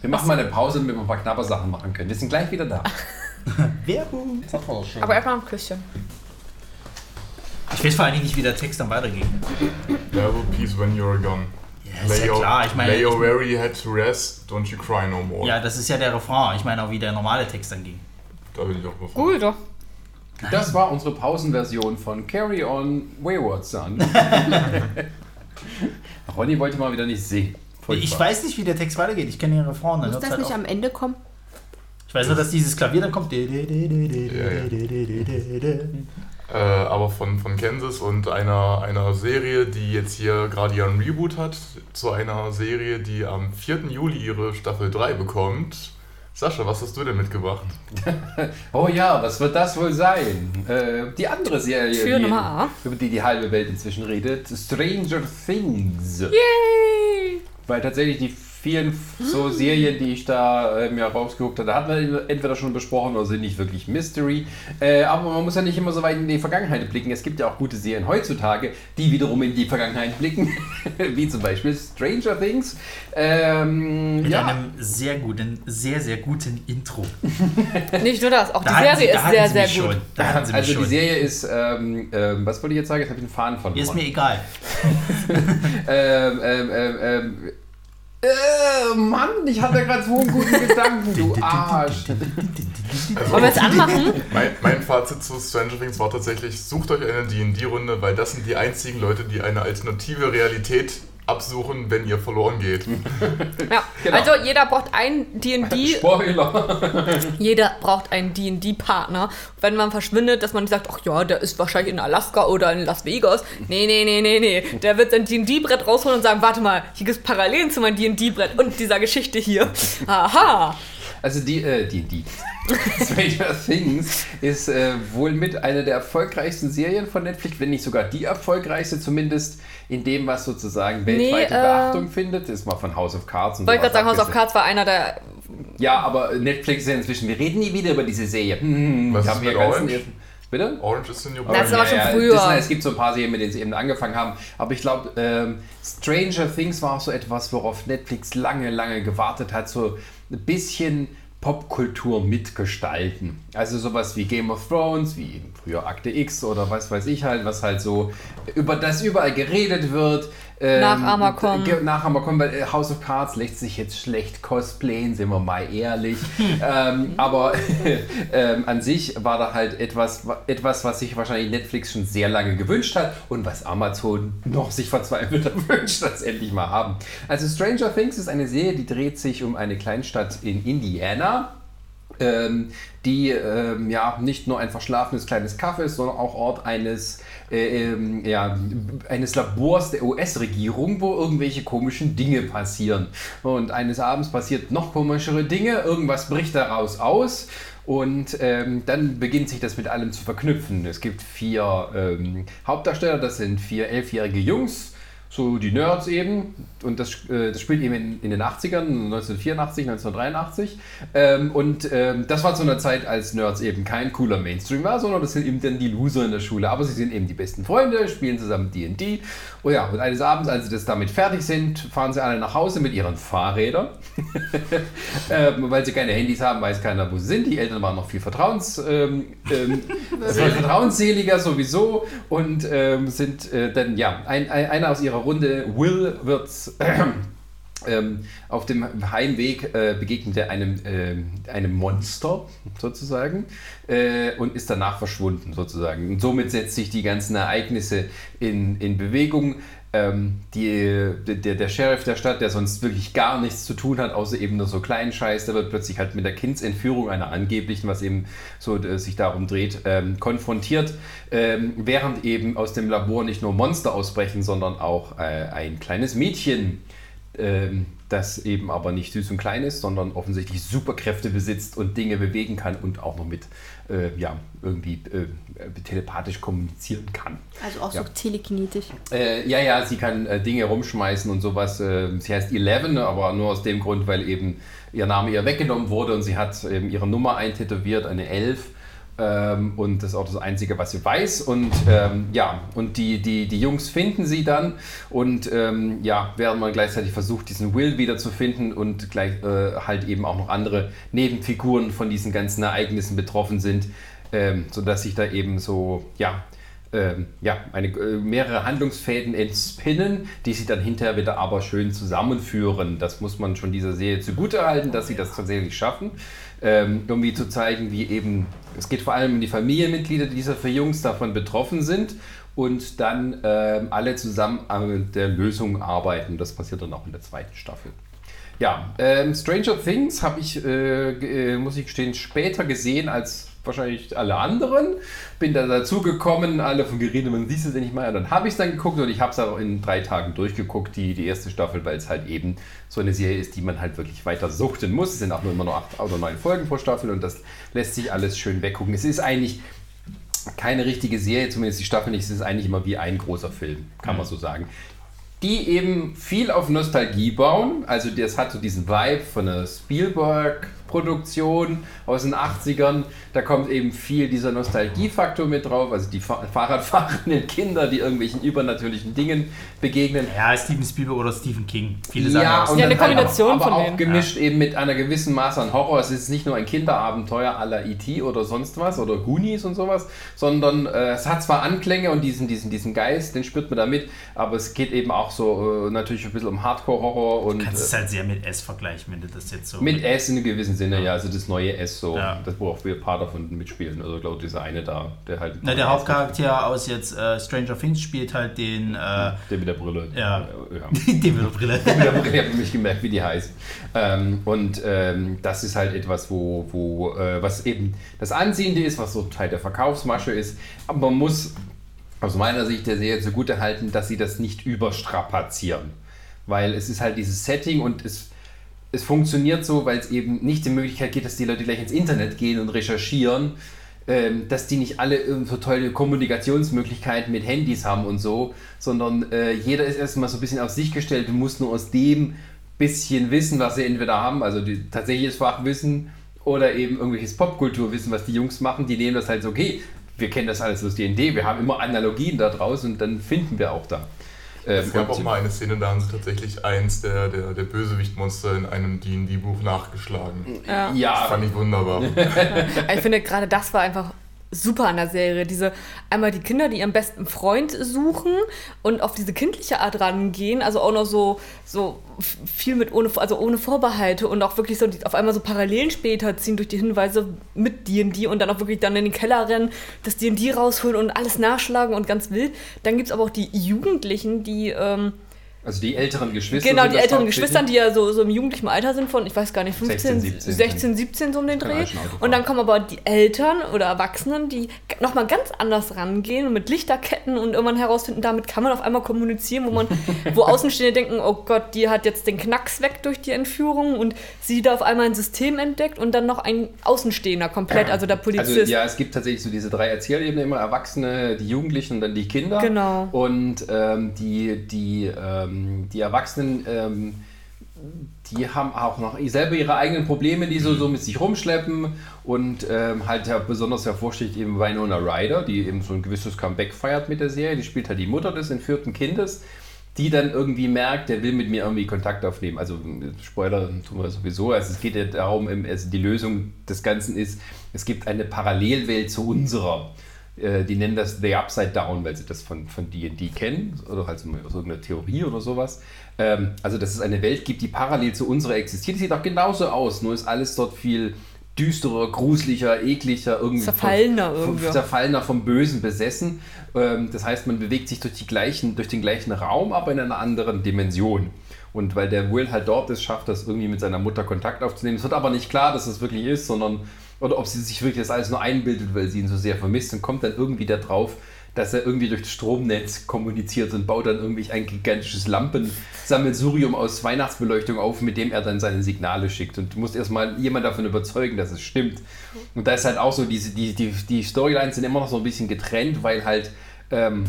Wir machen mal eine Pause, damit wir ein paar knappe Sachen machen können. Wir sind gleich wieder da. [laughs] Werbung. Aber erstmal ein Küsschen. Ich weiß vor allen Dingen nicht, wie der Text dann weitergeht. Will peace when you're gone. Ja, ist ja klar. Ich meine, lay your weary head to rest, don't you cry no more. ja, das ist ja der Refrain. Ich meine auch, wie der normale Text dann ging. Da bin ich auch befreit. Cool doch. Das war unsere Pausenversion von Carry On Wayward Son. [laughs] [laughs] Ronny wollte mal wieder nicht singen. Furchtbar. Ich weiß nicht, wie der Text weitergeht. Ich kenne den Refrain. Muss das halt nicht auf. am Ende kommen? Ich weiß nur, dass dieses Klavier dann kommt. Äh, aber von, von Kansas und einer, einer Serie, die jetzt hier gerade ihren Reboot hat, zu einer Serie, die am 4. Juli ihre Staffel 3 bekommt. Sascha, was hast du denn mitgebracht? [laughs] Oh ja, was wird das wohl sein? Äh, die andere Serie, Tür die, Nummer A. über die die halbe Welt inzwischen redet, Stranger Things. Yay! Weil tatsächlich die vielen so Serien, die ich da ähm, ja, rausgeguckt habe, da hat man entweder schon besprochen oder sind nicht wirklich Mystery. Äh, aber man muss ja nicht immer so weit in die Vergangenheit blicken. Es gibt ja auch gute Serien heutzutage, die wiederum in die Vergangenheit blicken. [laughs] Wie zum Beispiel Stranger Things. Ähm, Mit ja. einem sehr guten, sehr, sehr guten Intro. [laughs] Nicht nur das, auch Da die Serie sie- ist sehr, sehr gut. Schon. Da hatten sie mich Also die schon. Serie ist, ähm, ähm, was wollte ich jetzt sagen? Jetzt habe ich einen Faden verloren. Ist mir egal. [laughs] ähm, ähm, ähm, ähm, äh, Mann, ich hatte gerade so einen guten Gedanken, du [laughs] Arsch. Wollen wir jetzt anmachen? Mein, mein Fazit zu Stranger Things war tatsächlich, sucht euch eine D&D-Runde, weil das sind die einzigen Leute, die eine alternative Realität absuchen, wenn ihr verloren geht. [laughs] Ja, Genau. also jeder braucht einen D&D, Spoiler. [laughs] jeder braucht einen D&D-Partner. Wenn man verschwindet, dass man nicht sagt, ach ja, der ist wahrscheinlich in Alaska oder in Las Vegas. Nee, nee, nee, nee, nee. Der wird sein D&D-Brett rausholen und sagen, warte mal, hier gibt es Parallelen zu meinem D&D-Brett und dieser Geschichte hier. Aha. Also die, äh, die, die. [laughs] Stranger Things ist äh, wohl mit einer der erfolgreichsten Serien von Netflix, wenn nicht sogar die erfolgreichste, zumindest in dem, was sozusagen weltweite äh, Beachtung findet. Das ist mal von House of Cards und Wollte gerade sagen, House of. Cards war einer der... Ja, aber Netflix ist ja inzwischen, wir reden nie wieder über diese Serie. Hm, Was wir ist haben mit ganzen- Orange? Bitte? Orange is the New Das ist Black. aber schon früher. Das, es gibt so ein paar Serien, mit denen sie eben angefangen haben. Aber ich glaube, ähm, Stranger Things war auch so etwas, worauf Netflix lange, lange gewartet hat. So ein bisschen Popkultur mitgestalten. Also sowas wie Game of Thrones, wie früher Akte X oder was weiß ich halt, was halt so über das überall geredet wird. Ähm. Ge- Nachahmer kommen, weil äh, House of Cards lässt sich jetzt schlecht cosplayen, sind wir mal ehrlich. [laughs] ähm, aber [laughs] ähm, an sich war da halt etwas, etwas, was sich wahrscheinlich Netflix schon sehr lange gewünscht hat und was Amazon noch sich verzweifelt [laughs] wünscht, das endlich mal haben. Also Stranger Things ist eine Serie, die dreht sich um eine Kleinstadt in Indiana ähm, die ähm, ja nicht nur ein verschlafenes kleines Kaffee ist, sondern auch Ort eines, äh, ähm, ja, eines Labors der US-Regierung, wo irgendwelche komischen Dinge passieren. Und eines Abends passiert noch komischere Dinge, irgendwas bricht daraus aus. Und ähm, dann beginnt sich das mit allem zu verknüpfen. Es gibt vier ähm, Hauptdarsteller, das sind vier elfjährige Jungs, so die Nerds eben. Und das, äh, das spielt eben in, in den 80ern, 1984, 1983. Ähm, und ähm, das war zu einer Zeit, als Nerds eben kein cooler Mainstream war, sondern das sind eben dann die Loser in der Schule. Aber sie sind eben die besten Freunde, spielen zusammen D&D. Und ja, und eines Abends, als sie das damit fertig sind, fahren sie alle nach Hause mit ihren Fahrrädern. [laughs] ähm, weil sie keine Handys haben, weiß keiner, wo sie sind. Die Eltern waren noch viel vertrauens, ähm, ähm, [laughs] vertrauensseliger sowieso und ähm, sind äh, dann, ja, ein, ein, einer aus ihrer Runde, Will, wird Ähm, auf dem Heimweg äh, begegnet er einem, äh, einem Monster sozusagen äh, und ist danach verschwunden sozusagen. Und somit setzt sich die ganzen Ereignisse in, in Bewegung. Ähm, die, der, der Sheriff der Stadt, der sonst wirklich gar nichts zu tun hat, außer eben nur so kleinen Scheiß, der wird plötzlich halt mit der Kindsentführung einer angeblichen, was eben so äh, sich darum dreht, ähm, konfrontiert, ähm, während eben aus dem Labor nicht nur Monster ausbrechen, sondern auch äh, ein kleines Mädchen ähm, das eben aber nicht süß und klein ist, sondern offensichtlich Superkräfte besitzt und Dinge bewegen kann und auch noch mit äh, ja, irgendwie äh, telepathisch kommunizieren kann. Also auch Ja. so telekinetisch. Äh, ja, ja, sie kann äh, Dinge rumschmeißen und sowas. Äh, sie heißt Eleven, aber nur aus dem Grund, weil eben ihr Name ihr weggenommen wurde und sie hat eben ihre Nummer eintätowiert, eine Elf. Ähm, und das ist auch das Einzige, was sie weiß. Und ähm, ja, und die, die, die Jungs finden sie dann und ähm, ja, während man gleichzeitig versucht, diesen Will wiederzufinden und gleich äh, halt eben auch noch andere Nebenfiguren von diesen ganzen Ereignissen betroffen sind, ähm, sodass sich da eben so, ja, ähm, ja, eine, äh, mehrere Handlungsfäden entspinnen, die sie dann hinterher wieder aber schön zusammenführen. Das muss man schon dieser Serie zugutehalten, dass sie das tatsächlich schaffen. Ähm, irgendwie zu zeigen, wie eben, es geht vor allem um die Familienmitglieder dieser vier Jungs davon betroffen sind und dann ähm, alle zusammen an der Lösung arbeiten. Das passiert dann auch in der zweiten Staffel. Ja, ähm, Stranger Things habe ich, äh, äh, muss ich gestehen, später gesehen als wahrscheinlich alle anderen. Bin da dazu gekommen, alle von geredet, man siehst es endlich mal. Und dann habe ich es dann geguckt und ich habe es auch in drei Tagen durchgeguckt, die, die erste Staffel, weil es halt eben so eine Serie ist, die man halt wirklich weiter suchten muss. Es sind auch nur immer nur acht oder neun Folgen pro Staffel und das lässt sich alles schön weggucken. Es ist eigentlich keine richtige Serie, zumindest die Staffel nicht. Es ist eigentlich immer wie ein großer Film, kann man so sagen. Die eben viel auf Nostalgie bauen. Also das hat so diesen Vibe von einer Spielberg-Produktion aus den 80ern. Da kommt eben viel dieser Nostalgiefaktor mit drauf. Also die Fa Fahrradfahrenden Kinder, die irgendwelchen übernatürlichen Dingen begegnen. Ja, Steven Spielberg oder Stephen King. Viele sagen Ja, auch und Ja, eine Kombination aber, aber von auch denen. gemischt eben mit einer gewissen Maß an Horror. Es ist nicht nur ein Kinderabenteuer à la E.T. oder sonst was oder Goonies und sowas, sondern äh, es hat zwar Anklänge und diesen, diesen, diesen Geist, den spürt man da mit, aber es geht eben auch so äh, natürlich ein bisschen um Hardcore-Horror und Du kannst es äh, halt sehr mit S vergleichen, wenn du das jetzt so. mit S in einem gewissen Sinne, ja, also das neue S so, Ja. das wo auch wir paar davon mitspielen. Also ich glaube dieser eine da, der halt. Na, der Hauptcharakter aus jetzt äh, Stranger Things spielt halt den. Äh, Der mit der Brille. Ja. ja. [laughs] den mit der Brille. [laughs] ich habe nämlich gemerkt, wie die heißt. Ähm, und ähm, das ist halt etwas, wo, wo äh, was eben das Anziehende ist, was so Teil der Verkaufsmasche ist. Aber man muss aus meiner Sicht der Serie zugute halten, dass sie das nicht überstrapazieren. Weil es ist halt dieses Setting und es, es funktioniert so, weil es eben nicht die Möglichkeit gibt, dass die Leute gleich ins Internet gehen und recherchieren, ähm, dass die nicht alle so tolle Kommunikationsmöglichkeiten mit Handys haben und so, sondern äh, jeder ist erstmal so ein bisschen auf sich gestellt und muss nur aus dem bisschen wissen, was sie entweder haben, also die, tatsächliches Fachwissen oder eben irgendwelches Popkulturwissen, was die Jungs machen, die nehmen das halt so, okay, wir kennen das alles aus D&D, wir haben immer Analogien da draußen und dann finden wir auch da. Ähm, Es gab auch mal eine Szene, da haben sie tatsächlich eins der, der, der Bösewichtmonster in einem D&D-Buch nachgeschlagen. Ja. Das ja, fand ich wunderbar. [laughs] Ich finde gerade das war einfach super an der Serie. Diese einmal die Kinder, die ihren besten Freund suchen und auf diese kindliche Art rangehen, also auch noch so, so viel mit ohne, also ohne Vorbehalte und auch wirklich so die, auf einmal so Parallelen später ziehen durch die Hinweise mit D&D und dann auch wirklich dann in den Keller rennen, das D&D rausholen und alles nachschlagen und ganz wild. Dann gibt es aber auch die Jugendlichen, die ähm, also die älteren Geschwister. Genau, die älteren. Geschwister, die ja so, so im jugendlichen Alter sind von, ich weiß gar nicht, 15, 16, 17. 16, 17 so um den Dreh. Und dann kommen aber die Eltern oder Erwachsenen, die nochmal ganz anders rangehen und mit Lichterketten und irgendwann herausfinden, damit kann man auf einmal kommunizieren, wo man, [laughs] wo Außenstehende denken, oh Gott, die hat jetzt den Knacks weg durch die Entführung und sie da auf einmal ein System entdeckt und dann noch ein Außenstehender komplett, also der Polizist. Also ja, es gibt tatsächlich so diese drei Erzählebenen, immer Erwachsene, die Jugendlichen und dann die Kinder. Genau. Und ähm, die, die, ähm, die Erwachsenen, ähm, die haben auch noch selber ihre eigenen Probleme, die so, so mit sich rumschleppen. Und ähm, halt ja, besonders hervorsticht eben Winona Ryder, die eben so ein gewisses Comeback feiert mit der Serie. Die spielt halt die Mutter des entführten Kindes, die dann irgendwie merkt, der will mit mir irgendwie Kontakt aufnehmen. Also Spoiler tun wir sowieso. Also es geht ja darum, also die Lösung des Ganzen ist, es gibt eine Parallelwelt zu unserer. äh, die nennen das The Upside Down, weil sie das von von D&D kennen oder halt so irgendeiner Theorie oder sowas. Ähm, also dass es eine Welt gibt, die parallel zu unserer existiert. Die sieht auch genauso aus, nur ist alles dort viel düsterer, gruseliger, ekliger, irgendwie Zerfallener vom, irgendwie. zerfallener vom Bösen besessen. Ähm, das heißt, man bewegt sich durch, die gleichen, durch den gleichen Raum, aber in einer anderen Dimension. Und weil der Will halt dort ist, schafft das irgendwie mit seiner Mutter Kontakt aufzunehmen. Es wird aber nicht klar, dass es wirklich ist, sondern oder ob sie sich wirklich das alles nur einbildet, weil sie ihn so sehr vermisst und kommt dann irgendwie da drauf, dass er irgendwie durch das Stromnetz kommuniziert und baut dann irgendwie ein gigantisches Lampensammelsurium aus Weihnachtsbeleuchtung auf, mit dem er dann seine Signale schickt. Und du musst erstmal jemand davon überzeugen, dass es stimmt. Und da ist halt auch so, diese, die, die, die Storylines sind immer noch so ein bisschen getrennt, weil halt, ähm,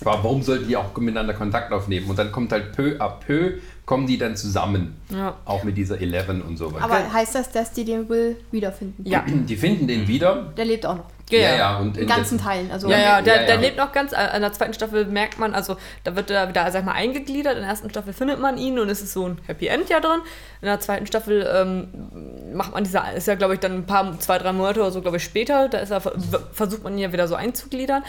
warum sollten die auch miteinander Kontakt aufnehmen? Und dann kommt halt peu à peu, kommen die dann zusammen. Ja. Auch mit dieser Eleven und so weiter. Aber heißt das, dass die den Will wiederfinden? Ja. [clears throat] Die finden den wieder. Der lebt auch noch. Ja, ja. Und In ganzen Teilen. Also Ja, ja, der, Ja, ja. der lebt noch ganz. äh, In der zweiten Staffel merkt man, also da wird er wieder, sag mal, eingegliedert. In der ersten Staffel findet man ihn und es ist so ein Happy End ja drin. In der zweiten Staffel ähm, macht man diese, ist ja, glaube ich, dann ein paar, zwei, drei Monate oder so, glaube ich, später. Da ist er, versucht man ihn ja wieder so einzugliedern.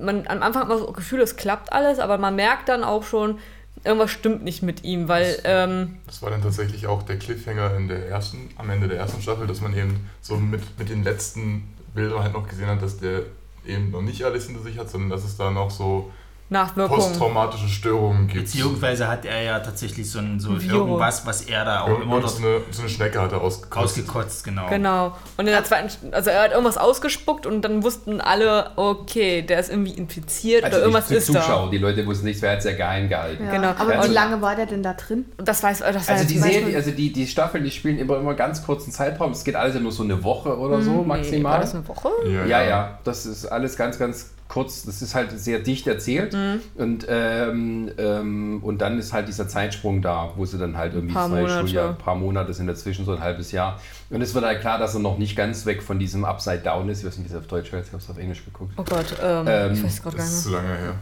Man, am Anfang hat man so das Gefühl, es klappt alles, aber man merkt dann auch schon, irgendwas stimmt nicht mit ihm, weil. Ähm, Das war dann tatsächlich auch der Cliffhanger in der ersten, am Ende der ersten Staffel, dass man eben so mit, mit den letzten Bildern halt noch gesehen hat, dass der eben noch nicht alles hinter sich hat, sondern dass es da noch so Nachwirkungen. posttraumatische Störungen gibt. Beziehungsweise hat er ja tatsächlich so, ein, so irgendwas, was er da auch immer Irgendwann dort so eine, so eine Schnecke hat er rausgekostet. ausgekotzt, genau. Genau. Und in der zweiten, also er hat irgendwas ausgespuckt und dann wussten alle, okay, der ist irgendwie infiziert Also oder irgendwas die ist Zuschauer, da. die Leute wussten nicht, wer hat es ja geheim gehalten. Ja. Genau. Aber Also- wie lange war der denn da drin? Und das weiß, das Also die Serie, also die, die Staffeln, die spielen immer immer ganz kurzen Zeitraum. Es geht alles ja nur so eine Woche oder so Nee, war maximal. das eine Woche? ja, ja, das ist alles ganz, ganz kurz. Das ist halt sehr dicht erzählt. Mhm. Und, ähm, ähm, und dann ist halt dieser Zeitsprung da, wo sie dann halt irgendwie Paar zwei Monate. Schuljahr, ein paar Monate sind dazwischen, so ein halbes Jahr. Und es wird halt klar, dass er noch nicht ganz weg von diesem Upside Down ist. Ich weiß nicht, wie es auf Deutsch heißt, ich habe es auf Englisch geguckt. Oh Gott, ähm, Ähm, ich weiß gerade gar Das ist nicht. zu lange her.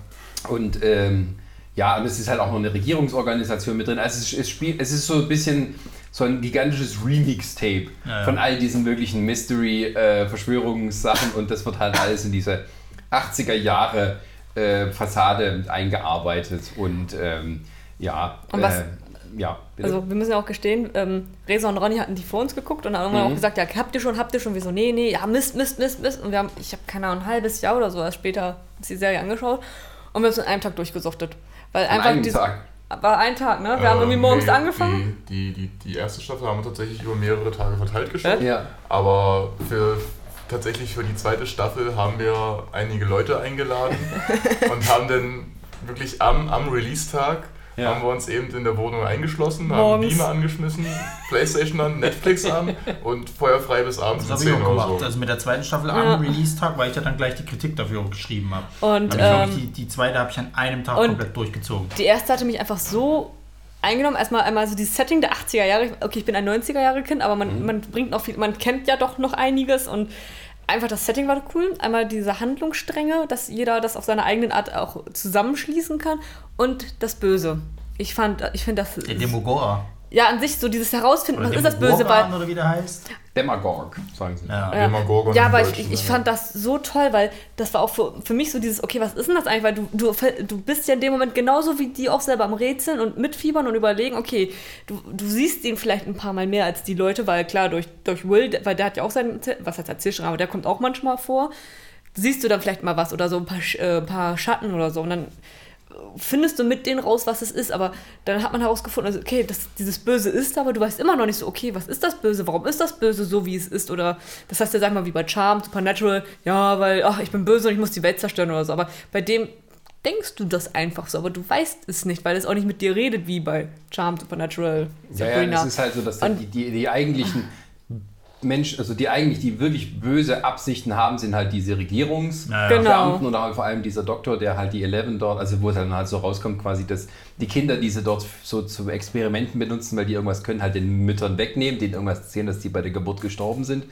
Und ähm, ja, und es ist halt auch noch eine Regierungsorganisation mit drin. Also es, ist- es, spielt, es ist so ein bisschen so ein gigantisches Remix-Tape Ja, ja. von all diesen möglichen Mystery-Verschwörungssachen und das wird halt alles in diese 80er Jahre äh, Fassade eingearbeitet und ähm, ja, Und was- äh, ja, bitte. Also wir müssen ja auch gestehen, ähm, Reza und Ronny hatten die vor uns geguckt und haben irgendwann Mhm. auch gesagt, ja, habt ihr schon, habt ihr schon? Wir so, nee, nee, ja, Mist, Mist, Mist, Mist. Und wir haben, ich habe keine Ahnung, ein halbes Jahr oder so erst später uns die Serie angeschaut und wir haben es in einem Tag durchgesuchtet. Weil An einfach einem diese- Tag. War ein Tag, ne? Wir haben irgendwie Ähm, morgens nee, angefangen. Die, die, die, die erste Staffel haben wir tatsächlich über mehrere Tage verteilt geschaut. Ja. Aber für, tatsächlich für die zweite Staffel haben wir einige Leute eingeladen [laughs] und haben dann wirklich am, am Release-Tag Ja. haben wir uns eben in der Wohnung eingeschlossen, haben Morgens. Beamer angeschmissen, Playstation an, Netflix an und feuerfrei bis abends Das um habe ich 10 auch Uhr gemacht. so. Also mit der zweiten Staffel Ja. am Release-Tag, weil ich ja dann gleich die Kritik dafür auch geschrieben habe. Und Hab ich, ähm, die, die zweite habe ich an einem Tag komplett durchgezogen. die erste hatte mich einfach so eingenommen. Erstmal einmal so dieses Setting der 80er Jahre. Okay, ich bin ein 90er Jahre Kind, aber man, Mhm. man bringt noch viel, man kennt ja doch noch einiges und einfach das Setting war cool. Einmal diese Handlungsstränge, dass jeder das auf seine eigene Art auch zusammenschließen kann und das Böse. Ich fand, ich finde das Der Demogorgon. Ja an sich so dieses Herausfinden, Oder was ist das Böse, weil oder wie der heißt. Demagog, sagen sie. Ja. Ja, Demagorgon ja aber ich, ich, ich fand das so toll, weil das war auch für, für mich so dieses, okay, was ist denn das eigentlich? Weil du, du, du bist ja in dem Moment genauso wie die auch selber am Rätseln und mitfiebern und überlegen, okay, du, du siehst ihn vielleicht ein paar Mal mehr als die Leute, weil klar, durch, durch Will, weil der hat ja auch seinen, was heißt Erzählstrang, aber der kommt auch manchmal vor, siehst du dann vielleicht mal was oder so ein paar, äh, ein paar Schatten oder so und dann findest du mit denen raus, was es ist, aber dann hat man herausgefunden, also okay, das, dieses Böse ist, aber du weißt immer noch nicht so, okay, was ist das Böse, warum ist das Böse so, wie es ist, oder das heißt ja, sag mal, wie bei Charm, Supernatural, ja, weil, ach, ich bin böse und ich muss die Welt zerstören oder so, aber bei dem denkst du das einfach so, aber du weißt es nicht, weil es auch nicht mit dir redet, wie bei Charm, Supernatural, Ja, ja, Sabrina. es ist halt so, dass Und- die, die, die eigentlichen Menschen, also die eigentlich, die wirklich böse Absichten haben, sind halt diese Regierungsbeamten Genau. oder halt vor allem dieser Doktor, der halt die Eleven dort, also wo es dann halt so rauskommt, quasi, dass die Kinder, die sie dort so zu Experimenten benutzen, weil die irgendwas können, halt den Müttern wegnehmen, denen irgendwas erzählen, dass die bei der Geburt gestorben sind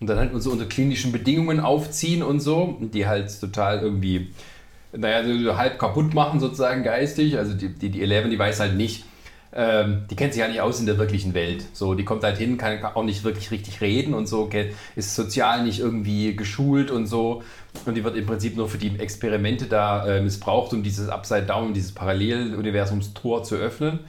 und dann halt so unter klinischen Bedingungen aufziehen und so, und die halt total irgendwie naja, so halb kaputt machen sozusagen geistig. Also die, die, die Eleven, die weiß halt nicht, ähm, die kennt sich ja nicht aus in der wirklichen Welt. So, die kommt halt hin, kann auch nicht wirklich richtig reden und so, ist sozial nicht irgendwie geschult und so. Und die wird im Prinzip nur für die Experimente da äh, missbraucht, um dieses Upside Down, dieses Paralleluniversumstor zu öffnen.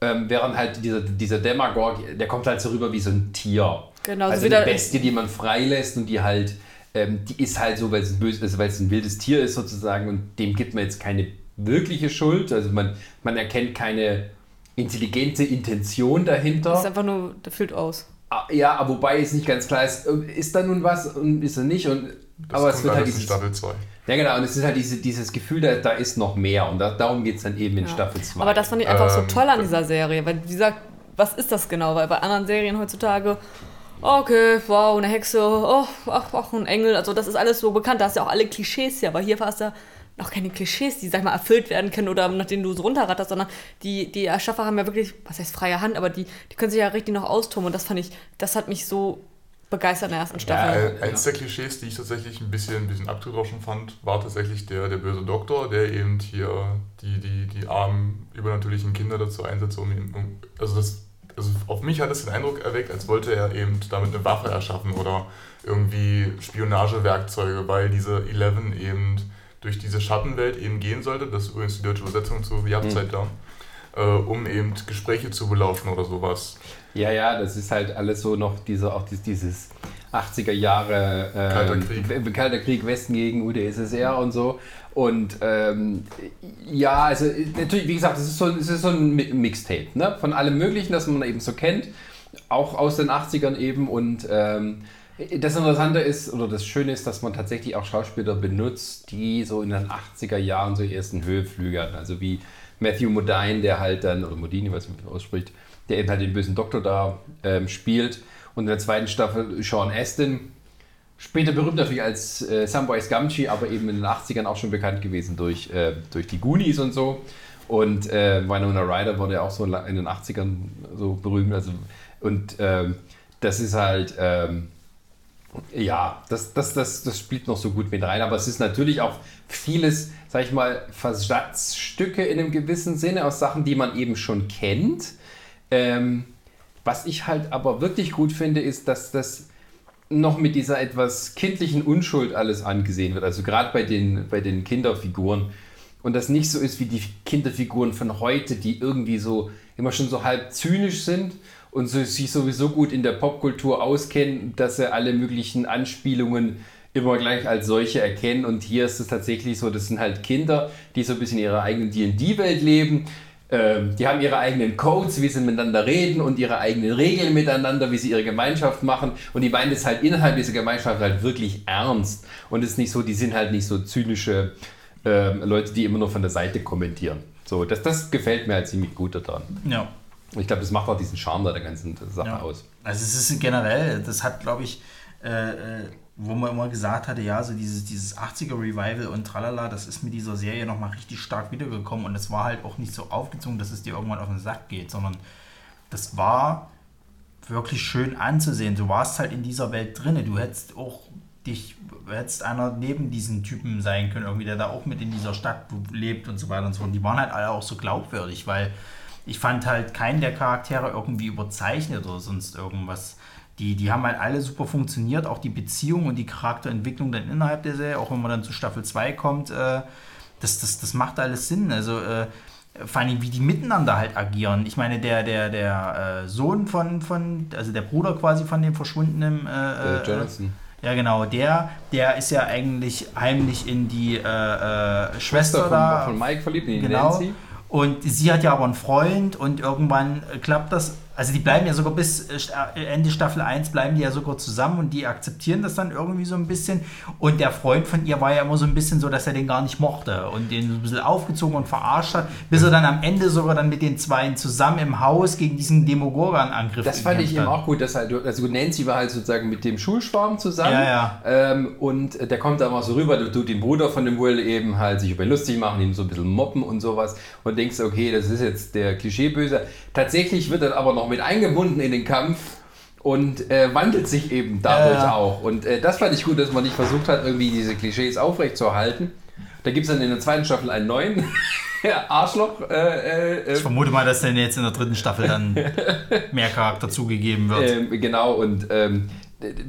Ähm, während halt dieser, dieser Demagog, der kommt halt so rüber wie so ein Tier. Genau, so also wieder- eine Bestie, die man freilässt und die halt, ähm, die ist halt so, weil es ein böses, also weil es ein wildes Tier ist sozusagen und dem gibt man jetzt keine wirkliche Schuld. Also man, man erkennt keine intelligente Intention dahinter. Das ist einfach nur, der füllt aus. Ah, Ja, aber wobei es nicht ganz klar ist, äh, ist da nun was und ist er nicht. Und, Das aber es wird halt dieses, Staffel 2. ja genau, und es ist halt diese, dieses Gefühl, da, da ist noch mehr und da, darum geht es dann eben in Ja. Staffel 2. Aber das fand ich einfach Ähm, so toll an dieser Serie, weil wie gesagt, was ist das genau? Weil bei anderen Serien heutzutage, okay, wow, eine Hexe, oh, ach, ach, ein Engel, also das ist alles so bekannt, da hast du ja auch alle Klischees hier, aber hier war es ja noch keine Klischees, die, sag ich mal, erfüllt werden können oder nach denen du so runterratterst, sondern die, die Erschaffer haben ja wirklich, was heißt freie Hand, aber die, die können sich ja richtig noch austoben und das fand ich, das hat mich so begeistert in der ersten Ja, Staffel. äh, eins der Klischees, die ich tatsächlich ein bisschen, ein bisschen abgedroschen fand, war tatsächlich der, der böse Doktor, der eben hier die, die, die armen, übernatürlichen Kinder dazu einsetzt, um ihn. Um, also, das, also auf mich hat es den Eindruck erweckt, als wollte er eben damit eine Waffe erschaffen oder irgendwie Spionagewerkzeuge, weil diese Eleven eben durch diese Schattenwelt eben gehen sollte. Das ist übrigens die deutsche Übersetzung zur Jagdzeit da. Äh, um eben Gespräche zu belauschen oder sowas. Ja, ja, das ist halt alles so noch diese, auch dies- dieses 80er Jahre äh, Kalter Krieg. Kalter Krieg, Westen gegen UdSSR und so. Und ähm, ja, also natürlich, wie gesagt, es ist so, es ist so ein Mi- Mixtape ne? von allem Möglichen, das man eben so kennt, auch aus den 80ern eben. Und ähm, das Interessante ist, oder das Schöne ist, dass man tatsächlich auch Schauspieler benutzt, die so in den 80er Jahren so ersten Höheflüge hatten. Also wie Matthew Modine, der halt dann, oder Modine, ich weiß nicht, wie man ausspricht, der eben halt den bösen Doktor da ähm, spielt. Und in der zweiten Staffel Sean Astin, später berühmt natürlich als äh, Samwise Gamgee, aber eben in den 80ern auch schon bekannt gewesen durch, äh, durch die Goonies und so. Und äh, Winona Ryder wurde ja auch so in den 80ern so berühmt. Also, und ähm, das ist halt, ähm, ja, das, das, das, das spielt noch so gut mit rein. Aber es ist natürlich auch vieles, sag ich mal, Versatzstücke in einem gewissen Sinne aus Sachen, die man eben schon kennt. Ähm, was ich halt aber wirklich gut finde, ist, dass das noch mit dieser etwas kindlichen Unschuld alles angesehen wird. Also gerade bei den, bei den Kinderfiguren. Und das nicht so ist wie die Kinderfiguren von heute, die irgendwie so immer schon so halb zynisch sind und so, sich sowieso gut in der Popkultur auskennen, dass sie alle möglichen Anspielungen immer gleich als solche erkennen. Und hier ist es tatsächlich so, das sind halt Kinder, die so ein bisschen in ihrer eigenen D&D-Welt leben. Ähm, die haben ihre eigenen Codes, wie sie miteinander reden und ihre eigenen Regeln miteinander, wie sie ihre Gemeinschaft machen. Und die meinen das halt innerhalb dieser Gemeinschaft halt wirklich ernst. Und es ist nicht so, die sind halt nicht so zynische ähm, Leute, die immer nur von der Seite kommentieren. So, das, das gefällt mir halt ziemlich gut daran. Ja. Ich glaube, das macht auch diesen Charme da der ganzen Sache Ja. aus. Also es ist generell, das hat, glaube ich, äh, äh, wo man immer gesagt hatte, ja, so dieses, dieses 80er Revival und tralala, das ist mit dieser Serie nochmal richtig stark wiedergekommen und es war halt auch nicht so aufgezogen, dass es dir irgendwann auf den Sack geht, sondern das war wirklich schön anzusehen. Du warst halt in dieser Welt drinne. Du hättest auch dich, hättest einer neben diesen Typen sein können, irgendwie, der da auch mit in dieser Stadt lebt und so weiter und so fort. Die waren halt alle auch so glaubwürdig, weil ich fand halt keinen der Charaktere irgendwie überzeichnet oder sonst irgendwas. Die, die haben halt alle super funktioniert, auch die Beziehung und die Charakterentwicklung dann innerhalb der Serie, auch wenn man dann zu Staffel 2 kommt, äh, das, das, das macht alles Sinn. Also äh, vor allem, wie die miteinander halt agieren. Ich meine, der, der, der äh, Sohn von, von, also der Bruder quasi von dem verschwundenen äh, Äh, Jonathan. ja, genau. Der, der ist ja eigentlich heimlich in die äh, äh, Schwester von, da. von Mike verliebt, in genau. Nancy. Und sie hat ja aber einen Freund und irgendwann äh, klappt das. Also die bleiben ja sogar bis äh, Sta- Ende Staffel 1 bleiben die ja sogar zusammen und die akzeptieren das dann irgendwie so ein bisschen. Und der Freund von ihr war ja immer so ein bisschen so, dass er den gar nicht mochte und den so ein bisschen aufgezogen und verarscht hat, bis er dann am Ende sogar dann mit den Zweien zusammen im Haus gegen diesen Demogorgon-Angriff Das fand ich eben auch gut, dass halt, also Nancy war halt sozusagen mit dem Schulschwarm zusammen. Ja, ja. Ähm, und der kommt da mal so rüber, du tut den Bruder von dem Will eben halt sich über lustig machen, ihn so ein bisschen moppen und sowas und denkst, okay, das ist jetzt der Klischeeböse. Tatsächlich wird er aber noch mit eingebunden in den Kampf und äh, wandelt sich eben dadurch Ja, auch. Und äh, das fand ich gut, dass man nicht versucht hat, irgendwie diese Klischees aufrechtzuerhalten. Da gibt es dann in der zweiten Staffel einen neuen. [laughs] Arschloch. Äh, äh, Ich vermute mal, dass dann jetzt in der dritten Staffel dann [laughs] mehr Charakter zugegeben wird. Ähm, genau, und ähm,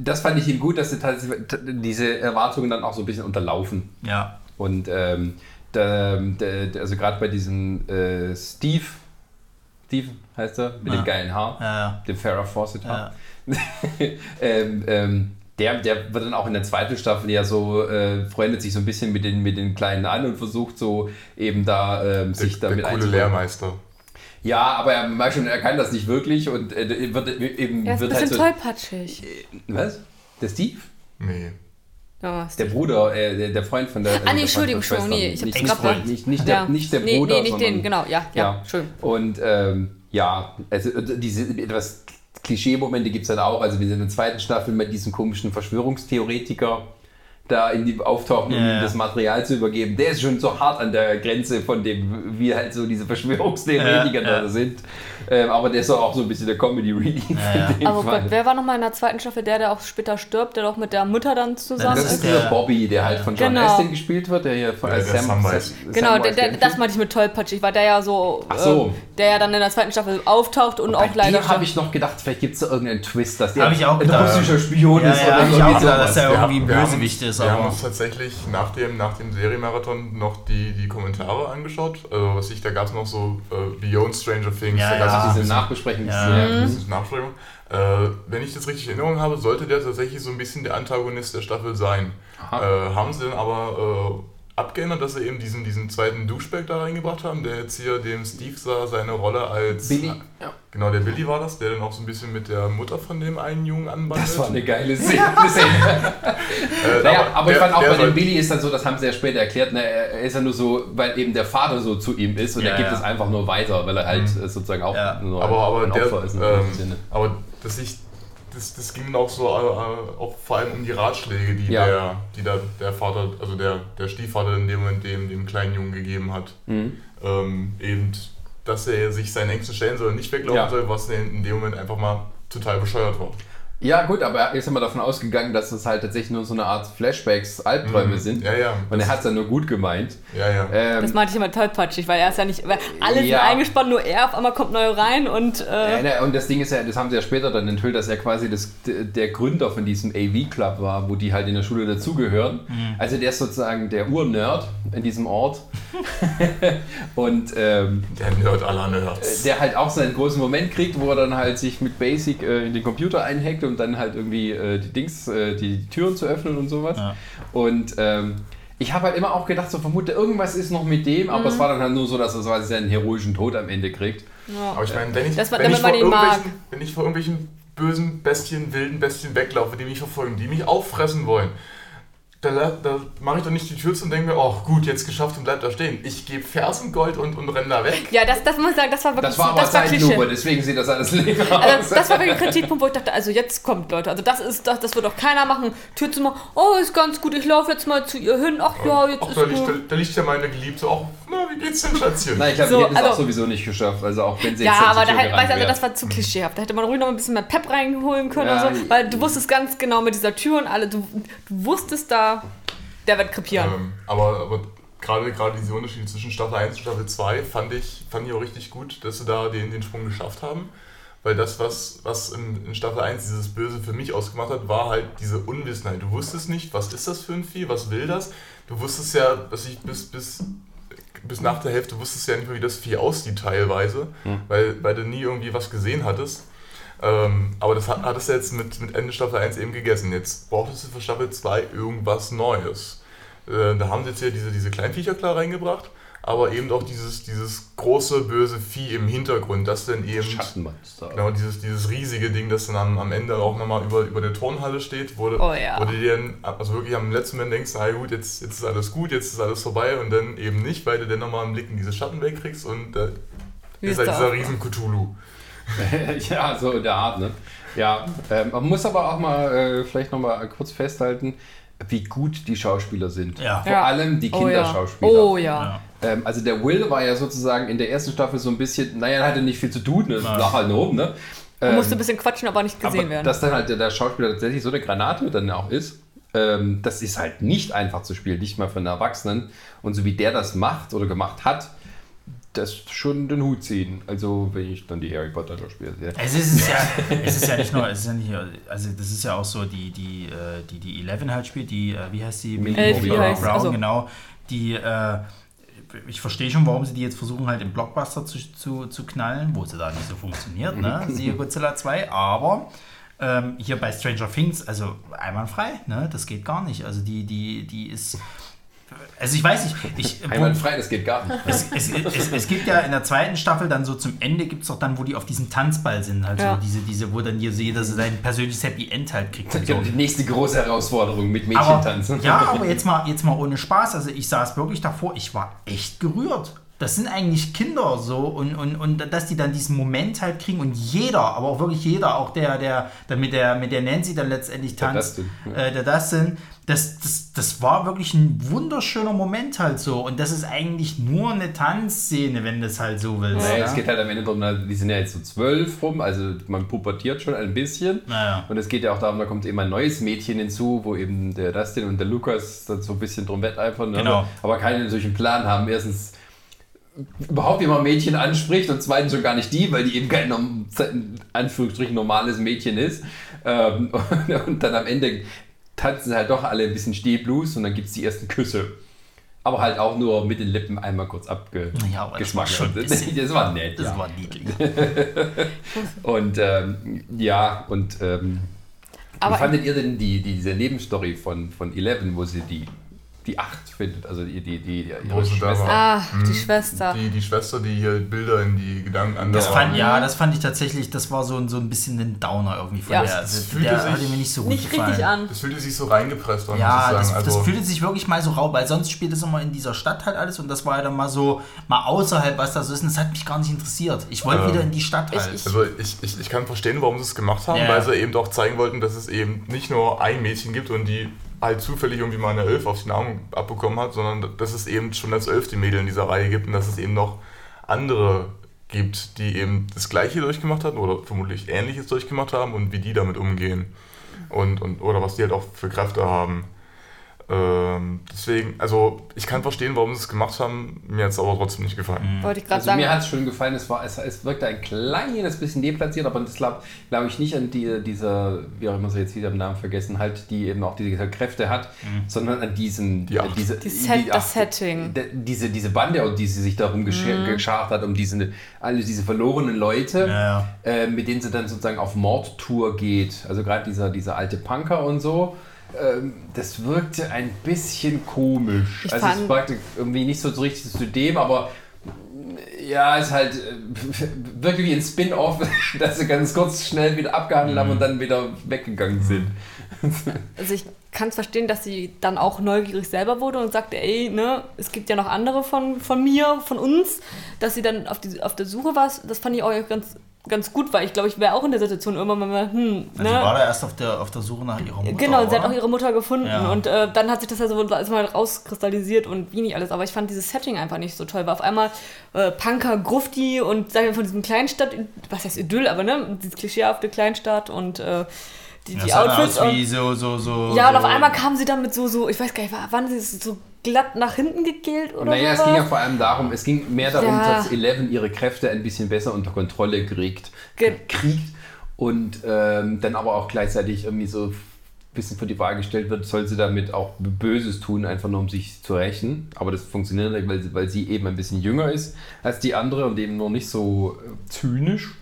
das fand ich ihm gut, dass sie diese Erwartungen dann auch so ein bisschen unterlaufen. ja. Und ähm, da, da, da- also gerade bei diesem äh, Steve, Steve heißt er, mit Ja. dem geilen Haar, Ja, ja. dem Farrah Fawcett Haar. Ja. [laughs] ähm, ähm, der, der wird dann auch in der zweiten Staffel ja so, äh, freundet sich so ein bisschen mit den, mit den Kleinen an und versucht so eben da ähm, Der, sich der damit coole einzubringen. Lehrmeister. Ja, aber er merkt schon, er kann das nicht wirklich und äh, wird eben Er ist ein wird halt bisschen so. tollpatschig. Was? Der Steve? Nee. Ja, was Der Bruder, äh, der, der Freund von der. Ah, nee, der Entschuldigung, Entschuldigung, nee, ich hab's nicht, nicht, nicht, nicht, der, Ja. nicht der Nee, Bruder. nee, nicht sondern, den, genau, ja, ja, schön. Und ähm, ja, also äh, diese etwas Klischee-Momente gibt es dann auch. Also, wir sind in der zweiten Staffel mit diesem komischen Verschwörungstheoretiker da in die auftauchen, um Ja, ihm ja. das Material zu übergeben. Der ist schon so hart an der Grenze von dem, wie halt so diese Verschwörungstheoretiker Ja, ja. da sind. Ähm, aber der ist doch auch so ein bisschen der Comedy-Relief. Ja, in dem Aber Fall. Gott, wer war nochmal in der zweiten Staffel der, der auch später stirbt, der doch mit der Mutter dann zusammen Das ist? ist dieser der- Bobby, der halt von John Genau. Astin gespielt wird, der hier von Ja, der Sam, Samwise. Sam- Genau, der, Samwise der, das meinte ich mit tollpatschig, weil der ja so, so. ähm, der ja dann in der zweiten Staffel auftaucht und Bei auch leider habe ich noch gedacht, vielleicht gibt es da irgendeinen Twist, dass der Hab ich auch ein russischer Spion Ja, ist ja, oder gedacht, dass er irgendwie ein Bösewicht uns- ist, Wir haben aber- uns tatsächlich nach dem, nach dem Serienmarathon noch die, die Kommentare angeschaut. Also was ich, da gab es noch so äh, Beyond Stranger Things. Ja, da gab's ja. Diese bisschen- Nachbesprechung. Ja. Bisschen Nachschreibung. Äh, wenn ich das richtig in Erinnerung habe, sollte der tatsächlich so ein bisschen der Antagonist der Staffel sein. Äh, haben sie dann aber äh, abgeändert, dass sie eben diesen, diesen zweiten Douchebag da reingebracht haben, der jetzt hier dem Steve sah seine Rolle als. Billy. Ja. Genau, der Billy war das, der dann auch so ein bisschen mit der Mutter von dem einen Jungen anbandelt. Das war eine geile [laughs] Szene. Äh, naja, aber ich der- fand auch der bei dem Billy ist dann so, das haben sie ja später erklärt, ne, er ist ja nur so, weil eben der Vater so zu ihm ist und Ja, er gibt ja. es einfach nur weiter, weil er halt äh, sozusagen auch Ja. nur aber, aber, ein der, Opfer ist. in dem ähm, Sinne. aber das, ich, das, das ging auch so äh, auch vor allem um die Ratschläge, die Ja. der, die der, der Vater, also der, der Stiefvater in dem Moment dem, dem kleinen Jungen gegeben hat. Mhm. Ähm, eben, dass er sich seinen Ängsten stellen soll und nicht weglaufen Ja. soll, was in dem Moment einfach mal total bescheuert war. Ja, gut, aber er ist immer davon ausgegangen, dass es halt tatsächlich nur so eine Art Flashbacks, Albträume Mhm. sind. Ja, ja. Und er hat es dann nur gut gemeint. Ja, ja. Ähm, Das meinte ich immer tollpatschig, weil er ist ja nicht, weil alle Ja. sind eingespannt, nur er, auf einmal kommt neu rein und Ja, äh, ne, und das Ding ist ja, das haben sie ja später dann enthüllt, dass er quasi das, der Gründer von diesem AV-Club war, wo die halt in der Schule dazugehören. Also der ist sozusagen der Urnerd in diesem Ort. [laughs] [laughs] und ähm, Der Nerd aller Nerds. der halt auch seinen großen Moment kriegt, wo er dann halt sich mit Basic äh, in den Computer einhackt und dann halt irgendwie äh, die Dings, äh, die, die Türen zu öffnen und sowas. Ja. Und ähm, ich habe halt immer auch gedacht, so vermute, irgendwas ist noch mit dem, aber es war dann halt nur so, dass er quasi seinen heroischen Tod am Ende kriegt. Aber ich meine, wenn ich, Das war- wenn, ich vor irgendwelchen, wenn ich vor irgendwelchen bösen Bestien, wilden Bestien weglaufe, die mich verfolgen, die mich auffressen wollen, da, da mache ich doch nicht die Tür zu und denke mir, oh gut, jetzt geschafft und bleib da stehen. Ich gebe Fersengold und, und renne da weg. ja, das, das muss ich sagen, das war wirklich Das war aber das war Zeitlupe, Klischee. deswegen sieht das alles leer aus. Also, das war wirklich ein Kritikpunkt, wo ich dachte, also jetzt kommt, Leute, also das ist, das, das wird doch keiner machen. Tür zu machen, oh, ist ganz gut, ich laufe jetzt mal zu ihr hin, ach ja, jetzt Ach, ist da, liegt, da, gut. da liegt ja meine Geliebte auch. Na, wie geht's denn, Schatzchen? Nein, ich glaube, So, die hätten es auch also- sowieso nicht geschafft. Also auch wenn sie Ja, jetzt aber zur da halt, weißt, also das war zu klischeehaft. Da hätte man ruhig noch ein bisschen mehr Pep reinholen können Ja. so, weil du wusstest ganz genau mit dieser Tür und alle, du, du wusstest da, der wird krepieren. Ähm, aber aber gerade, gerade diese Unterschiede zwischen Staffel 1 und Staffel 2 fand ich, fand ich auch richtig gut, dass sie da den, den Sprung geschafft haben. Weil das, was, was in, in Staffel 1 dieses Böse für mich ausgemacht hat, war halt diese Unwissenheit. Du wusstest nicht, was ist das für ein Vieh, was will das? Du wusstest ja, dass ich bis, bis, bis nach der Hälfte wusstest ja nicht mehr, wie das Vieh aussieht teilweise, weil, weil du nie irgendwie was gesehen hattest. Ähm, aber das hat, hattest du jetzt mit, mit Ende Staffel 1 eben gegessen. Jetzt brauchtest du für Staffel 2 irgendwas Neues. Äh, da haben sie jetzt ja diese, diese Kleinviecher klar reingebracht, aber eben auch dieses, dieses große, böse Vieh im Hintergrund, das dann eben. Schattenmonster. Genau, dieses, dieses riesige Ding, das dann am, am Ende auch nochmal über, über der Turnhalle steht, wo, du- Oh ja. du dir dann, also wirklich am letzten Moment denkst, na gut, jetzt, jetzt ist alles gut, jetzt ist alles vorbei und dann eben nicht, weil du dann nochmal einen Blick in diese Schatten wegkriegst und äh, ist halt dieser riesen Cthulhu. [laughs] ja, so in der Art, ne? Ja, ähm, man muss aber auch mal äh, vielleicht nochmal kurz festhalten, wie gut die Schauspieler sind. Ja. Vor Ja. allem die Oh ja. Kinderschauspieler. Oh ja. Ja. Ähm, also der Will war ja sozusagen in der ersten Staffel so ein bisschen, naja, er hatte nicht viel zu tun, ne? Lag halt nur oben, ne? Ähm, musste ein bisschen quatschen, aber nicht gesehen aber werden. dass dann halt der, der Schauspieler tatsächlich so eine Granate dann auch ist, ähm, das ist halt nicht einfach zu spielen, nicht mal für einen Erwachsenen. Und so wie der das macht oder gemacht hat, das schon den Hut ziehen. Also wenn ich dann die Harry Potter da spiele. Ja. Es ist, es ist ja, [laughs] es ist ja nicht nur, es ist ja nicht, also das ist ja auch so, die, die, äh, die, die Eleven halt spielt, die, äh, wie heißt die? Millie Brown, also- genau. Die, äh, ich verstehe schon, warum sie die jetzt versuchen, halt im Blockbuster zu, zu, zu knallen, wo sie da nicht so funktioniert, ne? [laughs] Siehe Godzilla 2, aber ähm, hier bei Stranger Things, also einwandfrei, ne? Das geht gar nicht. Also die, die, die ist. Also ich weiß nicht, ich, wo- Einwandfrei, das geht gar nicht. es, es, es, es gibt ja in der zweiten Staffel dann so zum Ende gibt es doch dann, wo die auf diesem Tanzball sind, halt Ja. so diese, diese, wo dann hier jeder so sein persönliches Happy End halt kriegt. Und so. Die nächste große Herausforderung mit Aber, Mädchentanzen. ja, aber jetzt mal, jetzt mal ohne Spaß. Also ich saß wirklich davor, ich war echt gerührt. Das sind eigentlich Kinder so und, und, und dass die dann diesen Moment halt kriegen und jeder, aber auch wirklich jeder, auch der, der, der mit der mit der Nancy dann letztendlich Der tanzt, Dustin, äh, der Dustin, das, das, das war wirklich ein wunderschöner Moment halt so und das ist eigentlich nur eine Tanzszene, wenn du es halt so willst. Naja, ja? es geht halt am Ende darum, die sind ja jetzt so zwölf rum, also man pubertiert schon ein bisschen. Naja. Und es geht ja auch darum, da kommt eben ein neues Mädchen hinzu, wo eben der Dustin und der Lukas dann so ein bisschen drum wetteifern, ne? Genau. aber keinen solchen Plan haben. Erstens überhaupt jemand Mädchen anspricht und zweitens schon gar nicht die, weil die eben kein in Anführungsstrichen normales Mädchen ist. Ähm, und, [laughs] und dann am Ende tanzen sie halt doch alle ein bisschen Stehblues und dann gibt es die ersten Küsse. Aber halt auch nur mit den Lippen einmal kurz abgeschmackt. Ja, aber das war schon ein bisschen- das war nett. Das ja. war niedlich. [laughs] Und ähm, ja, und ähm, Aber wie fandet ihr denn die, die, diese Nebenstory von, von Eleven, wo sie die, die Acht findet? Also die, die, die, Wo ihre da Schwester. Ah, die Schwester. Die, die Schwester, die hier Bilder in die Gedanken anderer. Das fand, ja, das fand ich tatsächlich, das war so, ein- so ein bisschen ein Downer irgendwie von Ja. der. Das Also, fühlte der sich hatte mir nicht so gut Nicht gefallen. richtig an. Das fühlte sich so reingepresst an, Ja, muss das, ich sagen. das Also, fühlte sich wirklich mal so rau, weil sonst spielt es immer in dieser Stadt halt alles und das war ja dann mal so, mal außerhalb, was das ist und das hat mich gar nicht interessiert. Ich wollte Ähm, wieder in die Stadt ich- halt. ich- also ich, ich, ich kann verstehen, warum sie es gemacht haben, Ja. weil sie eben doch zeigen wollten, dass es eben nicht nur ein Mädchen gibt und die halt zufällig irgendwie mal eine Elf auf die Namen abbekommen hat, sondern dass es eben schon das elfte Mädel in dieser Reihe gibt und dass es eben noch andere gibt, die eben das Gleiche durchgemacht hatten oder vermutlich Ähnliches durchgemacht haben und wie die damit umgehen und, und oder was die halt auch für Kräfte haben. Ähm, deswegen, also ich kann verstehen, warum sie es gemacht haben, mir hat es aber trotzdem nicht gefallen. Wollte ich gerade Also sagen. mir hat es schon gefallen, es, war, es, es wirkte ein kleines bisschen deplatziert, aber das glaube glaub ich nicht an die, dieser, wie auch immer sie jetzt wieder den Namen vergessen, halt, die eben auch diese Kräfte hat, sondern an diesen, Die Acht. diese, Die Set- das Setting. diese, diese Bande, um die sie sich darum gesche- geschart hat, um diese, alle diese verlorenen Leute, Ja. äh, mit denen sie dann sozusagen auf Mordtour geht. Also gerade dieser, dieser alte Punker und so. Ähm, Das wirkte ein bisschen komisch. Ich also es wirkte irgendwie nicht so richtig zu dem, aber ja, ist halt äh, [laughs] wirklich wie ein Spin-off, [laughs] dass sie ganz kurz schnell wieder abgehandelt haben und dann wieder weggegangen sind. [laughs] Also ich kann es verstehen, dass sie dann auch neugierig selber wurde und sagte, ey, ne, es gibt ja noch andere von, von mir, von uns, dass sie dann auf, die, auf der Suche war. Das fand ich auch ganz, ganz gut, weil ich glaube, ich wäre auch in der Situation irgendwann mal, hm, Also sie war ne? da erst auf der, auf der Suche nach ihrer Mutter. Genau, sie hat oder? auch ihre Mutter gefunden Ja. und äh, dann hat sich das ja so alles mal rauskristallisiert und wie nicht alles. Aber ich fand dieses Setting einfach nicht so toll. War auf einmal äh, Punker, Grufti und sagen wir von diesem Kleinstadt, was heißt Idyll, aber ne, dieses klischeehafte Kleinstadt und äh, die, Das die Outfits. aus und- wie so, so, so. ja, und auf einmal kam sie dann mit so, so, ich weiß gar nicht, war- waren sie so glatt nach hinten gegelt oder Naja, es sowas? ging ja vor allem darum, es ging mehr darum, Ja. dass Eleven ihre Kräfte ein bisschen besser unter Kontrolle kriegt, Ge- kriegt und ähm, dann aber auch gleichzeitig irgendwie so ein bisschen vor die Wahl gestellt wird, soll sie damit auch Böses tun, einfach nur um sich zu rächen. Aber das funktioniert nicht, weil sie, weil sie eben ein bisschen jünger ist als die andere und eben noch nicht so äh, zynisch.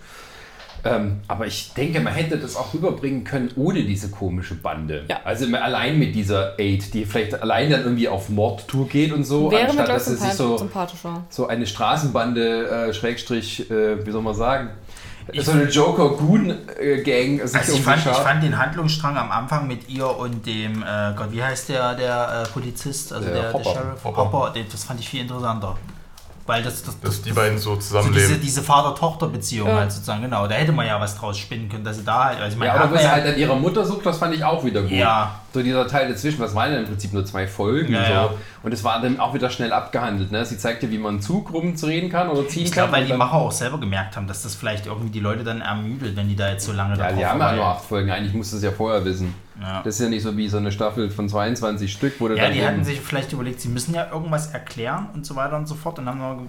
Ähm, aber ich denke, man hätte das auch rüberbringen können ohne diese komische Bande. Ja. Also allein mit dieser Aid, die vielleicht allein dann irgendwie auf Mordtour geht und so, Wäre anstatt dass sie sich so, sympathischer. so eine Straßenbande, äh, Schrägstrich, äh, wie soll man sagen, Ich- so eine Joker-Goon-Gang sich Also ich fand, ich fand den Handlungsstrang am Anfang mit ihr und dem, äh, Gott, wie heißt der, der äh, Polizist, also Der der, der. Sheriff Hopper. Hopper, den, das fand ich viel interessanter. Weil das, das, Dass das, die beiden so so diese, zusammenleben. diese Vater-Tochter-Beziehung Ja. halt sozusagen, genau. Da hätte man ja was draus spinnen können, dass sie da halt, also ich Ja, aber man sie ja, halt an ihrer Mutter sucht, das fand ich auch wieder gut. Ja. So dieser Teil dazwischen, was waren denn im Prinzip nur zwei Folgen? Ja, so. ja. Und es war dann auch wieder schnell abgehandelt. Ne? Sie zeigte, wie man einen Zug rumdrehen kann oder ziehen ich kann. glaube, weil die Macher auch selber gemerkt haben, dass das vielleicht irgendwie die Leute dann ermüdet, wenn die da jetzt so lange Ja, drauf die haben ja nur acht Folgen. Eigentlich musst du es ja vorher wissen. Ja. Das ist ja nicht so wie so eine Staffel von 22 Stück, wo du Ja, dann die eben- hatten sich vielleicht überlegt, sie müssen ja irgendwas erklären und so weiter und so fort und haben nur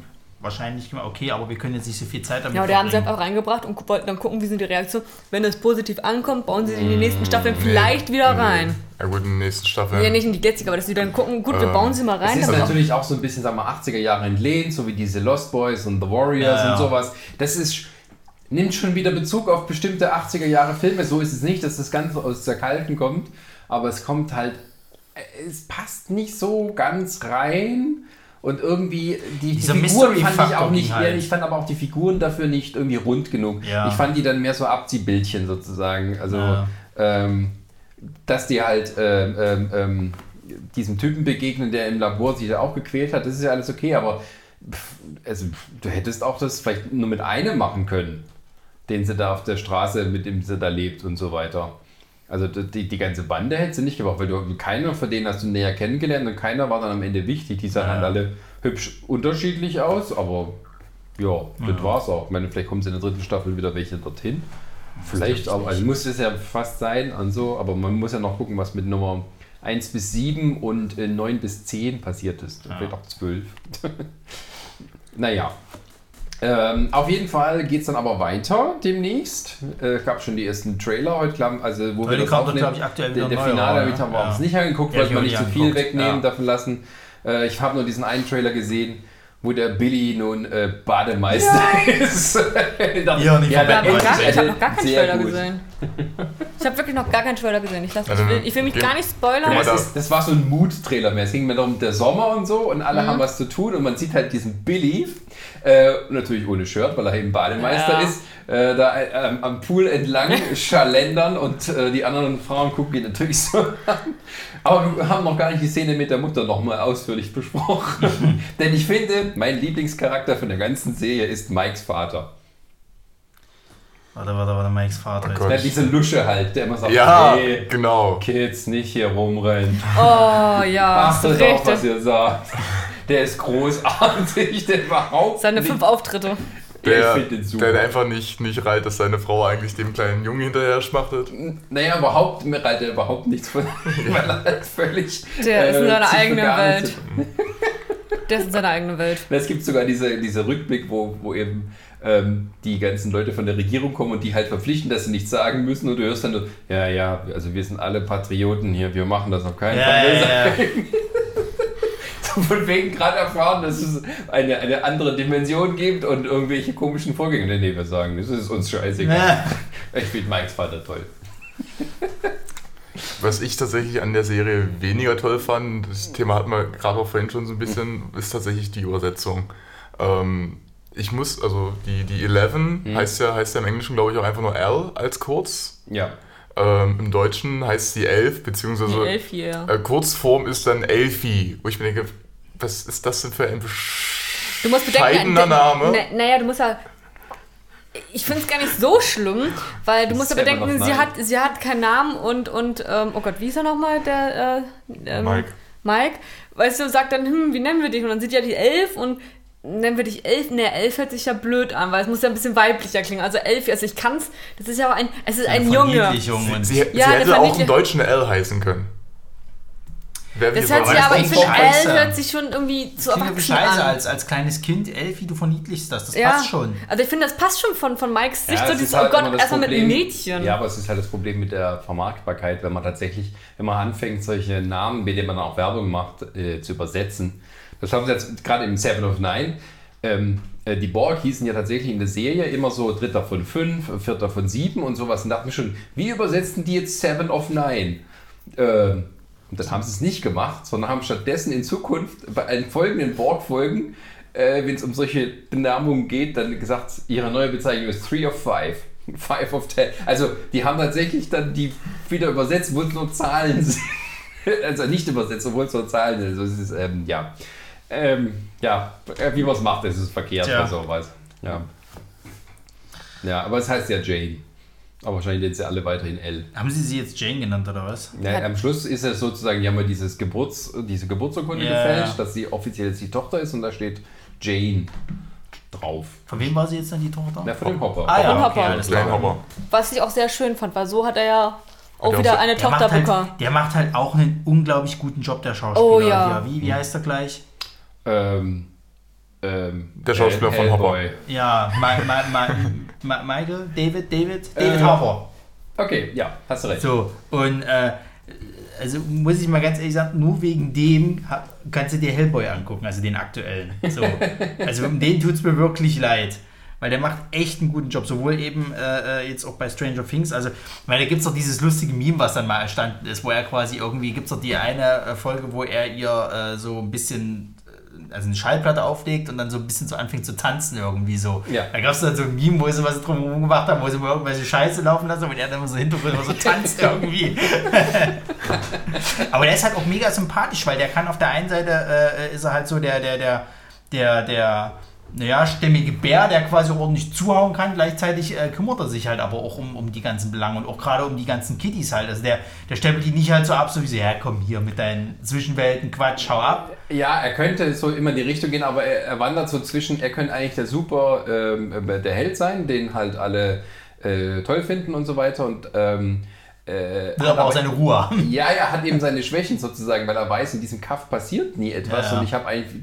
wahrscheinlich gemacht, okay, aber wir können jetzt nicht so viel Zeit damit Ja, die haben sie verbringen. einfach reingebracht und wollten dann gucken, wie sind die Reaktionen. Wenn es positiv ankommt, bauen sie in die nächsten Staffeln vielleicht wieder rein. Ja gut, in den nächsten Staffeln. Ja, nicht in die jetzige, aber dass sie dann gucken, gut, wir Ähm, bauen sie mal Es rein. ist damit- natürlich auch so ein bisschen, sagen wir, 80er Jahre entlehnt, so wie diese Lost Boys und The Warriors Ja, ja. und sowas. Das ist, nimmt schon wieder Bezug auf bestimmte 80er Jahre Filme. So ist es nicht, dass das Ganze aus der Kalten kommt, aber es kommt halt, es passt nicht so ganz rein. Und irgendwie, die, die Figuren fand ich auch nicht, halt. ich fand aber auch die Figuren dafür nicht irgendwie rund genug. Ja. Ich fand die dann mehr so Abziehbildchen sozusagen. Also, Ja. ähm, dass die halt ähm, ähm, ähm, diesem Typen begegnen, der im Labor sich da auch gequält hat, das ist ja alles okay, aber also, du hättest auch das vielleicht nur mit einem machen können, den sie da auf der Straße, mit dem sie da lebt und so weiter. Also die, die ganze Bande hätte sie nicht gebraucht, weil du keiner von denen hast du näher kennengelernt und keiner war dann am Ende wichtig. Die sahen Ja. halt alle hübsch unterschiedlich aus, aber ja, das war's auch. Ich meine, vielleicht kommen sie in der dritten Staffel wieder welche dorthin. Vielleicht, aber also muss es ja fast sein und so, aber man muss ja noch gucken, was mit Nummer 1 bis 7 und äh, 9 bis 10 passiert ist. Ja. Vielleicht auch 12. [laughs] naja. Ähm, auf jeden Fall geht es dann aber weiter demnächst. Äh, gab schon die ersten Trailer heute, glaub- also wo wir Heute das kommt, aufnehmen. ich, aktuell Der, der Finale wir Ja. uns nicht angeguckt, Ja, weil ich wir nicht zu viel angeguckt, wegnehmen ja. davon lassen. Äh, ich habe nur diesen einen Trailer gesehen, wo der Billy nun äh, Bademeister ist. [laughs] Ja, nicht Ich habe Ja, gar, ich hab noch gar keinen Sehr Trailer gut. gesehen. Ich habe wirklich noch gar keinen Trailer gesehen. Ich, lass, Also, ich, will, ich will mich geh- gar nicht spoilern. mal Das, ist, das war so ein Mut-Trailer mehr. Es ging mir darum, der Sommer und so und alle haben was zu tun und man sieht halt diesen Billy, äh, natürlich ohne Shirt, weil er eben Bademeister Ja. ist, äh, da äh, am Pool entlang [laughs] schalendern und äh, die anderen Frauen gucken ihn natürlich so an. Aber wir haben noch gar nicht die Szene mit der Mutter nochmal ausführlich besprochen. [laughs] Denn ich finde, mein Lieblingscharakter von der ganzen Serie ist Mikes Vater. Warte, warte, warte, Mikes Vater. Oh. Ja, diese Lusche halt, der immer sagt, Ja, hey, genau. Kids, nicht hier rumrennen. Oh ja, [laughs] hast du Achtet auf, recht. was ihr sagt. Der ist großartig, der überhaupt Seine nicht- fünf Auftritte. Der, der einfach nicht, nicht reilt, dass seine Frau eigentlich dem kleinen Jungen hinterher schmachtet. Naja, überhaupt, mir reitet er überhaupt nichts von, [laughs] weil er halt völlig. Der ist in seiner sich für eigenen Welt. [laughs] Der ist in seiner eigenen Welt. Es gibt sogar diese, diese Rückblick, wo, wo eben ähm, die ganzen Leute von der Regierung kommen und die halt verpflichten, dass sie nichts sagen müssen und du hörst dann nur, ja, ja, also wir sind alle Patrioten hier, wir machen das auf keinen Ja, Fall. ja, ja. [laughs] [laughs] Von wegen gerade erfahren, dass es eine, eine andere Dimension gibt und irgendwelche komischen Vorgänge. Nee, nee, wir sagen, das ist uns scheißegal. Ja. [laughs] Ich finde Mikes Vater toll. [laughs] Was ich tatsächlich an der Serie weniger toll fand, das Thema hatten wir gerade auch vorhin schon so ein bisschen, ist tatsächlich die Übersetzung. Ähm, ich muss, also die, die 11 Mhm. heißt, ja, heißt ja im Englischen, glaube ich, auch einfach nur L als kurz. Ja. Ähm, Im Deutschen heißt sie 11, beziehungsweise Die Elf hier. äh, Kurzform ist dann Elfi, wo ich mir denke, was ist das denn für ein Du musst bedenken, bescheidener Name? Na, naja, du musst ja. Ich finde es gar nicht so schlimm, weil du musst ja bedenken, sie hat, sie hat keinen Namen und, und ähm, oh Gott, wie ist er nochmal, der äh, ähm, Mike. Mike, weißt du, sagt dann, hm, wie nennen wir dich? Und dann sieht ja die Elf und nennen wir dich Elf? Ne, Elf hört sich ja blöd an, weil es muss ja ein bisschen weiblicher klingen. Also Elf, also ich kann's, das ist ja aber ein, es ist ein Junge. Sie, sie Ja, eine hätte auch im Deutschen L heißen können. Das wie hört sich aber, ich finde, L hört sich schon irgendwie zu wie erwachsen scheiße an. als, als kleines Kind. Elfi, du verniedlichst das. Das ja, passt schon. also ich finde, das passt schon von, von Mikes Sicht, Ja, so es dieses, halt oh Gott, erstmal mit einem Mädchen. Ja, aber es ist halt das Problem mit der Vermarktbarkeit, wenn man tatsächlich, wenn man anfängt, solche Namen, mit denen man auch Werbung macht, äh, zu übersetzen. Das haben sie jetzt gerade im Seven of Nine. Ähm, äh, die Borg hießen ja tatsächlich in der Serie immer so Dritter von fünf, Vierter von sieben und sowas. Und dachten wir schon, wie übersetzen die jetzt Seven of Nine? Ähm, und dann haben sie es nicht gemacht, sondern haben stattdessen in Zukunft bei den folgenden Borg-Folgen, äh, wenn es um solche Benamungen geht, dann gesagt, ihre neue Bezeichnung ist Three of Five. [laughs] Five of Ten. Also die haben tatsächlich dann die wieder übersetzt, wo es nur Zahlen [laughs] sind. Also nicht übersetzt, obwohl es nur Zahlen sind. Also es ist, ähm, ja. Ähm, ja, äh, wie man es macht, ist es verkehrt Tja. oder sowas. Ja. Ja, aber es heißt ja Jane. Aber wahrscheinlich nennen sie alle weiterhin L. Haben sie sie jetzt Jane genannt oder was? Ja, am Schluss ist es sozusagen, die haben ja dieses Geburts, diese Geburtsurkunde Ja, gefälscht, ja. dass sie offiziell jetzt die Tochter ist und da steht Jane drauf. Von wem war sie jetzt dann die Tochter? Na, von dem Hopper. Ah ja, Von okay, Hopper. alles Klein klar. Hopper. Was ich auch sehr schön fand, weil so hat er ja auch Hat er wieder auch- eine Der Tochter macht, bekommen. halt, der macht halt auch einen unglaublich guten Job, der Schauspieler. Oh ja. Hier. Wie, wie heißt er gleich? Ähm, ähm, Der Schauspieler von Hopper. Ja, Ma Ma Ma Ma Michael, David, David, David Äh, Harbour. Okay, ja, hast du recht. So, und äh, also muss ich mal ganz ehrlich sagen, nur wegen dem kannst du dir Hellboy angucken, also den aktuellen. So. [laughs] Also um den tut es mir wirklich leid. Weil der macht echt einen guten Job, sowohl eben äh, äh, jetzt auch bei Stranger Things, also, weil da gibt es doch dieses lustige Meme, was dann mal entstanden ist, wo er quasi irgendwie, gibt es doch die eine äh, Folge, wo er ihr äh, so ein bisschen, also eine Schallplatte auflegt und dann so ein bisschen so anfängt zu tanzen irgendwie so. Ja. Da gab es dann so ein Meme, wo sie was drumherum gemacht haben, wo sie mal irgendwelche Scheiße laufen lassen und er dann immer so Hintergrund immer so [laughs] tanzt irgendwie. [laughs] Aber der ist halt auch mega sympathisch, weil der kann auf der einen Seite äh, ist er halt so der, der, der, der, der, naja, stämmige Bär, der quasi ordentlich zuhauen kann. Gleichzeitig äh, kümmert er sich halt aber auch um, um die ganzen Belange und auch gerade um die ganzen Kitties halt. Also der, der stempelt die nicht halt so ab, so wie so, ja komm hier mit deinen Zwischenwelten, Quatsch, hau ab. Ja, er könnte so immer in die Richtung gehen, aber er, er wandert so zwischen, er könnte eigentlich der super, ähm, äh, der Held sein, den halt alle äh, toll finden und so weiter und ähm, äh, Will aber auch seine Ruhe haben. Ja, er hat eben seine Schwächen sozusagen, weil er weiß, in diesem Kaff passiert nie etwas Ja, ja. und ich habe eigentlich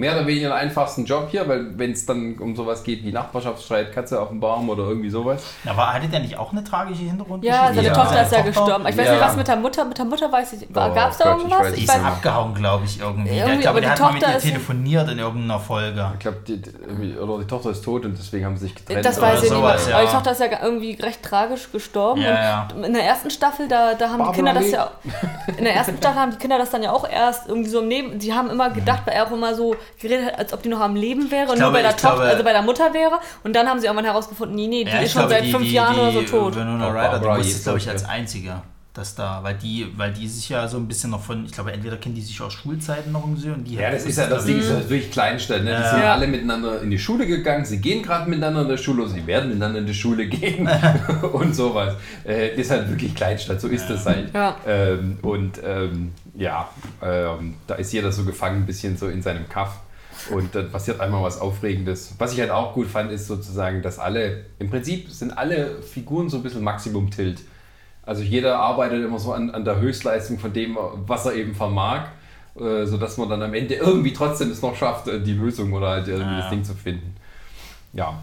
mehr oder weniger den einfachsten Job hier, weil wenn es dann um sowas geht wie Nachbarschaftsstreit, Katze auf dem Baum oder irgendwie sowas. Aber hatte der nicht auch eine tragische Hintergrund? Ja, seine Ja. Tochter ist ja gestorben. Ich weiß Ja. nicht, was mit der Mutter, mit der Mutter weiß ich, Oh gab es da Gott, ich irgendwas? weiß Die Ich ist weiß nicht. abgehauen, glaube ich, irgendwie. Irgendwie, ich glaube, aber der die hat mal mit Tochter ihr ist- telefoniert in irgendeiner Folge. Ich glaube, die, oder die Tochter ist tot und deswegen haben sie sich getrennt. Das oder weiß ich nicht mehr. ja. Aber die Tochter ist ja irgendwie recht tragisch gestorben. Ja, und in der ersten Staffel, da, da haben Barbara die Kinder das ja. In der ersten Staffel haben die Kinder das dann ja auch erst irgendwie so im Leben. Die haben immer gedacht, weil er auch immer so geredet hat, als ob die noch am Leben wäre und glaube- nur bei der Tochter, glaube- also bei der Mutter wäre. Und dann haben sie irgendwann herausgefunden, nee, nee, die Ja, ist schon glaube, seit die- fünf die- Jahren die oder so tot. Winona Oh, Ryder, die wusste ist glaube ich, als ja. einzige. Dass da, weil die, weil die sich ja so ein bisschen noch von, ich glaube, entweder kennen die sich aus Schulzeiten noch irgendwie und die Ja, das ist ja das Ding, ist ja wirklich Kleinstadt. Ne? Die Ja. sind Ja. alle miteinander in die Schule gegangen, sie gehen gerade miteinander in der Schule oder sie werden miteinander in die Schule gehen [laughs] und sowas. Äh, das ist halt wirklich Kleinstadt, so ist das halt. Ja. Ähm, und ähm, ja, ähm, da ist jeder so gefangen, ein bisschen so in seinem Kaff. Und dann passiert einmal was Aufregendes. Was ich halt auch gut fand, ist sozusagen, dass alle, im Prinzip sind alle Figuren so ein bisschen Maximum-Tilt. Also jeder arbeitet immer so an, an der Höchstleistung von dem, was er eben vermag, äh, sodass man dann am Ende irgendwie trotzdem es noch schafft, äh, die Lösung oder halt irgendwie Ah. das Ding zu finden. Ja.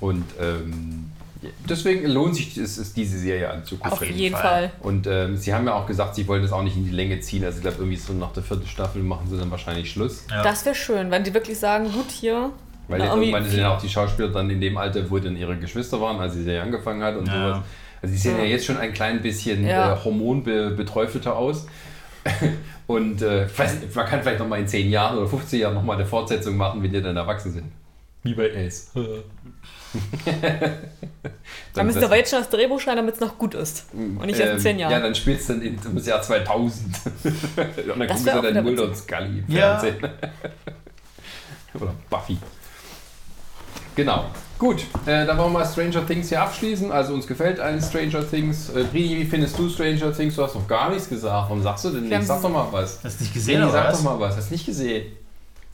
Und ähm, deswegen lohnt sich es, es, diese Serie anzugucken. Auf jeden Fall. Fall. Und ähm, sie haben ja auch gesagt, sie wollen das auch nicht in die Länge ziehen. Also ich glaube, irgendwie so nach der vierten Staffel machen sie dann wahrscheinlich Schluss. Ja. Das wäre schön, wenn die wirklich sagen, gut hier. Weil na, jetzt irgendwann sind ja auch die Schauspieler dann in dem Alter, wo dann ihre Geschwister waren, als die Serie angefangen hat und Ja. sowas. Also die sehen ja. Ja. jetzt schon ein klein bisschen Ja. äh, hormonbeträufelter aus. [laughs] Und äh, man kann vielleicht nochmal in 10 Jahren oder 15 Jahren nochmal eine Fortsetzung machen, wenn die dann erwachsen sind. Wie bei Ace. [laughs] Da müssen wir aber jetzt schon das Drehbuch schreiben, damit es noch gut ist. Und nicht erst in zehn Jahren. Ähm, Ja, dann spielst du dann in, ins Jahr 2000. [laughs] und dann Das guckst du dann wieder Mulder und Scully im Ja. Fernsehen. [laughs] Oder Buffy. Genau. Gut, äh, dann wollen wir mal Stranger Things hier abschließen. Also uns gefällt ein Stranger Things. Äh, Brini, wie findest du Stranger Things? Du hast noch gar nichts gesagt. Warum sagst du denn nichts? Sag doch mal was. Hast du nicht gesehen, Brini, oder sag was? doch mal was. Hast du nicht gesehen?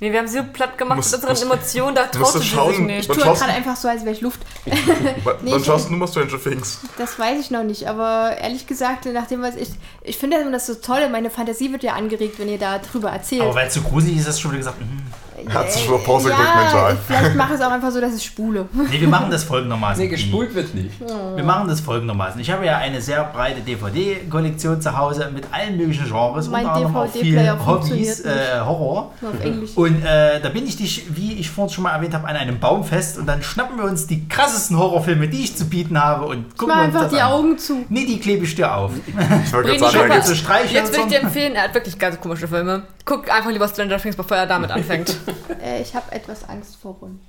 Nee, wir haben sie so platt gemacht Musst- mit unseren Emotionen, da traust du du sich schauen. nicht. Was tue gerade einfach so, als wäre ich Luft. Wann [laughs] Nee, wann ich- [laughs] schaust du nur mal Stranger Things? Das weiß ich noch nicht, aber ehrlich gesagt, nach dem, was ich. Ich finde das so toll, meine Fantasie wird ja angeregt, wenn ihr da drüber erzählt. Aber weil es so gruselig ist, hast du schon wieder gesagt, hm. Hast du schon auf Pause ja, gedrückt, mental? Vielleicht mache ich es auch einfach so, dass ich spule. [laughs] Nee, wir machen das folgendermaßen. Nee, gespult wird nicht. Wir machen das folgendermaßen. Ich habe ja eine sehr breite DVD-Kollektion zu Hause mit allen möglichen Genres, Mein anderem auch DVD-Player viel Hobbys, äh, Horror. Nur auf Englisch. Und äh, da bin ich dich, wie ich vorhin schon mal erwähnt habe, an einem Baum fest und dann schnappen wir uns die krassesten Horrorfilme, die ich zu bieten habe und Ich gucken uns einfach das die an. Augen zu. Nee, die klebe ich dir auf. Ich wollte gerade sagen, da mal. geht's. So Streichhölzer. Jetzt will ich dir empfehlen, er hat wirklich ganz komische Filme. Guck einfach lieber Stranger Things, bevor er damit anfängt. [laughs] [laughs] Äh, ich habe etwas Angst vor Ron.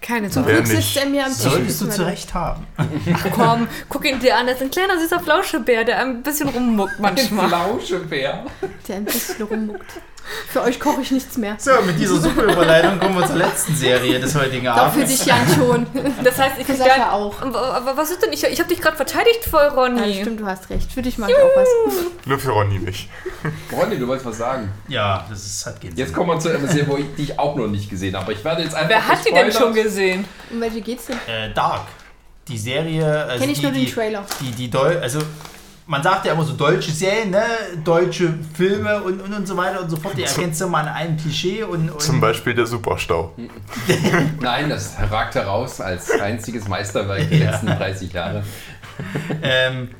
Keine Zum Glück sitzt er mir am Tisch. Solltest du Wissen wir zu Recht haben. Ach komm, guck ihn dir an, er ist ein kleiner süßer Flauschebär, der ein bisschen rummuckt [laughs] manchmal. Flauschebär. doch, Der ein bisschen rummuckt. Für euch koche ich nichts mehr. So, mit dieser super Überleitung kommen wir zur letzten Serie des heutigen Doch für Abends. dich Jan schon. Das heißt, ich Sascha gar- auch. Aber, was ist denn? Ich, ich habe dich gerade verteidigt voll, Ja, Ronny. stimmt, du hast recht. Für dich mache ich auch was. Nur für Ronny nicht. Ronny, du wolltest was sagen. Ja, das ist, hat keinen Jetzt kommen wir zu einer Serie, wo ich, die ich auch noch nicht gesehen habe. Aber ich werde jetzt einfach. Wer hat die denn schon gesehen? Um welche geht's denn? Äh, Dark. Die Serie. Also Kenn ich die, nur den die, Trailer. Die, die Deu also man sagt ja immer so deutsche Serien, ne? deutsche Filme und, und, und so weiter und so fort. Die erkennst du mal an einem Klischee und, und Zum Beispiel der Superstau. [laughs] Nein, das ragt heraus als einziges Meisterwerk der [laughs] Ja. letzten 30 Jahre. ähm,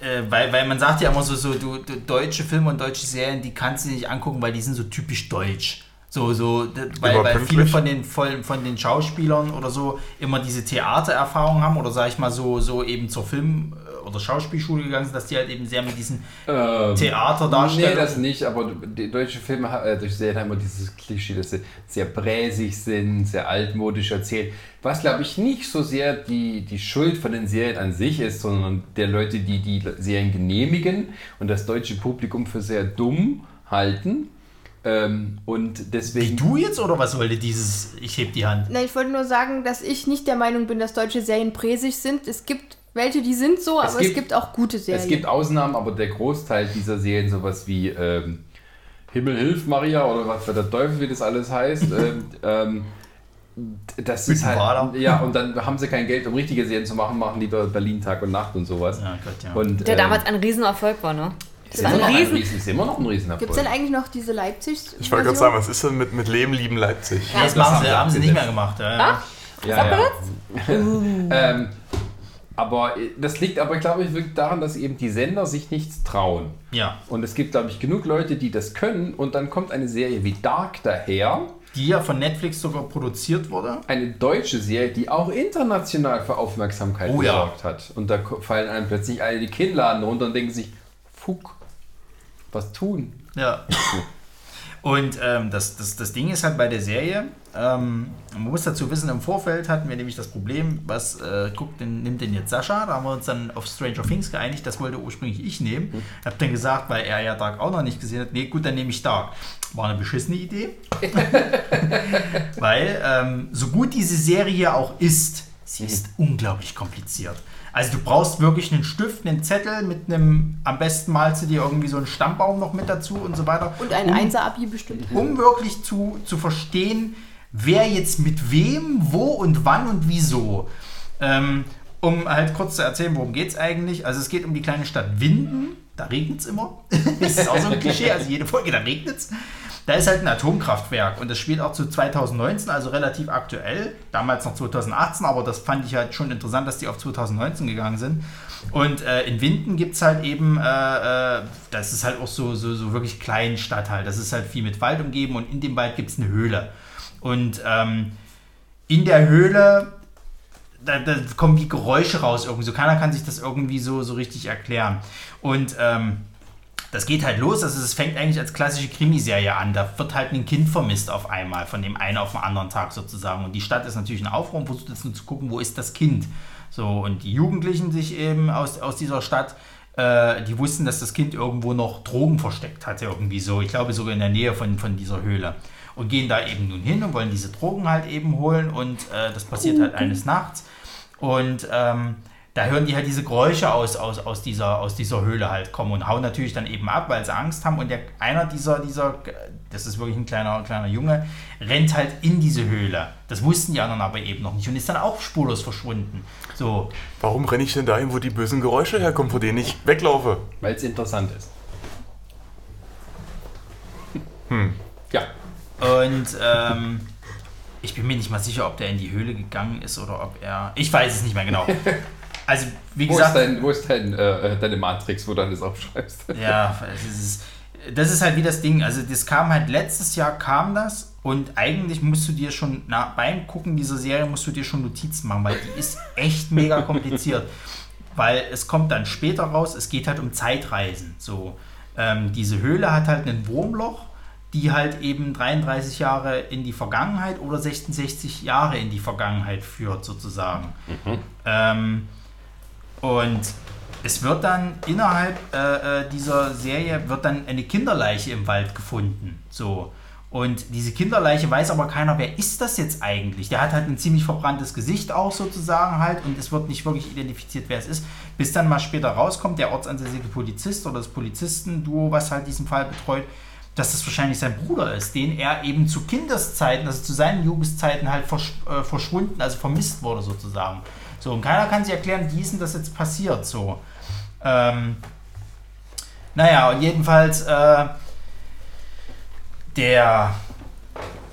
äh, weil, weil man sagt ja immer so, so du, du, deutsche Filme und deutsche Serien, die kannst du nicht angucken, weil die sind so typisch deutsch. So, so, weil, weil viele von den, von, von den Schauspielern oder so immer diese Theatererfahrung haben oder sag ich mal so, so eben zur Film- oder Schauspielschule gegangen sind, dass die halt eben sehr mit diesen Ähm, Theaterdarstellungen. Nee, das nicht, aber die deutsche Filme, äh, durch Serien haben immer dieses Klischee, dass sie sehr bräsig sind, sehr altmodisch erzählt. Was, glaube ich, nicht so sehr die, die Schuld von den Serien an sich ist, sondern der Leute, die die Serien genehmigen und das deutsche Publikum für sehr dumm halten. Ähm, und Wie deswegen. du jetzt oder was wollte dieses, ich heb die Hand. Na, ich wollte nur sagen, dass ich nicht der Meinung bin, dass deutsche Serien präsig sind. Es gibt welche, die sind so, Es aber gibt- es gibt auch gute Serien. Es gibt Ausnahmen, aber der Großteil dieser Serien, sowas wie ähm, Himmel hilf Maria oder was für der Teufel, wie das alles heißt, [laughs] ähm, ähm, das Mit ist halt. Vater. Ja, und dann haben sie kein Geld, um richtige Serien zu machen, machen lieber Berlin Tag und Nacht und sowas. Ja, Gott, ja. Und, Der ähm, damals ein Riesenerfolg war, ne? ist war immer, ein Riesen- Riesen, ist immer noch ein Riesenerfolg. Gibt es denn eigentlich noch diese leipzig Ich wollte gerade sagen, was ist denn mit, mit Leben, lieben Leipzig? das das machen haben sie, haben sie nicht mehr gemacht. Ja, ja. Ja, ja. [laughs] ähm, aber äh, das liegt aber, glaube ich, wirklich daran, dass eben die Sender sich nichts trauen. ja. Und es gibt, glaube ich, genug Leute, die das können. Und dann kommt eine Serie wie Dark daher. Die ja von Netflix sogar produziert wurde. Eine deutsche Serie, die auch international für Aufmerksamkeit Oh ja. gesorgt hat. Und da fallen einem plötzlich alle die Kinnladen runter und denken sich, fuck, was tun? Ja. [laughs] Und ähm, das, das, das Ding ist halt bei der Serie, ähm, man muss dazu wissen, im Vorfeld hatten wir nämlich das Problem, was äh, guckt denn, nimmt denn jetzt Sascha? Da haben wir uns dann auf Stranger Things geeinigt, das wollte ursprünglich ich nehmen. Hab dann gesagt, weil er ja Dark auch noch nicht gesehen hat, nee, gut, dann nehme ich Dark. War eine beschissene Idee. [laughs] weil ähm, so gut diese Serie auch ist, sie ist unglaublich kompliziert. Also du brauchst wirklich einen Stift, einen Zettel mit einem, am besten malst du dir irgendwie so einen Stammbaum noch mit dazu und so weiter. Und ein um, Einser-Abi bestimmt. um wirklich zu, zu verstehen, wer jetzt mit wem, wo und wann und wieso. Ähm, um halt kurz zu erzählen, worum geht es eigentlich. Also es geht um die kleine Stadt Winden. Da regnet es immer. [laughs] das ist auch so ein Klischee. Also jede Folge, da regnet es. Da ist halt ein Atomkraftwerk und das spielt auch zu 2019, also relativ aktuell. Damals noch 2018, aber das fand ich halt schon interessant, dass die auf 2019 gegangen sind. Und äh, in Winden gibt es halt eben, äh, äh, das ist halt auch so, so, so wirklich kleinen Stadt halt. Das ist halt viel mit Wald umgeben und in dem Wald gibt es eine Höhle. Und ähm, in der Höhle, da, da kommen die Geräusche raus irgendwie. So keiner kann sich das irgendwie so, so richtig erklären. Und ähm, das geht halt los. Also es fängt eigentlich als klassische Krimiserie an. Da wird halt ein Kind vermisst auf einmal, von dem einen auf den anderen Tag sozusagen. Und die Stadt ist natürlich ein Aufruhr und versucht jetzt nur zu gucken, wo ist das Kind. So, und die Jugendlichen sich eben aus, aus dieser Stadt, äh, die wussten, dass das Kind irgendwo noch Drogen versteckt hatte, irgendwie so. Ich glaube sogar in der Nähe von, von dieser Höhle. Und gehen da eben nun hin und wollen diese Drogen halt eben holen. Und äh, das passiert halt eines Nachts. Und ähm, da hören die halt diese Geräusche aus, aus, aus, dieser, aus dieser Höhle halt kommen und hauen natürlich dann eben ab, weil sie Angst haben. Und der, einer dieser, dieser, das ist wirklich ein kleiner, kleiner Junge, rennt halt in diese Höhle. Das wussten die anderen aber eben noch nicht und ist dann auch spurlos verschwunden. So, Warum renne ich denn dahin, wo die bösen Geräusche herkommen, vor denen ich weglaufe? Weil es interessant ist. Hm. Ja. Und ähm, ich bin mir nicht mal sicher, ob der in die Höhle gegangen ist oder ob er. Ich weiß es nicht mehr genau. [laughs] Also, wie Wo ist, gesagt. dein, wo ist dein, äh, deine Matrix, wo du das aufschreibst? [laughs] Ja, es ist, das ist halt wie das Ding. Also das kam halt letztes Jahr kam das und eigentlich musst du dir schon na, beim Gucken dieser Serie musst du dir schon Notizen machen, weil die ist echt mega kompliziert. [laughs] Weil es kommt dann später raus, es geht halt um Zeitreisen. So, ähm, diese Höhle hat halt ein Wurmloch, die halt eben 33 Jahre in die Vergangenheit oder 66 Jahre in die Vergangenheit führt, sozusagen. Ähm, und es wird dann innerhalb äh, äh, dieser Serie wird dann eine Kinderleiche im Wald gefunden. So. Und diese Kinderleiche weiß aber keiner, wer ist das jetzt eigentlich? Der hat halt ein ziemlich verbranntes Gesicht auch sozusagen halt und es wird nicht wirklich identifiziert, wer es ist. Bis dann mal später rauskommt, der ortsansässige Polizist oder das Polizistenduo, was halt diesen Fall betreut, dass das wahrscheinlich sein Bruder ist, den er eben zu Kindeszeiten, also zu seinen Jugendzeiten halt versch äh, verschwunden, also vermisst wurde sozusagen. So, und keiner kann sich erklären, wie ist denn das jetzt passiert so. Ähm, naja, und jedenfalls äh, der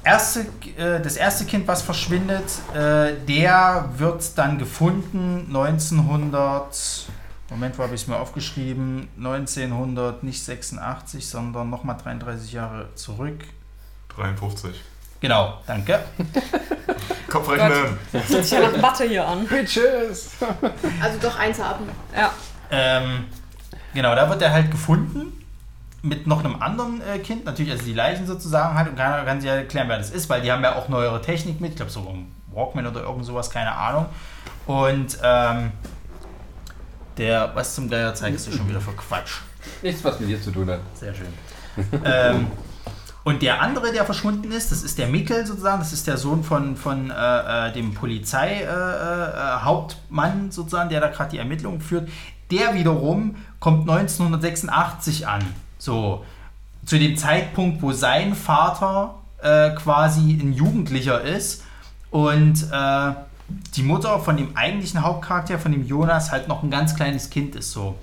erste, äh, das erste Kind, was verschwindet, äh, der wird dann gefunden 1900. Moment, wo habe ich es mir aufgeschrieben? 1900, nicht 86, sondern nochmal 33 Jahre zurück. 53. Genau, danke. [laughs] Kopfrechnen. Das hört sich ja nach Mathe hier an. Bitches! [laughs] Also doch eins haben. Ja. Ähm, genau, da wird er halt gefunden mit noch einem anderen äh, Kind, natürlich, also die Leichen sozusagen halt, und keiner kann sich ja erklären, wer das ist, weil die haben ja auch neuere Technik mit, ich glaube so ein Walkman oder irgend sowas, keine Ahnung. Und ähm, der, was zum Geier zeigst du schon wieder für Quatsch? Nichts, was mit dir zu tun hat. Sehr schön. ähm, [laughs] und der andere, der verschwunden ist, das ist der Mikkel sozusagen, das ist der Sohn von, von äh, äh, dem Polizeihauptmann äh, sozusagen, der da gerade die Ermittlungen führt. Der wiederum kommt 1986 an. So, zu dem Zeitpunkt, wo sein Vater äh, quasi ein Jugendlicher ist und äh, die Mutter von dem eigentlichen Hauptcharakter, von dem Jonas, halt noch ein ganz kleines Kind ist so.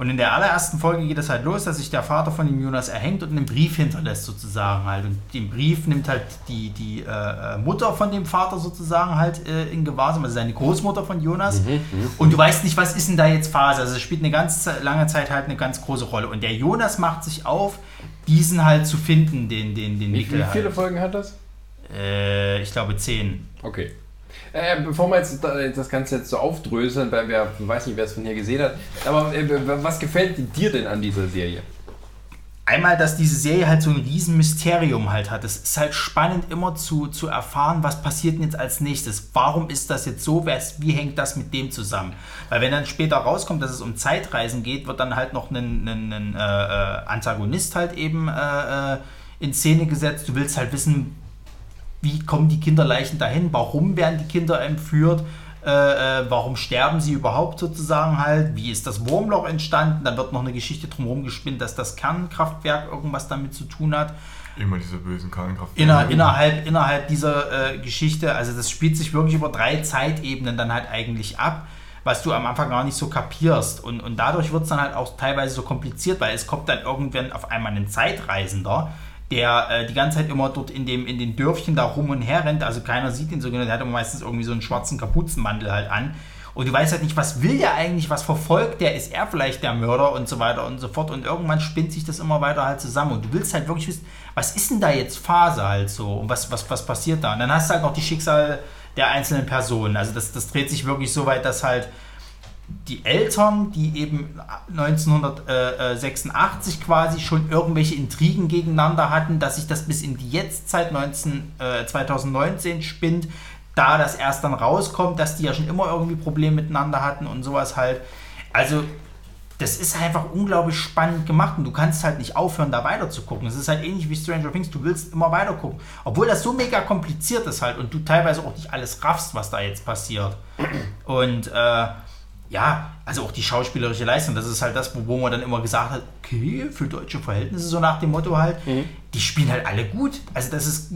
Und in der allerersten Folge geht es halt los, dass sich der Vater von dem Jonas erhängt und einen Brief hinterlässt sozusagen halt. Und den Brief nimmt halt die, die äh, Mutter von dem Vater sozusagen halt äh, in Gewahrsam, also seine Großmutter von Jonas. und du weißt nicht, was ist denn da jetzt Phase. Also es spielt eine ganz lange Zeit halt eine ganz große Rolle. Und der Jonas macht sich auf, diesen halt zu finden, den, den, den Wie, Mikkel wie viele halt. Folgen hat das? Äh, ich glaube zehn. Okay. Äh, bevor wir jetzt da- das Ganze jetzt so aufdröseln, weil wer weiß nicht, wer es von hier gesehen hat, aber äh, was gefällt dir denn an dieser Serie? einmal, dass diese Serie halt so ein riesen Mysterium halt hat. Es ist halt spannend immer zu, zu erfahren, was passiert denn jetzt als nächstes. Warum ist das jetzt so? Wie hängt das mit dem zusammen? Weil wenn dann später rauskommt, dass es um Zeitreisen geht, wird dann halt noch ein, ein, ein äh, äh, Antagonist halt eben äh, äh, in Szene gesetzt. Du willst halt wissen, wie kommen die Kinderleichen dahin? Warum werden die Kinder entführt? Äh, äh, warum sterben sie überhaupt sozusagen halt? Wie ist das Wurmloch entstanden? Dann wird noch eine Geschichte drumherum gespinnt, dass das Kernkraftwerk irgendwas damit zu tun hat. Immer diese bösen Kernkraftwerke. Inner, innerhalb, innerhalb dieser äh, Geschichte, also das spielt sich wirklich über drei Zeitebenen dann halt eigentlich ab, was du am Anfang gar nicht so kapierst. Und, und dadurch wird es dann halt auch teilweise so kompliziert, weil es kommt dann irgendwann auf einmal ein Zeitreisender, der äh, die ganze Zeit immer dort in, dem, in den Dörfchen da rum und her rennt. Also keiner sieht ihn so genau, der hat immer meistens irgendwie so einen schwarzen Kapuzenmantel halt an. Und du weißt halt nicht, was will der eigentlich, was verfolgt der, ist er vielleicht der Mörder und so weiter und so fort. Und irgendwann spinnt sich das immer weiter halt zusammen. Und du willst halt wirklich wissen, was ist denn da jetzt Phase halt so und was, was, was passiert da? Und dann hast du halt noch die Schicksal der einzelnen Personen. Also das, das dreht sich wirklich so weit, dass halt die Eltern, die eben 1986 quasi schon irgendwelche Intrigen gegeneinander hatten, dass sich das bis in die Jetztzeit 19, äh, 2019 spinnt, da das erst dann rauskommt, dass die ja schon immer irgendwie Probleme miteinander hatten und sowas halt. Also das ist einfach unglaublich spannend gemacht und du kannst halt nicht aufhören, da weiter zu gucken. Es ist halt ähnlich wie Stranger Things, du willst immer weiter gucken. Obwohl das so mega kompliziert ist halt und du teilweise auch nicht alles raffst, was da jetzt passiert. Und äh, ja, also auch die schauspielerische Leistung, das ist halt das, wo, wo man dann immer gesagt hat, okay, für deutsche Verhältnisse, so nach dem Motto halt, die spielen halt alle gut. Also das ist,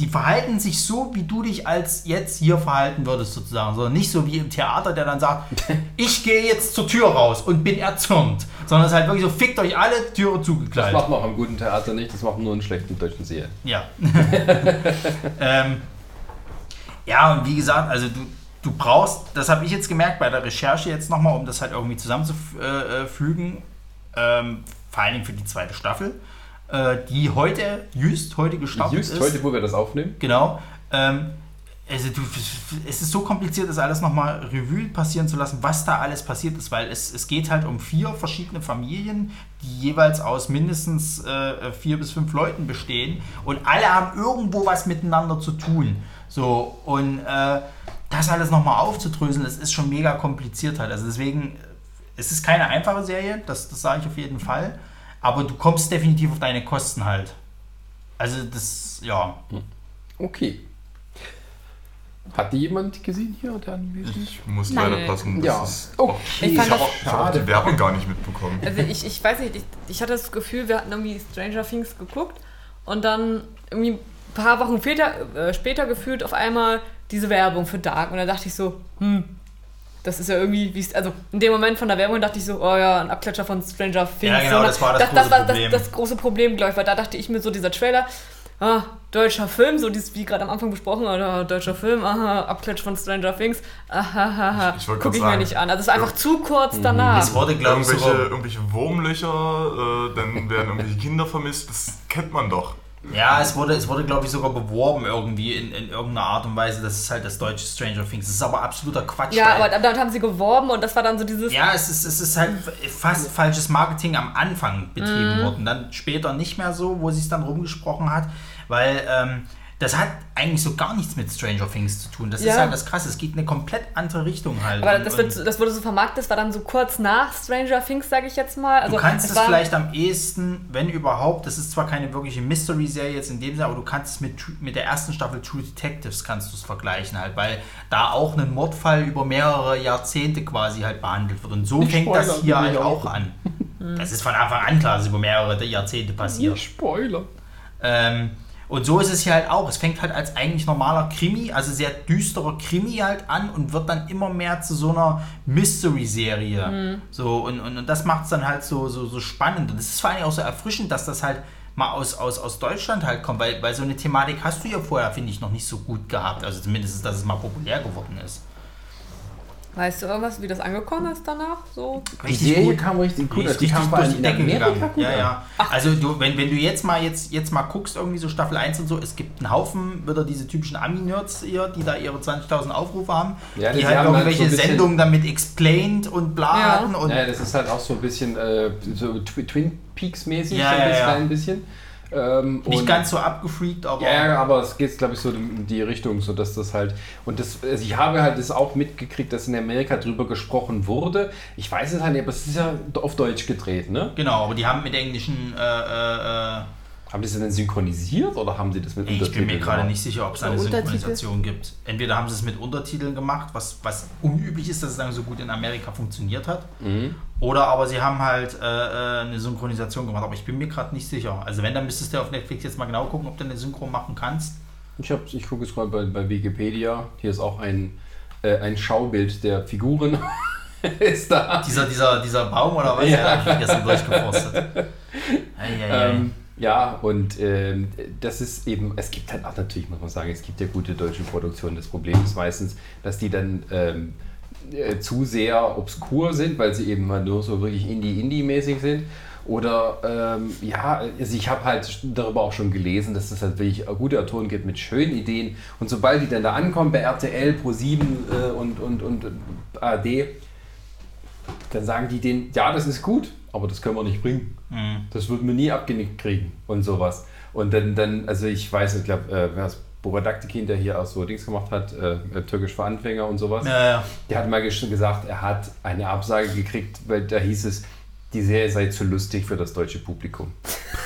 die verhalten sich so, wie du dich als jetzt hier verhalten würdest sozusagen, sondern nicht so wie im Theater, der dann sagt, [laughs] ich gehe jetzt zur Tür raus und bin erzürnt, sondern es ist halt wirklich so, fickt euch alle, Türe Das zugekleidet. macht man auch im guten Theater nicht, das macht man nur in schlechten deutschen Serien. Ja. [laughs] ähm, ja, und wie gesagt, also du, du brauchst, das habe ich jetzt gemerkt bei der Recherche jetzt nochmal, um das halt irgendwie zusammenzufügen, ähm, vor allen Dingen für die zweite Staffel, äh, die heute, just heute gestartet Just ist. heute, wo wir das aufnehmen. Genau. Ähm, also du, es ist so kompliziert, das alles nochmal Revue passieren zu lassen, was da alles passiert ist, weil es, es geht halt um vier verschiedene Familien, die jeweils aus mindestens äh, vier bis fünf Leuten bestehen und alle haben irgendwo was miteinander zu tun. So, und äh, das alles nochmal aufzudröseln, das ist schon mega kompliziert halt. Also deswegen, es ist keine einfache Serie, das, das sage ich auf jeden Fall, aber du kommst definitiv auf deine Kosten halt. Also das, ja, Okay. Hat die jemand gesehen hier? Der anwesend? Ich muss Nein. leider passen. Ja. Das ist, Okay. Ich ich habe auch die Werbung gar nicht mitbekommen. Also ich, ich weiß nicht, ich, ich hatte das Gefühl, wir hatten irgendwie Stranger Things geguckt und dann irgendwie ein paar Wochen später, äh, später gefühlt auf einmal diese Werbung für Dark und da dachte ich so, hm, das ist ja irgendwie, wie es- also in dem Moment von der Werbung dachte ich so, oh ja, ein Abklatscher von Stranger Things. Ja, genau, So, das war das das, große war Problem. Das, das große Problem, glaube ich, weil da dachte ich mir so, dieser Trailer, ah, deutscher Film, so dieses, wie gerade am Anfang besprochen, oder deutscher Film, aha, Abklatsch von Stranger Things, aha, Ich- ich wollte guck ich mir sagen, nicht an. Also es ist einfach zu kurz danach. Es wurde, glaube ich, Irgendwelche, irgendwelche Wurmlöcher, äh, dann werden irgendwelche Kinder vermisst, das kennt man doch. Ja, es wurde, es wurde, glaube ich, sogar beworben irgendwie in, in irgendeiner Art und Weise. Das ist halt das deutsche Stranger Things. Das ist aber absoluter Quatsch. Ja, aber damit haben sie geworben und das war dann so dieses, Ja, es ist, es ist halt fast falsches Marketing am Anfang betrieben worden. Dann später nicht mehr so, wo sie es dann rumgesprochen hat, weil ähm, das hat eigentlich so gar nichts mit Stranger Things zu tun. Das ist Ja. halt das Krasse. Es geht in eine komplett andere Richtung halt. aber Und- das, wird, das wurde so vermarktet, das war dann so kurz nach Stranger Things, sage ich jetzt mal. Also du kannst es vielleicht am ehesten, wenn überhaupt, das ist zwar keine wirkliche Mystery-Serie jetzt in dem Sinne, aber du kannst es mit, mit der ersten Staffel True Detectives kannst du es vergleichen halt, weil da auch ein Mordfall über mehrere Jahrzehnte quasi halt behandelt wird. Und so Nicht fängt das hier halt ich auch auch. an. [laughs] Das ist von Anfang an klar, dass es über mehrere Jahrzehnte passiert. Spoiler. Ähm, und so ist es hier halt auch. Es fängt halt als eigentlich normaler Krimi, also sehr düsterer Krimi halt an und wird dann immer mehr zu so einer Mystery-Serie. So, und, und, und das macht es dann halt so, so, so spannend. Und es ist vor allem auch so erfrischend, dass das halt mal aus, aus, aus Deutschland halt kommt, weil, weil so eine Thematik hast du ja vorher, finde ich, noch nicht so gut gehabt. Also zumindest, dass es mal populär geworden ist. Weißt du irgendwas, wie das angekommen ist danach? So? Die Serie kam richtig gut. Richtig, die kam vor durch die in Decke Amerika gegangen. gut Ja, ja. Also du, wenn, wenn du jetzt mal jetzt, jetzt mal guckst, irgendwie so Staffel 1 und so, es gibt einen Haufen wieder diese typischen Ami-Nerds hier, die da ihre 20.000 Aufrufe haben, Ja, die die halt haben halt irgendwelche so ein bisschen- Sendungen damit explained und bla Ja. hatten und Ja, das ist halt auch so ein bisschen äh, so Twi- Twin Peaks mäßig, Ja, so ein ja, bisschen, ja. klein bisschen. Ähm, nicht ganz so abgefreakt, aber Ja, ja, aber es geht, glaube ich, so in die Richtung, so dass das halt. Und das, also ich habe halt das auch mitgekriegt, dass in Amerika drüber gesprochen wurde. Ich weiß es halt nicht, aber es ist ja auf Deutsch gedreht, ne? genau, aber die haben mit englischen äh, äh, äh, Haben die es denn synchronisiert oder haben sie das mit Ich bin Untertiteln mir gerade gemacht? nicht sicher, ob es eine Untertitel? Synchronisation gibt. Entweder haben sie es mit Untertiteln gemacht, was, was unüblich ist, dass es dann so gut in Amerika funktioniert hat. Mhm. Oder aber sie haben halt äh, äh, eine Synchronisation gemacht. Aber ich bin mir gerade nicht sicher. Also wenn, dann müsstest du auf Netflix jetzt mal genau gucken, ob du eine Synchro machen kannst. Ich, hab- ich gucke jetzt mal bei, bei Wikipedia. Hier ist auch ein, äh, ein Schaubild der Figuren. [laughs] ist da. Dieser, dieser, dieser Baum oder was? Ja. Ja, ich gestern durchgeforstet. [laughs] Eieiei. Ähm, ja, und ähm, das ist eben, es gibt halt auch natürlich, muss man sagen, es gibt ja gute deutsche Produktionen. Das Problem ist meistens, dass die dann ähm, äh, zu sehr obskur sind, weil sie eben mal nur so wirklich Indie-Indie-mäßig sind. Oder ähm, ja, also ich habe halt darüber auch schon gelesen, dass es halt wirklich gute Autoren gibt mit schönen Ideen. Und sobald die dann da ankommen bei RTL, Pro7 äh, und, und, und ARD, dann sagen die denen, ja, das ist gut, aber das können wir nicht bringen. Mhm. Das würden wir nie abgenickt kriegen und sowas. Und dann, dann also ich weiß, ich glaube, äh, wer das Boradaktikin, der hier auch so Dings gemacht hat, äh, äh, türkisch für Anfänger und sowas, Ja, ja. der hat mal gesagt, er hat eine Absage gekriegt, weil da hieß es, die Serie sei zu lustig für das deutsche Publikum.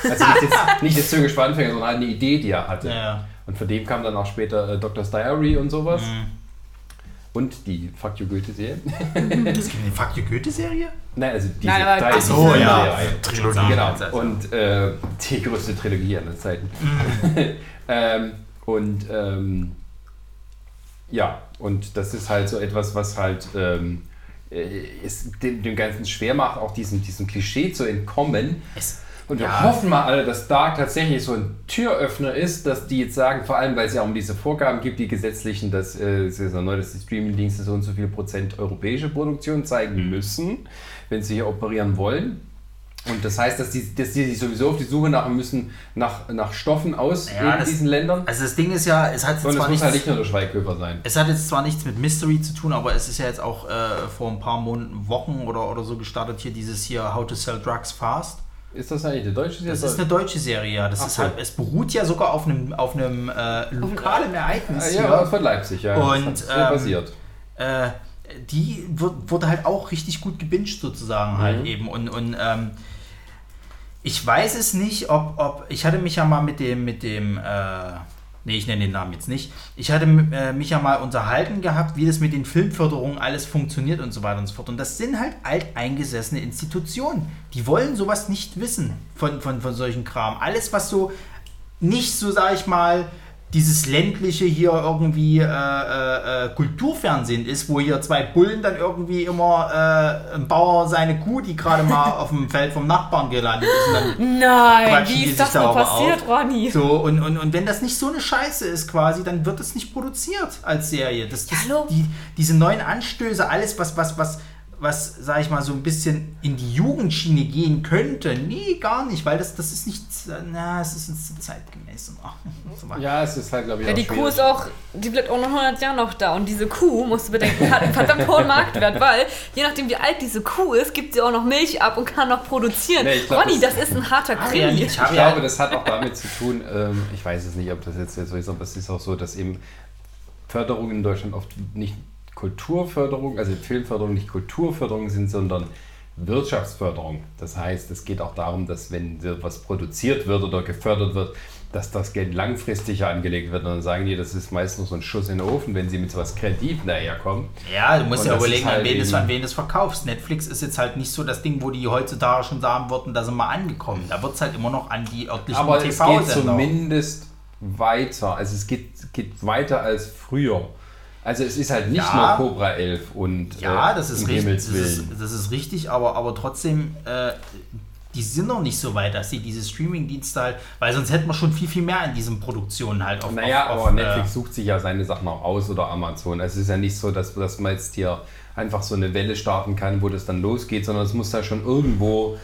Also nicht jetzt, [laughs] nicht das türkisch für Anfänger, sondern eine Idee, die er hatte. Ja. Und von dem kam dann auch später äh, Doctor's Diary und sowas. Mhm. Und die Fuck You Goethe-Serie. Es gibt eine Fuck you Goethe-Serie? Nein, also diese Nein, drei Ach so, ja. Trilogie. Genau. Also- Und äh, die größte Trilogie aller Zeiten. [laughs] ähm, und ähm, ja, und das ist halt so etwas, was halt ähm, äh, dem, dem Ganzen schwer macht, auch diesem, diesem Klischee zu entkommen. Es, Und wir Ja. hoffen mal alle, dass Dark tatsächlich so ein Türöffner ist, dass die jetzt sagen, vor allem weil es ja um diese Vorgaben gibt, die gesetzlichen, dass äh, es ist ja neu, dass die Streamingdienste so und so viel Prozent europäische Produktion zeigen müssen, wenn sie hier operieren wollen. Und das heißt, dass die, dass die sich sowieso auf die Suche nach müssen nach, nach Stoffen aus Ja, das- diesen Ländern. also das Ding ist ja, es hat Und zwar muss nichts, halt nicht nur der Schweighöfer sein. Es hat jetzt zwar nichts mit Mystery zu tun, aber es ist ja jetzt auch äh, vor ein paar Monaten, Wochen oder, oder so gestartet hier dieses hier How to Sell Drugs Fast. Ist das eigentlich eine deutsche Das Serie? ist eine deutsche Serie, ja. Das Ach ist halt, es beruht ja sogar auf einem, auf einem äh, lokalen Ereignis. ja, hier. von Leipzig, ja. Und, das ähm, basiert. äh, die wird, wurde halt auch richtig gut gebinged sozusagen halt Mhm. eben. Und, und ähm, ich weiß es nicht, ob, ob ich hatte mich ja mal mit dem, mit dem, äh, nee, ich nenne den Namen jetzt nicht. Ich hatte äh, mich ja mal unterhalten gehabt, wie das mit den Filmförderungen alles funktioniert und so weiter und so fort. Und das sind halt alteingesessene Institutionen. Die wollen sowas nicht wissen von, von, von solchen Kram. Alles, was so nicht so, sag ich mal, dieses ländliche hier irgendwie äh, äh, äh, Kulturfernsehen ist, wo hier zwei Bullen dann irgendwie immer äh, ein Bauer seine Kuh, die gerade mal [laughs] auf dem Feld vom Nachbarn gelandet ist, und dann Nein, wie ist das aber passiert, auf. Ronny? So, und, und, und wenn das nicht so eine Scheiße ist quasi, dann wird es nicht produziert als Serie. Das, das, hallo? die, diese neuen Anstöße, alles, was, was, was, was, sag ich mal, so ein bisschen in die Jugendschiene gehen könnte, nee, gar nicht, weil das, das ist nicht, na, es ist nicht so zeitgemäß. [laughs] Ja, es ist halt, glaube ich, Ja, auch die Kuh ist auch, die bleibt auch noch 100 Jahre noch da. Und diese Kuh, musst du bedenken, hat einen verdammt hohen Marktwert, weil je nachdem, wie alt diese Kuh ist, gibt sie auch noch Milch ab und kann noch produzieren. Nee, glaub, Ronny, das- das ist ein harter Ah, ja, ich Ich glaube, das hat auch damit zu tun, ähm, ich weiß es nicht, ob das jetzt so ist, aber es ist auch so, dass eben Förderung in Deutschland oft nicht Kulturförderung, also Filmförderung nicht Kulturförderung sind, sondern Wirtschaftsförderung. Das heißt, es geht auch darum, dass wenn was produziert wird oder gefördert wird, dass das Geld langfristiger angelegt wird. Und dann sagen die, das ist meistens so ein Schuss in den Ofen, wenn sie mit sowas kreativ daherkommen. ja, du musst Und ja überlegen, halt an, wen eben- an wen du es verkaufst. Netflix ist jetzt halt nicht so das Ding, wo die heutzutage schon sagen würden, da sind wir angekommen. Da wird es halt immer noch an die örtlichen Aber es geht TV-Sender. zumindest weiter. Also es geht, geht weiter als früher. Also es ist halt nicht Ja. nur Cobra 11 und Ja, äh, das ist richtig. Das ist, das ist richtig, aber, aber trotzdem, äh, die sind noch nicht so weit, dass sie diese Streaming-Dienste halt, weil sonst hätten wir schon viel, viel mehr in diesen Produktionen halt auf. Naja, auf, aber auf, Netflix sucht sich ja seine Sachen auch aus oder Amazon. Es ist ja nicht so, dass, dass man jetzt hier einfach so eine Welle starten kann, wo das dann losgeht, sondern es muss da schon irgendwo,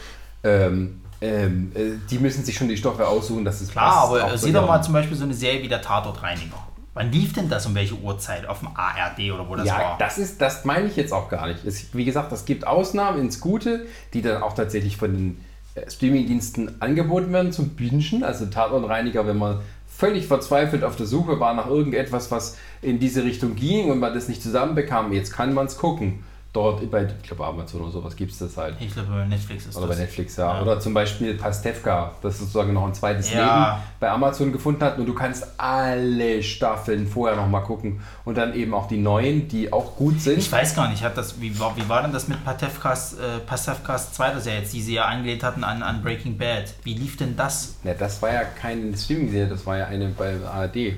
ähm, ähm, äh, die müssen sich schon die Stoffe aussuchen, dass es Klar, passt, aber äh, sieh doch mal zum Beispiel so eine Serie wie der Tatortreiniger. Wann lief denn das um welche Uhrzeit? Auf dem ARD oder wo das ja, war? das ist, das meine ich jetzt auch gar nicht. Es, wie gesagt, es gibt Ausnahmen ins Gute, die dann auch tatsächlich von den äh, Streamingdiensten angeboten werden zum Bingen. Also Tatortreiniger, wenn man völlig verzweifelt auf der Suche war nach irgendetwas, was in diese Richtung ging und man das nicht zusammenbekam, jetzt kann man es gucken. Dort bei, ich glaube, Amazon oder sowas gibt es das halt. ich glaube, bei Netflix ist Oder bei das. Netflix, ja. Ja. Oder zum Beispiel Pastewka, das sozusagen noch ein zweites Ja. Leben bei Amazon gefunden hat. Und du kannst alle Staffeln vorher noch mal gucken. Und dann eben auch die neuen, die auch gut sind. Ich weiß gar nicht, hat das, wie, war, wie war denn das mit Pastewkas, äh, Pastewkas zweiter Serie jetzt, die sie ja angelehnt hatten an, an Breaking Bad? Wie lief denn das? Ja, das war ja keine Streaming-Serie, das war ja eine bei ARD.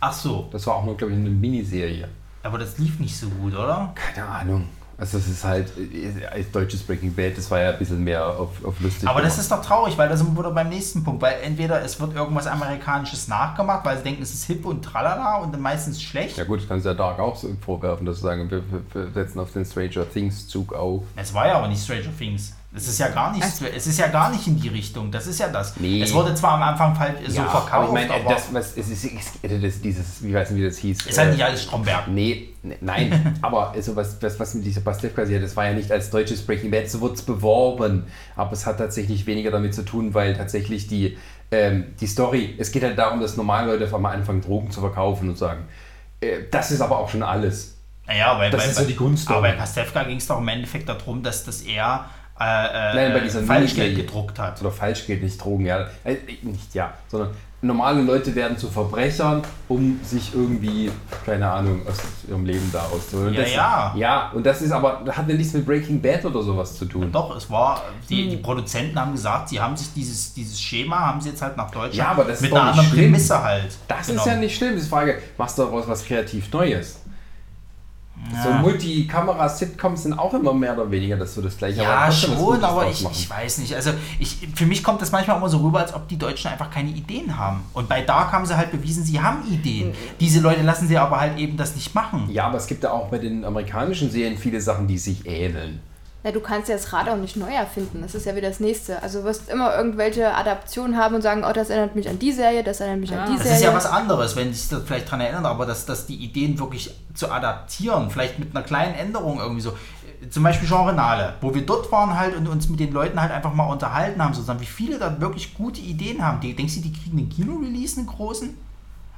Ach so, Das war auch nur, glaube ich, eine Miniserie. aber das lief nicht so gut, oder? Keine Ahnung. Also es ist halt, äh, als deutsches Breaking Bad, das war ja ein bisschen mehr auf, auf lustig. Aber das gemacht. ist doch traurig, weil da sind wir beim nächsten Punkt. Weil entweder es wird irgendwas Amerikanisches nachgemacht, weil sie denken, es ist hip und tralala und dann meistens schlecht. Ja gut, das kannst du ja Dark auch so vorwerfen, dass sie sagen, wir, wir, wir setzen auf den Stranger Things Zug auf. Es war ja aber nicht Stranger Things. Es ist ja gar nicht, es ist ja gar nicht in die Richtung. Das ist ja das. Nee. Es wurde zwar am Anfang falsch so Ja, verkauft, aber aber, ich meine, das, was, es ist, es, das, dieses, wie weiß nicht, wie das hieß. ist halt äh, nicht alles Stromberg. Nee, ne, nein, [laughs] aber also was, was, was mit dieser Pastewka-Serie, das war ja nicht als deutsches Breaking Bad, so wurde es beworben, aber es hat tatsächlich weniger damit zu tun, weil tatsächlich die, ähm, die Story, es geht halt darum, dass normale Leute auf einmal anfangen, Drogen zu verkaufen und sagen, äh, das ist aber auch schon alles. Naja, weil, Das weil, ist so die Grundstory. Aber bei Pastewka ging es doch im Endeffekt darum, dass das er äh, äh, Nein, bei dieser Falschgeld Miniserie. gedruckt hat. Oder Falschgeld, nicht Drogen, ja. Äh, nicht ja, sondern normale Leute werden zu Verbrechern, um sich irgendwie, keine Ahnung, aus ihrem Leben da rauszuholen. Und Ja, das, ja. Ja, und das ist aber, das hat ja nichts mit Breaking Bad oder sowas zu tun. Doch, es war, die, Hm. die Produzenten haben gesagt, sie haben sich dieses, dieses Schema, haben sie jetzt halt nach Deutschland Ja, aber das ist mit doch einer anderen schlimm. Prämisse halt. Das genommen. ist ja nicht schlimm. Die Frage, machst du daraus was kreativ Neues? So Ja. Multikamera-Sitcoms sind auch immer mehr oder weniger das so das gleiche. Ja, was schon, aber ich, ich weiß nicht. Also ich, für mich kommt das manchmal immer so rüber, als ob die Deutschen einfach keine Ideen haben. Und bei Dark haben sie halt bewiesen, sie haben Ideen. Diese Leute lassen sie aber halt eben das nicht machen. Ja, aber es gibt ja auch bei den amerikanischen Serien viele Sachen, die sich ähneln. Ja, du kannst ja das Rad auch nicht neu erfinden. Das ist ja wieder das Nächste. Also du wirst immer irgendwelche Adaptionen haben und sagen, oh, das erinnert mich an die Serie, das erinnert mich Ja. an die Das Serie. ist ja was anderes, wenn sich das vielleicht daran erinnert, aber dass, dass die Ideen wirklich zu adaptieren, vielleicht mit einer kleinen Änderung irgendwie so. Zum Beispiel Genrenale, wo wir dort waren halt und uns mit den Leuten halt einfach mal unterhalten haben, sozusagen, wie viele da wirklich gute Ideen haben. Die, denkst du, die kriegen einen Kino-Release, einen großen?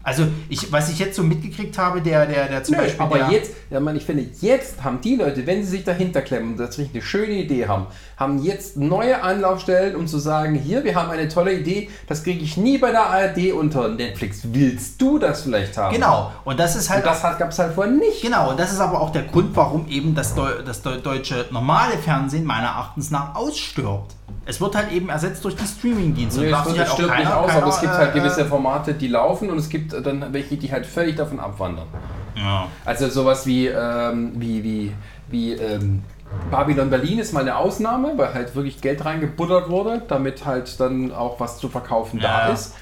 Also, ich, was ich jetzt so mitgekriegt habe, der, der, der zum Nö, Beispiel. aber der, jetzt, ja, man, ich finde, jetzt haben die Leute, wenn sie sich dahinter klemmen und tatsächlich eine schöne Idee haben, haben jetzt neue Anlaufstellen, um zu sagen, hier, wir haben eine tolle Idee, das kriege ich nie bei der ARD unter Netflix. Willst du das vielleicht haben? Genau, und das ist halt. Und das gab es halt vorher nicht. Genau, und das ist aber auch der Grund, warum eben das, Deu das Deu deutsche normale Fernsehen meiner Erachtens nach ausstirbt. Es wird halt eben ersetzt durch die Streaming-Dienste. Nee, es halt es auch stirbt nicht keiner- aus, aber es keiner, gibt halt äh, gewisse Formate, die laufen und es gibt dann welche, die halt völlig davon abwandern. Ja. Also sowas wie, ähm, wie, wie, wie ähm, Babylon Berlin ist mal eine Ausnahme, weil halt wirklich Geld reingebuttert wurde, damit halt dann auch was zu verkaufen Ja. da ist.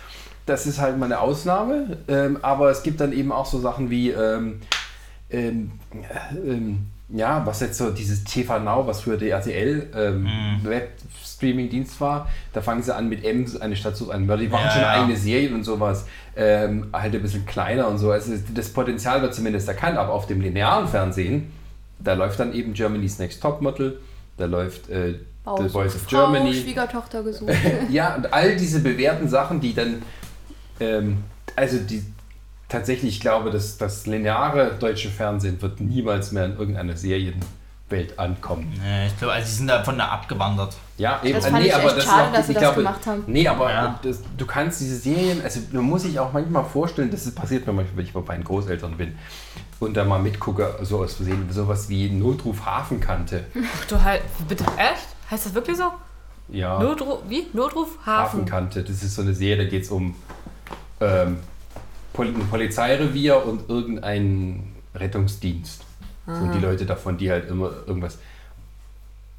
Das ist halt mal eine Ausnahme. Ähm, aber es gibt dann eben auch so Sachen wie, ähm, ähm, äh, ähm, ja, was jetzt so dieses TV Now, was früher der RTL ähm, Mhm. Web-Streaming-Dienst war, da fangen sie an mit M, eine Stadt zu Mörder. Die machen Ja, schon ja. eigene Serien und sowas. Ähm, halt ein bisschen kleiner und so. Also das Potenzial wird zumindest erkannt, aber auf dem linearen Fernsehen, da läuft dann eben Germany's Next Topmodel, da läuft äh, The Voice of Frau, Germany. Schwiegertochter gesucht. [laughs] Ja, und all diese bewährten Sachen, die dann, ähm, also die tatsächlich, ich glaube, dass das lineare deutsche Fernsehen wird niemals mehr in irgendeiner Serienwelt ankommen. Nee, ich glaube, also sie sind davon da abgewandert. Ja, eben, Das fand ich echt ist schade, auch- dass sie das gemacht haben. Nee, aber Ja. das, du kannst diese Serien, also man muss sich auch manchmal vorstellen, das ist, passiert mir manchmal, wenn ich bei meinen Großeltern bin und da mal mitgucke, so aus Versehen, sowas wie Notruf Hafenkante. Ach du halt, bitte, echt? Heißt das wirklich so? Ja. Notruf, wie? Notruf? Hafen. Hafenkante. Das ist so eine Serie, da geht es um ähm, Pol ein Polizeirevier und irgendeinen Rettungsdienst. Und die Leute davon, die halt immer irgendwas.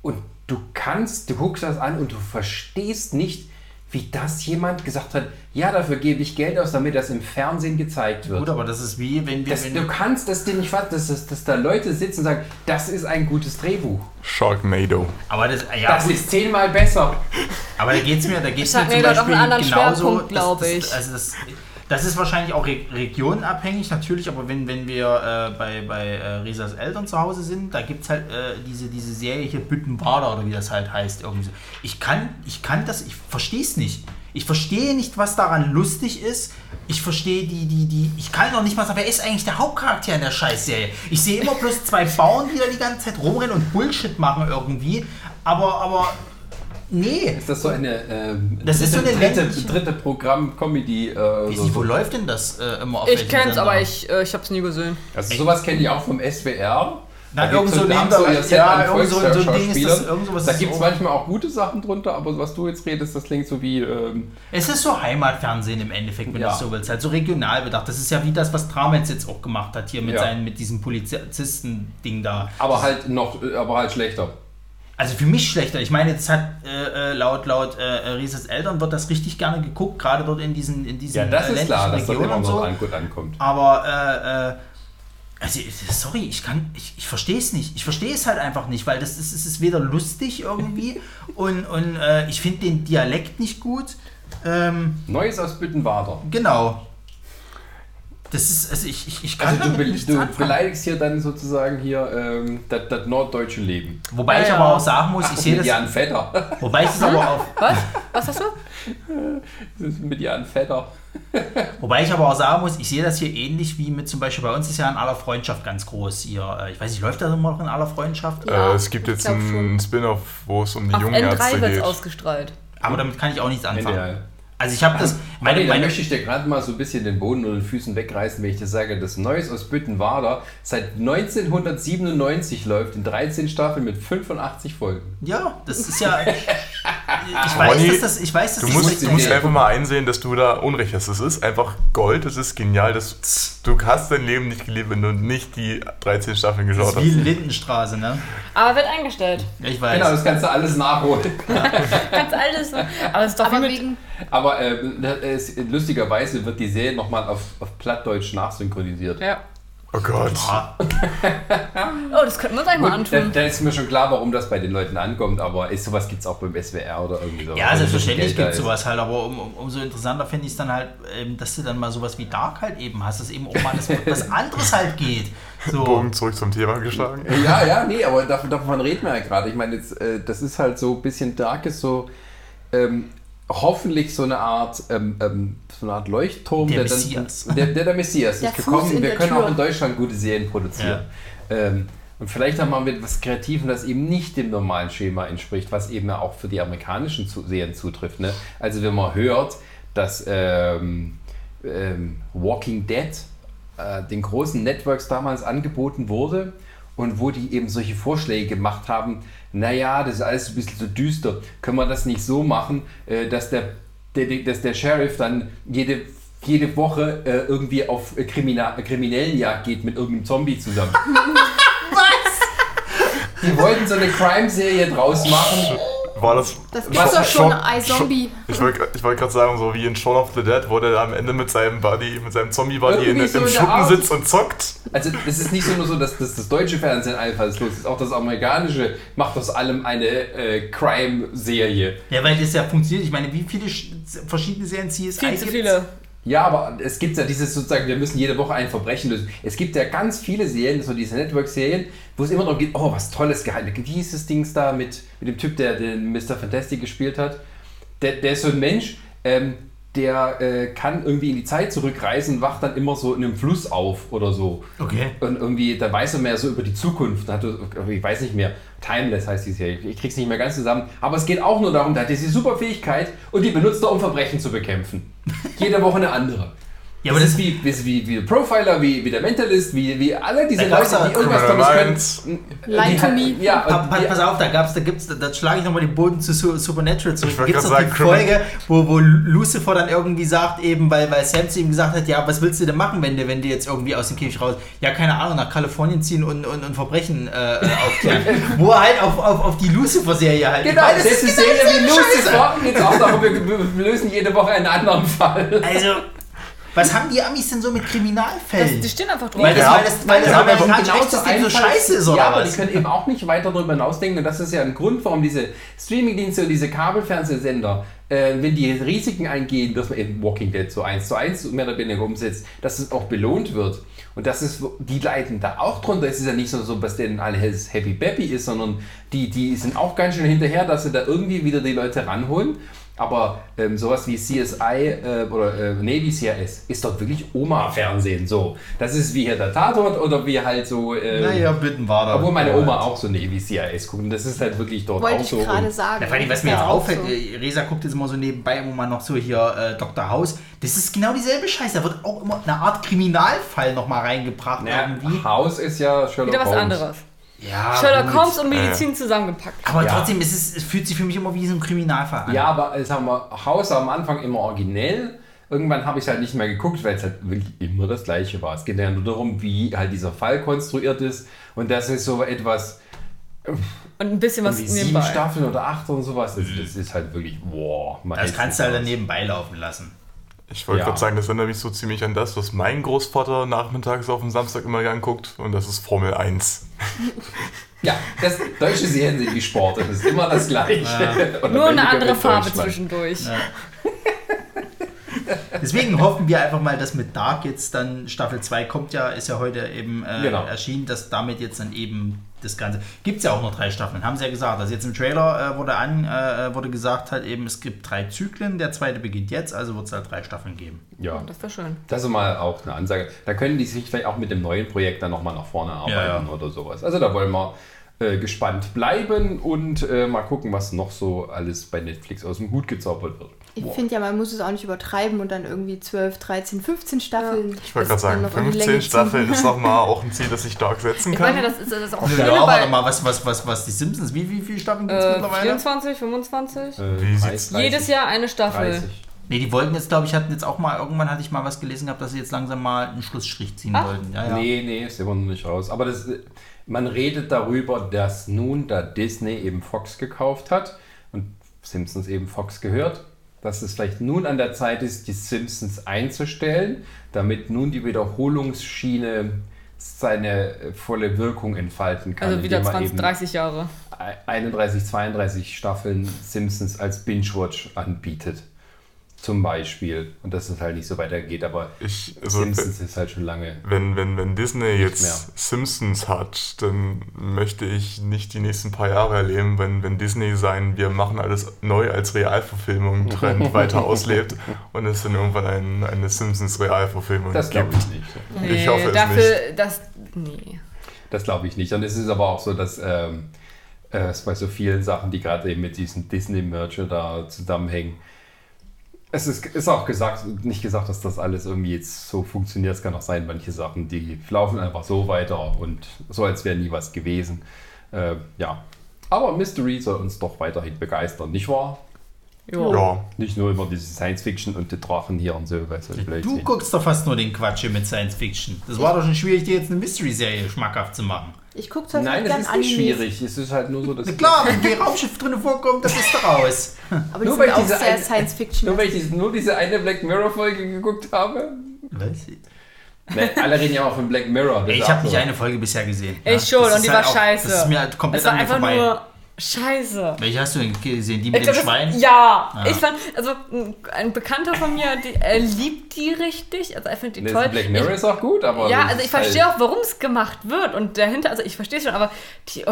Und du kannst, du guckst das an und du verstehst nicht, wie das jemand gesagt hat, ja, dafür gebe ich Geld aus, damit das im Fernsehen gezeigt wird. Gut, aber das ist wie, wenn wir. das, wenn, du kannst das dir nicht fassen, dass, dass, dass da Leute sitzen und sagen, das ist ein gutes Drehbuch. Sharknado. aber das, ja, Das gut, ist zehnmal besser. aber da geht's mir, da geht's mir zum Beispiel genauso. Schwerpunkt, glaub das, das, ich. Also das, das ist wahrscheinlich auch re regionenabhängig natürlich, aber wenn, wenn wir äh, bei, bei äh, Risas Eltern zu Hause sind, da gibt es halt äh, diese, diese Serie hier Büttenwader oder wie das halt heißt. Irgendwie so. Ich kann, ich kann das, ich verstehe es nicht. Ich verstehe nicht, was daran lustig ist. Ich verstehe die, die, die. Ich kann noch nicht mal sagen, wer ist eigentlich der Hauptcharakter in der Scheißserie? Ich sehe immer bloß zwei Bauern, die da die ganze Zeit rumrennen und Bullshit machen irgendwie. Aber, aber. Nee. Ist das so eine ähm, Das ist so eine dritte, dritte Programm-Comedy? Äh, so, wo so. läuft denn das äh, immer auf Ich kenn's, Sender? aber ich, äh, ich hab's nie gesehen. Also sowas kennt ihr auch vom SWR. Na, Da irgend gibt's so ihr Set ja, irgend so- so ein Ding ist das- irgend Da gibt es manchmal auch gute Sachen drunter, aber was du jetzt redest, das klingt so wie... Ähm, Es ist so Heimatfernsehen im Endeffekt, wenn Ja. du es so willst. Halt so regional bedacht. Das ist ja wie das, was Trametz jetzt auch gemacht hat, hier mit, Ja. seinen, mit diesem Polizisten-Ding da. aber halt noch, äh, aber halt schlechter. Also für mich schlechter. Ich meine, jetzt hat äh, äh, laut, laut äh, Rieses Eltern wird das richtig gerne geguckt, gerade dort in diesen, in diesen Ja, das äh, ist klar, dass ländlichen das Regionen immer so. an, gut ankommt. Aber, äh, äh, also, sorry, ich kann, ich, ich verstehe es nicht. Ich verstehe es halt einfach nicht, weil das ist, es ist weder lustig irgendwie [laughs] und, und äh, ich finde den Dialekt nicht gut. Ähm, Neues aus Büttenwader. genau. Das ist, also ich, ich, ich kann Also du, damit be du beleidigst hier dann sozusagen hier ähm, das, das norddeutsche Leben. Wobei ich Ja, aber ja. auch sagen muss, ich sehe mit das, Jan Vetter. [laughs] wobei ich das aber auch, [laughs] Was? Was hast du? Das ist mit Jan Vetter. [laughs] Wobei ich aber auch sagen muss, ich sehe das hier ähnlich wie mit zum Beispiel bei uns ist ja in aller Freundschaft ganz groß hier. äh, Ich weiß nicht, läuft das immer noch in aller Freundschaft? Ja, äh, es gibt ich jetzt einen Spin-off, wo es um die Auf jungen Ärzte N3 wird's geht. ausgestrahlt. Aber damit kann ich auch nichts anfangen. NDR. Also ich habe das, Meine, meine, da meine, möchte ich dir gerade mal so ein bisschen den Boden unter den Füßen wegreißen, wenn ich dir sage, das Neues aus Büttenwader seit 1997 läuft in 13 Staffeln mit 85 Folgen. ja, das ist ja, [laughs] ich weiß, Ronny, dass das, ich weiß, dass Du das musst, musst du musst einfach mal einsehen, dass du da Unrecht hast. Es ist einfach Gold, es ist genial. Das, du hast dein Leben nicht gelebt, wenn du nicht die 13 Staffeln das geschaut ist wie hast. Lindenstraße, ne? Aber wird eingestellt. Ja, ich weiß. Genau, das kannst du alles nachholen. [laughs] Ganz altes. ne? Aber es ist doch Aber wie wegen, Aber äh, es, lustigerweise wird die Serie nochmal auf, auf Plattdeutsch nachsynchronisiert. Ja. Oh Gott. Ah, [laughs] Oh, das könnten wir uns eigentlich mal Gut, da, antun. da ist mir schon klar, warum das bei den Leuten ankommt, aber ist, sowas gibt es auch beim SWR oder irgendwie so. ja, selbstverständlich Geld da gibt es ist. sowas halt, aber um, um, umso interessanter finde ich es dann halt, ähm, dass du dann mal sowas wie Dark halt eben hast, dass eben auch mal das, was [laughs] anderes halt geht. So. Bogen zurück zum Thema geschlagen. Ja, ja, nee, aber davon, davon reden wir ja gerade. Ich meine, jetzt, äh, das ist halt so ein bisschen Darkes, so ähm, hoffentlich so eine Art, ähm, ähm, so eine Art Leuchtturm, Der dann, Messias. der, der, der Messias Der ist Fuß gekommen. in Wir der können Tür. auch in Deutschland gute Serien produzieren. Ähm, und vielleicht haben wir mit was Kreativen, das eben nicht dem normalen Schema entspricht, was eben ja auch für die amerikanischen zu Serien zutrifft. Ne? Also wenn man hört, dass ähm, ähm, Walking Dead äh, den großen Networks damals angeboten wurde und wo die eben solche Vorschläge gemacht haben, naja, das ist alles ein bisschen so düster, können wir das nicht so machen, äh, dass, der, der, dass der Sheriff dann jede, jede Woche äh, irgendwie auf äh, Krimina Kriminellenjagd geht mit irgendeinem Zombie zusammen. [laughs] Die wollten so eine Crime-Serie draus machen. War das. Das war gibt's doch schon, iZombie. Ich wollte ich wollt gerade sagen, so wie in Shaun of the Dead, wo der am Ende mit seinem Buddy, mit seinem Zombie-Buddy in, so im Schuppen sitzt und zockt. Also es ist nicht so nur so, dass, dass das deutsche Fernsehen einfallslos ist, auch das amerikanische macht aus allem eine äh, Crime-Serie. Ja, weil das ja funktioniert. Ich meine, wie viele sch- verschiedene Serien CSI Viel zu viele. Ja, aber es gibt ja dieses sozusagen, wir müssen jede Woche ein Verbrechen lösen. Es gibt ja ganz viele Serien, so diese Network-Serien, wo es immer darum geht, oh, was Tolles gehalten. Wie hieß das Dings da mit, mit dem Typ, der den Mr. Fantastic gespielt hat? Der, der ist so ein Mensch, ähm, der äh, kann irgendwie in die Zeit zurückreisen wacht dann immer so in einem Fluss auf oder so. Okay. Und irgendwie, da weiß er mehr so über die Zukunft. Da Hat, er- ich weiß nicht mehr. Timeless heißt die Serie. Ich krieg's nicht mehr ganz zusammen. Aber es geht auch nur darum, der hat diese super Fähigkeit und die benutzt er, um Verbrechen zu bekämpfen. [laughs] Jede Woche eine andere. Ja, aber das das- ist wie, wie, wie, wie der Profiler, wie, wie der Mentalist, wie, wie alle diese Leute, ja die irgendwas Tolles können. Lie Die to halt- me. Ja, Pa die- pass auf, da gab's, da gibt's, da schlage ich nochmal den Boden zu Su- Supernatural zurück. Grad doch die Folge, wo, wo Lucifer dann irgendwie sagt, eben, weil, weil Sam zu ihm gesagt hat, ja, was willst du denn machen, wenn du, wenn du jetzt irgendwie aus dem Käfig raus, ja, keine Ahnung, nach Kalifornien ziehen und, und, und Verbrechen äh, äh, aufklären. [laughs] wo er halt auf, auf, auf die Lucifer-Serie halt. Genau, Weil das ist eine Serie wie Lucifer. Jetzt auch darum, wir, wir lösen jede Woche einen anderen Fall. Also, was haben die Amis denn so mit Das, Kriminalfällen? die stehen einfach drauf. weil, das, Ja. weil das, weil das Ja, aber amerikanische genauso Rechtssystem so scheiße ist, oder Ja, aber was? die können eben auch nicht weiter darüber hinausdenken. Und das ist ja ein Grund, warum diese Streamingdienste und diese Kabelfernsehsender, äh, wenn die Risiken eingehen, dass man eben Walking Dead so eins zu eins mehr oder weniger umsetzt, dass es auch belohnt wird. Und das ist, die leiden da auch drunter. Es ist ja nicht so, so dass denen alles happy bappy ist, sondern die, die sind auch ganz schön hinterher, dass sie da irgendwie wieder die Leute ranholen. Aber ähm, sowas wie CSI äh, oder äh, Navy CRS ist dort wirklich Oma-Fernsehen. So, das ist wie hier der Tatort oder wie halt so. ähm, Naja, bitten war da. obwohl meine Oma auch so Navy CRS guckt. Und das ist halt wirklich dort Wollte auch ich so. gerade sagen. Ja, vor allem, was mir jetzt auffällt, so. äh, Resa guckt jetzt immer so nebenbei immer mal noch so hier äh, Dr. House. Das ist genau dieselbe Scheiße. Da wird auch immer eine Art Kriminalfall noch mal reingebracht Ja, irgendwie. Haus ist ja Sherlock Wieder was Holmes. anderes. Ja, Sherlock gut. Holmes und Medizin zusammengepackt. Aber Ja. trotzdem, es, ist, es fühlt sich für mich immer wie so ein Kriminalfall an. Ja, aber äh, sagen wir, Haus am Anfang immer originell. Irgendwann habe ich es halt nicht mehr geguckt, weil es halt wirklich immer das Gleiche war. Es geht ja nur darum, wie halt dieser Fall konstruiert ist. Und das ist so etwas, Und ein bisschen was wie sieben nebenbei. Staffeln oder acht und sowas. Also das ist halt wirklich, wow. man Das kannst du halt dann nebenbei laufen lassen. Ich wollte Ja. gerade sagen, das erinnert mich so ziemlich an das, was mein Großvater nachmittags auf dem Samstag immer gern guckt. Und das ist Formel 1. Ja, das, deutsche Serien sind wie Sport. Das ist immer das Gleiche. Am Nur eine andere Farbe zwischendurch. Deswegen hoffen wir einfach mal, dass mit Dark jetzt dann Staffel 2 kommt ja, ist ja heute eben äh, Genau. erschienen, dass damit jetzt dann eben das Ganze. Gibt es ja auch noch drei Staffeln, haben sie ja gesagt. Also jetzt im Trailer äh, wurde an, äh, wurde gesagt halt eben, es gibt drei Zyklen, der zweite beginnt jetzt, also wird es halt drei Staffeln geben. Ja, Das wäre schön. das ist mal auch eine Ansage. Da können die sich vielleicht auch mit dem neuen Projekt dann nochmal nach vorne arbeiten Ja, ja. oder sowas. Also da wollen wir äh, gespannt bleiben und äh, mal gucken, was noch so alles bei Netflix aus dem Hut gezaubert wird. Ich finde ja, man muss es auch nicht übertreiben und dann irgendwie 12, 13, 15 Staffeln. Ich wollte gerade sagen, noch in die 15 Länge ziehen. Staffeln ist nochmal auch ein Ziel, das sich Dark setzen Ich kann. meine, das ist, das ist auch Ja, schön warte mal, was, was, was, was die Simpsons, wie, wie viele Staffeln gibt es äh, mittlerweile? 24, 25. Äh, Wie sieht's 30, Jedes Jahr eine Staffel. 30. Nee, die wollten jetzt, glaube ich, hatten jetzt auch mal, irgendwann hatte ich mal was gelesen gehabt, dass sie jetzt langsam mal einen Schlussstrich ziehen Ach. wollten. Ja, ja. Nee, nee, ist immer noch nicht raus. Aber das, man redet darüber, dass nun, da Disney eben Fox gekauft hat und Simpsons eben Fox gehört, dass es vielleicht nun an der Zeit ist, die Simpsons einzustellen, damit nun die Wiederholungsschiene seine äh, volle Wirkung entfalten kann. Also wieder indem man 20, eben 30 Jahre. 31, 32 Staffeln Simpsons als Binge-Watch anbietet. Zum Beispiel. Und dass es halt nicht so weitergeht, aber Ich, also, Simpsons ist halt schon lange. wenn, wenn, wenn Disney jetzt mehr. Simpsons hat, dann möchte ich nicht die nächsten paar Jahre erleben, wenn, wenn Disney sein, wir machen alles neu als Realverfilmung [laughs] Trend weiter auslebt und es dann irgendwann ein, eine Simpsons-Realverfilmung Das glaube gibt. ich nicht. Ich hoffe es dafür, das. Nee. Das glaube ich nicht. Und es ist aber auch so, dass ähm, äh, es bei so vielen Sachen, die gerade eben mit diesem Disney-Merger da zusammenhängen, Es ist, ist auch gesagt, nicht gesagt, dass das alles irgendwie jetzt so funktioniert. Es kann auch sein, manche Sachen, die laufen einfach so weiter und so, als wäre nie was gewesen. Äh, ja. Aber Mystery soll uns doch weiterhin begeistern, nicht wahr? Jo. Ja. Nicht nur immer diese Science-Fiction und die Drachen hier und so. Weißt du, guckst doch fast nur den Quatsch hier mit Science Fiction. Das war doch schon schwierig, dir jetzt eine Mystery-Serie schmackhaft zu machen. Ich gucke zwar Nein, das ist nicht schwierig. Es ist halt nur so, dass. Na klar, wenn die Raumschiff drin vorkommt, dann bist du raus. aber die Nur sind weil auch diese sehr eine- Science-Fiction. Nur weil ich diese, nur diese eine Black Mirror-Folge geguckt habe. Was? Ne, alle reden ja auch von Black Mirror. das Ey, ist ich habe nicht eine Folge bisher gesehen. Ich Das schon, ist und die halt war auch- scheiße. Das ist mir halt komplett Es war an mir einfach vorbei. nur scheiße. Welche hast du denn gesehen? Die mit dem glaub, das- Schwein? Ja, Ja. ich fand, also ein- ein Bekannter von mir, die, er liebt die richtig, also er findet die Ne, toll. Black Mirror ich, ist auch gut, aber. ja, das also ich verstehe halt- auch, warum es gemacht wird und dahinter, also ich verstehe es schon, aber die, oh,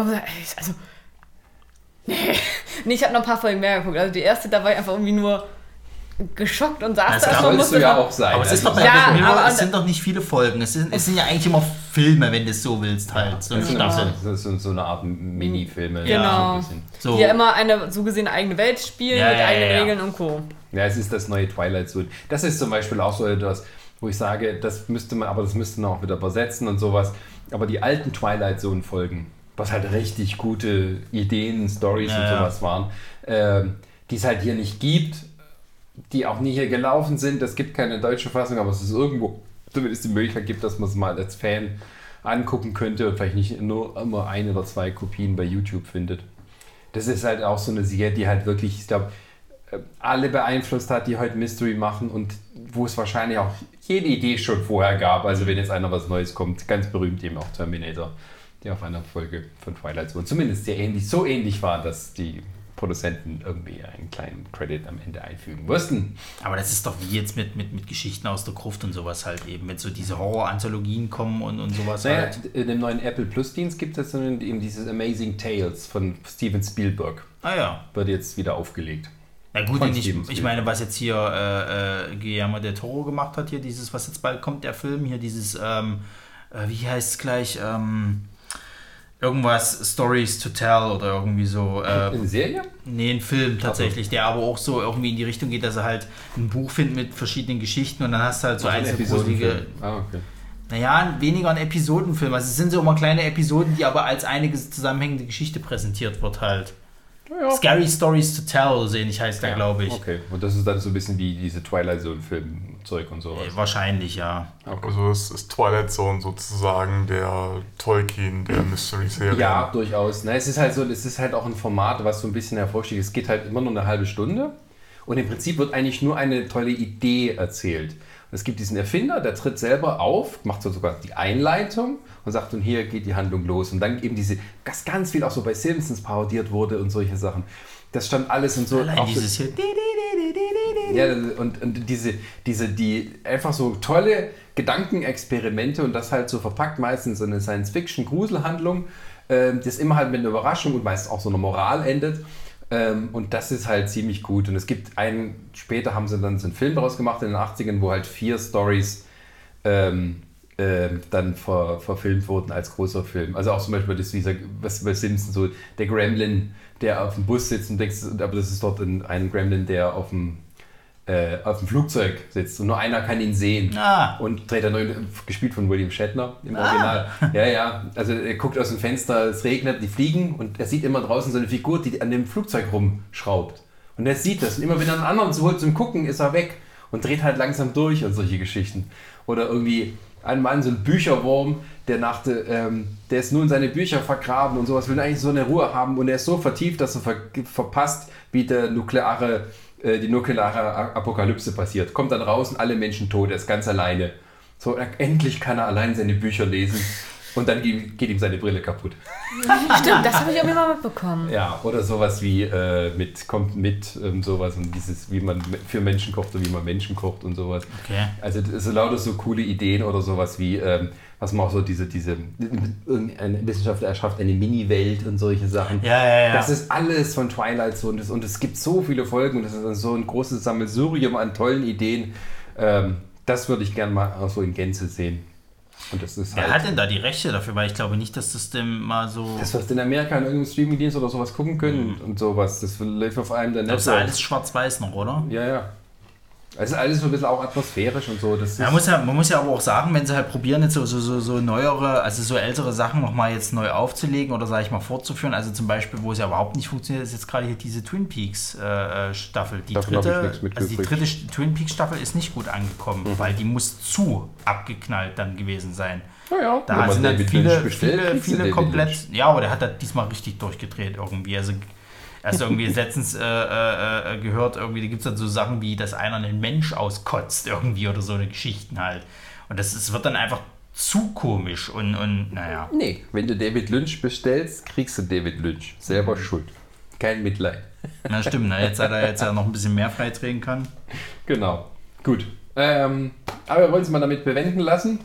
also, nee, [laughs] nee ich habe noch ein paar Folgen mehr geguckt, also die erste, da war ich einfach irgendwie nur geschockt und saß Das da Sollst du ja auch sein. Aber es ist Also doch bei Ja, Black Mirror, es sind doch nicht viele Folgen. Es sind, es sind ja eigentlich immer Filme, wenn du es so willst, halt. So eine Das sind Staffel. so, so eine Art Mini-Filme. Genau. so ein bisschen. So. die ja immer eine so gesehen eigene Welt spielen Ja, mit ja, eigenen ja, ja. Regeln und Co. Ja, es ist das neue Twilight Zone. Das ist zum Beispiel auch so etwas, wo ich sage, das müsste man, aber das müsste man auch wieder übersetzen und sowas. Aber die alten Twilight Zone Folgen, was halt richtig gute Ideen, Stories Ja, und ja. sowas waren, ähm, die es halt hier nicht gibt, die auch nie hier gelaufen sind. Es gibt keine deutsche Fassung, aber es ist irgendwo zumindest die Möglichkeit gibt, dass man es mal als Fan angucken könnte und vielleicht nicht nur immer ein oder zwei Kopien bei YouTube findet. Das ist halt auch so eine Serie, die halt wirklich, ich glaube, alle beeinflusst hat, die heute Mystery machen und wo es wahrscheinlich auch jede Idee schon vorher gab. Also wenn jetzt einer was Neues kommt, ganz berühmt eben auch Terminator, die auf einer Folge von Twilight Zone zumindest sehr ähnlich, so ähnlich war, dass die Produzenten irgendwie einen kleinen Credit am Ende einfügen mussten. Aber das ist doch wie jetzt mit, mit, mit Geschichten aus der Gruft und sowas halt eben, wenn so diese Horror-Anthologien kommen und, und sowas Naja, halt. in dem neuen Apple Plus Dienst gibt es dann eben dieses Amazing Tales von Steven Spielberg. Ah ja. Wird jetzt wieder aufgelegt. Na gut, ich, ich meine, was jetzt hier äh, äh, Guillermo del Toro gemacht hat, hier dieses, was jetzt bald kommt, der Film, hier dieses, ähm, äh, wie heißt es gleich, ähm, irgendwas Stories to Tell oder irgendwie so. Äh, Eine Serie? Nee, ein Film tatsächlich, der aber auch so irgendwie in die Richtung geht, dass er halt ein Buch findet mit verschiedenen Geschichten und dann hast du halt so Also ein einzelne. Ah, okay. Naja, weniger ein Episodenfilm. Also es sind so immer kleine Episoden, die aber als einige zusammenhängende Geschichte präsentiert wird halt. Scary Stories to Tell, so ähnlich heißt der, Ja, glaube ich. Okay, und das ist dann so ein bisschen wie diese Twilight Zone-Film-Zeug und sowas. Äh, Wahrscheinlich, ja. Also es ist Twilight Zone sozusagen der Tolkien der Mystery-Serie. Ja, durchaus. Na, es ist halt so, es ist halt auch ein Format, was so ein bisschen hervorsticht. Es geht halt immer nur eine halbe Stunde und im Prinzip wird eigentlich nur eine tolle Idee erzählt. Es gibt diesen Erfinder, der tritt selber auf, macht so sogar die Einleitung und sagt, und hier geht die Handlung los. Und dann eben diese, was ganz viel auch so bei Simpsons parodiert wurde und solche Sachen. Das stand alles und so. Allein so- dieses hier. Ja, und, und diese, diese, die einfach so tolle Gedankenexperimente und das halt so verpackt meistens in eine Science-Fiction-Gruselhandlung, ähm, das immer halt mit einer Überraschung und meist auch so einer Moral endet. Ähm, und das ist halt ziemlich gut. Und es gibt einen, später haben sie dann so einen Film daraus gemacht in den 80ern, wo halt vier Stories ähm, ähm, dann ver, verfilmt wurden als großer Film. Also auch zum Beispiel das, dieser, was bei Simpsons so, der Gremlin, der auf dem Bus sitzt und denkst, aber das ist dort ein, ein Gremlin, der auf dem, äh, auf dem Flugzeug sitzt und nur einer kann ihn sehen. Ah. Und dreht dann neu- gespielt von William Shatner im Original. Ja, ja. Also er guckt aus dem Fenster, es regnet, die fliegen und er sieht immer draußen so eine Figur, die an dem Flugzeug rumschraubt. Und er sieht das. Und immer wenn er einen anderen so holt zum Gucken, ist er weg und dreht halt langsam durch und solche Geschichten. Oder irgendwie ein Mann, so ein Bücherwurm, der nach de, ähm, der ist nur in seine Bücher vergraben und sowas, will eigentlich so eine Ruhe haben und er ist so vertieft, dass er ver verpasst, wie der nukleare, äh, die nukleare Apokalypse passiert. Kommt dann raus und alle Menschen tot, er ist ganz alleine. So, endlich kann er allein seine Bücher lesen und dann geht, ihm seine Brille kaputt. [laughs] Stimmt, das habe ich irgendwie mal mitbekommen. Ja, oder sowas wie äh, mit, kommt mit, ähm, sowas und dieses, wie man für Menschen kocht und wie man Menschen kocht und sowas. Okay. Also sind lauter so coole Ideen oder sowas wie, ähm, was man auch so diese, diese, irgendein Wissenschaftler erschafft eine Mini-Welt und solche Sachen. Ja, ja, ja. Das ist alles von Twilight Zone und es, und es gibt so viele Folgen und es ist so ein großes Sammelsurium an tollen Ideen. Ähm, das würde ich gerne mal auch so in Gänze sehen. Und das ist Wer halt, hat denn da die Rechte dafür? Weil ich glaube nicht, dass das dem mal so. das, was in Amerika in irgendeinem Streamingdienst oder sowas gucken können und sowas, das läuft auf einem der Das ist alles schwarz-weiß noch, oder? Ja, ja. Es ist alles so ein bisschen auch atmosphärisch und so. Das Man muss, ja, man muss ja aber auch sagen, wenn sie halt probieren, jetzt so, so, so, so neuere, also so ältere Sachen nochmal jetzt neu aufzulegen oder sage ich mal fortzuführen, also zum Beispiel, wo es ja überhaupt nicht funktioniert, ist jetzt gerade hier diese Twin Peaks äh, äh, Staffel. Die Davon dritte, also die dritte Twin Peaks Staffel ist nicht gut angekommen, weil die muss zu abgeknallt dann gewesen sein. naja, Da sind dann viele, viele, viele komplett. Ja, aber der hat das diesmal richtig durchgedreht irgendwie. Also, erst irgendwie letztens äh, äh, äh, gehört, irgendwie, da gibt es dann so Sachen wie, dass einer einen Mensch auskotzt irgendwie oder so eine Geschichten halt. Und das ist, wird dann einfach zu komisch und, und naja. Nee, wenn du David Lynch bestellst, kriegst du David Lynch. Selber schuld. Kein Mitleid. Na stimmt, na, jetzt hat er jetzt ja noch ein bisschen mehr freitreten kann. Genau. Gut. Ähm, aber wir wollen es mal damit bewenden lassen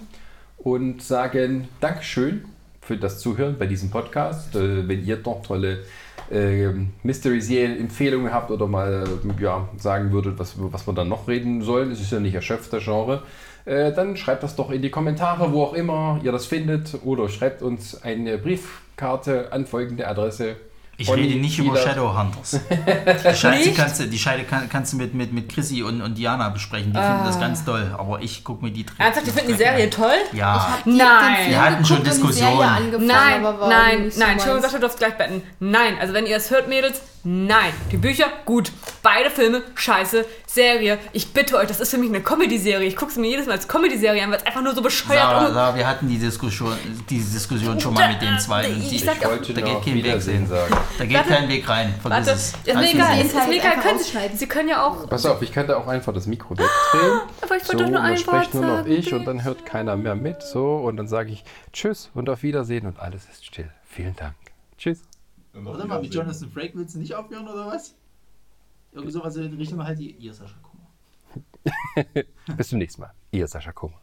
und sagen Dankeschön für das Zuhören bei diesem Podcast. Äh, wenn ihr noch tolle ähm, Mystery-Serien-Empfehlungen habt oder mal äh, ja, sagen würdet, was, was wir dann noch reden sollen, es ist ja nicht erschöpft, der Genre, äh, dann schreibt das doch in die Kommentare, wo auch immer ihr das findet, oder schreibt uns eine Briefkarte an folgende Adresse. Ich Olli, rede nicht über Shadowhunters. [laughs] Die Scheiße Nicht? kannst du, die Scheide kann, kannst du mit, mit, mit Chrissy und, und Diana besprechen. Die finden das ganz toll. Aber ich gucke mir die drin. Ernsthaft, die finden die Serie toll? Ja. Die- Nein. Wir hatten schon und Diskussionen. Nein, nein, so nein. Entschuldigung. Sascha, du darfst gleich betten. Nein, also wenn ihr es hört, Mädels, nein. Die Bücher, gut. Beide Filme, scheiße. Serie, ich bitte euch, das ist für mich eine Comedy-Serie. Ich gucke sie mir jedes Mal als Comedy-Serie an, weil es einfach nur so bescheuert Sarah, um... Sarah, wir hatten die Diskussion, diese Diskussion schon mal mit den zwei. Ich die, sag Ich wollte Da geht kein Weg hin. sagen. da geht Warte. kein Weg rein. Vergiss Warte, es. ist mir egal, gesehen? ist, ist mir egal. Einfach Können sie, sie können ja auch... Pass auf, ich kann da auch einfach das Mikro wegdrehen. Aber ich wollte so, doch nur dann ein Wort nur noch ich und dann hört keiner mehr mit. So, und dann sage ich Tschüss und auf Wiedersehen und alles ist still. Vielen Dank. Tschüss. Warte mal, mit Jonathan Frake willst du nicht aufhören oder was? Irgendwie sowas in die Richtung halt, ihr Sascha Kummer. [laughs] Bis zum nächsten Mal. Ihr Sascha Kummer.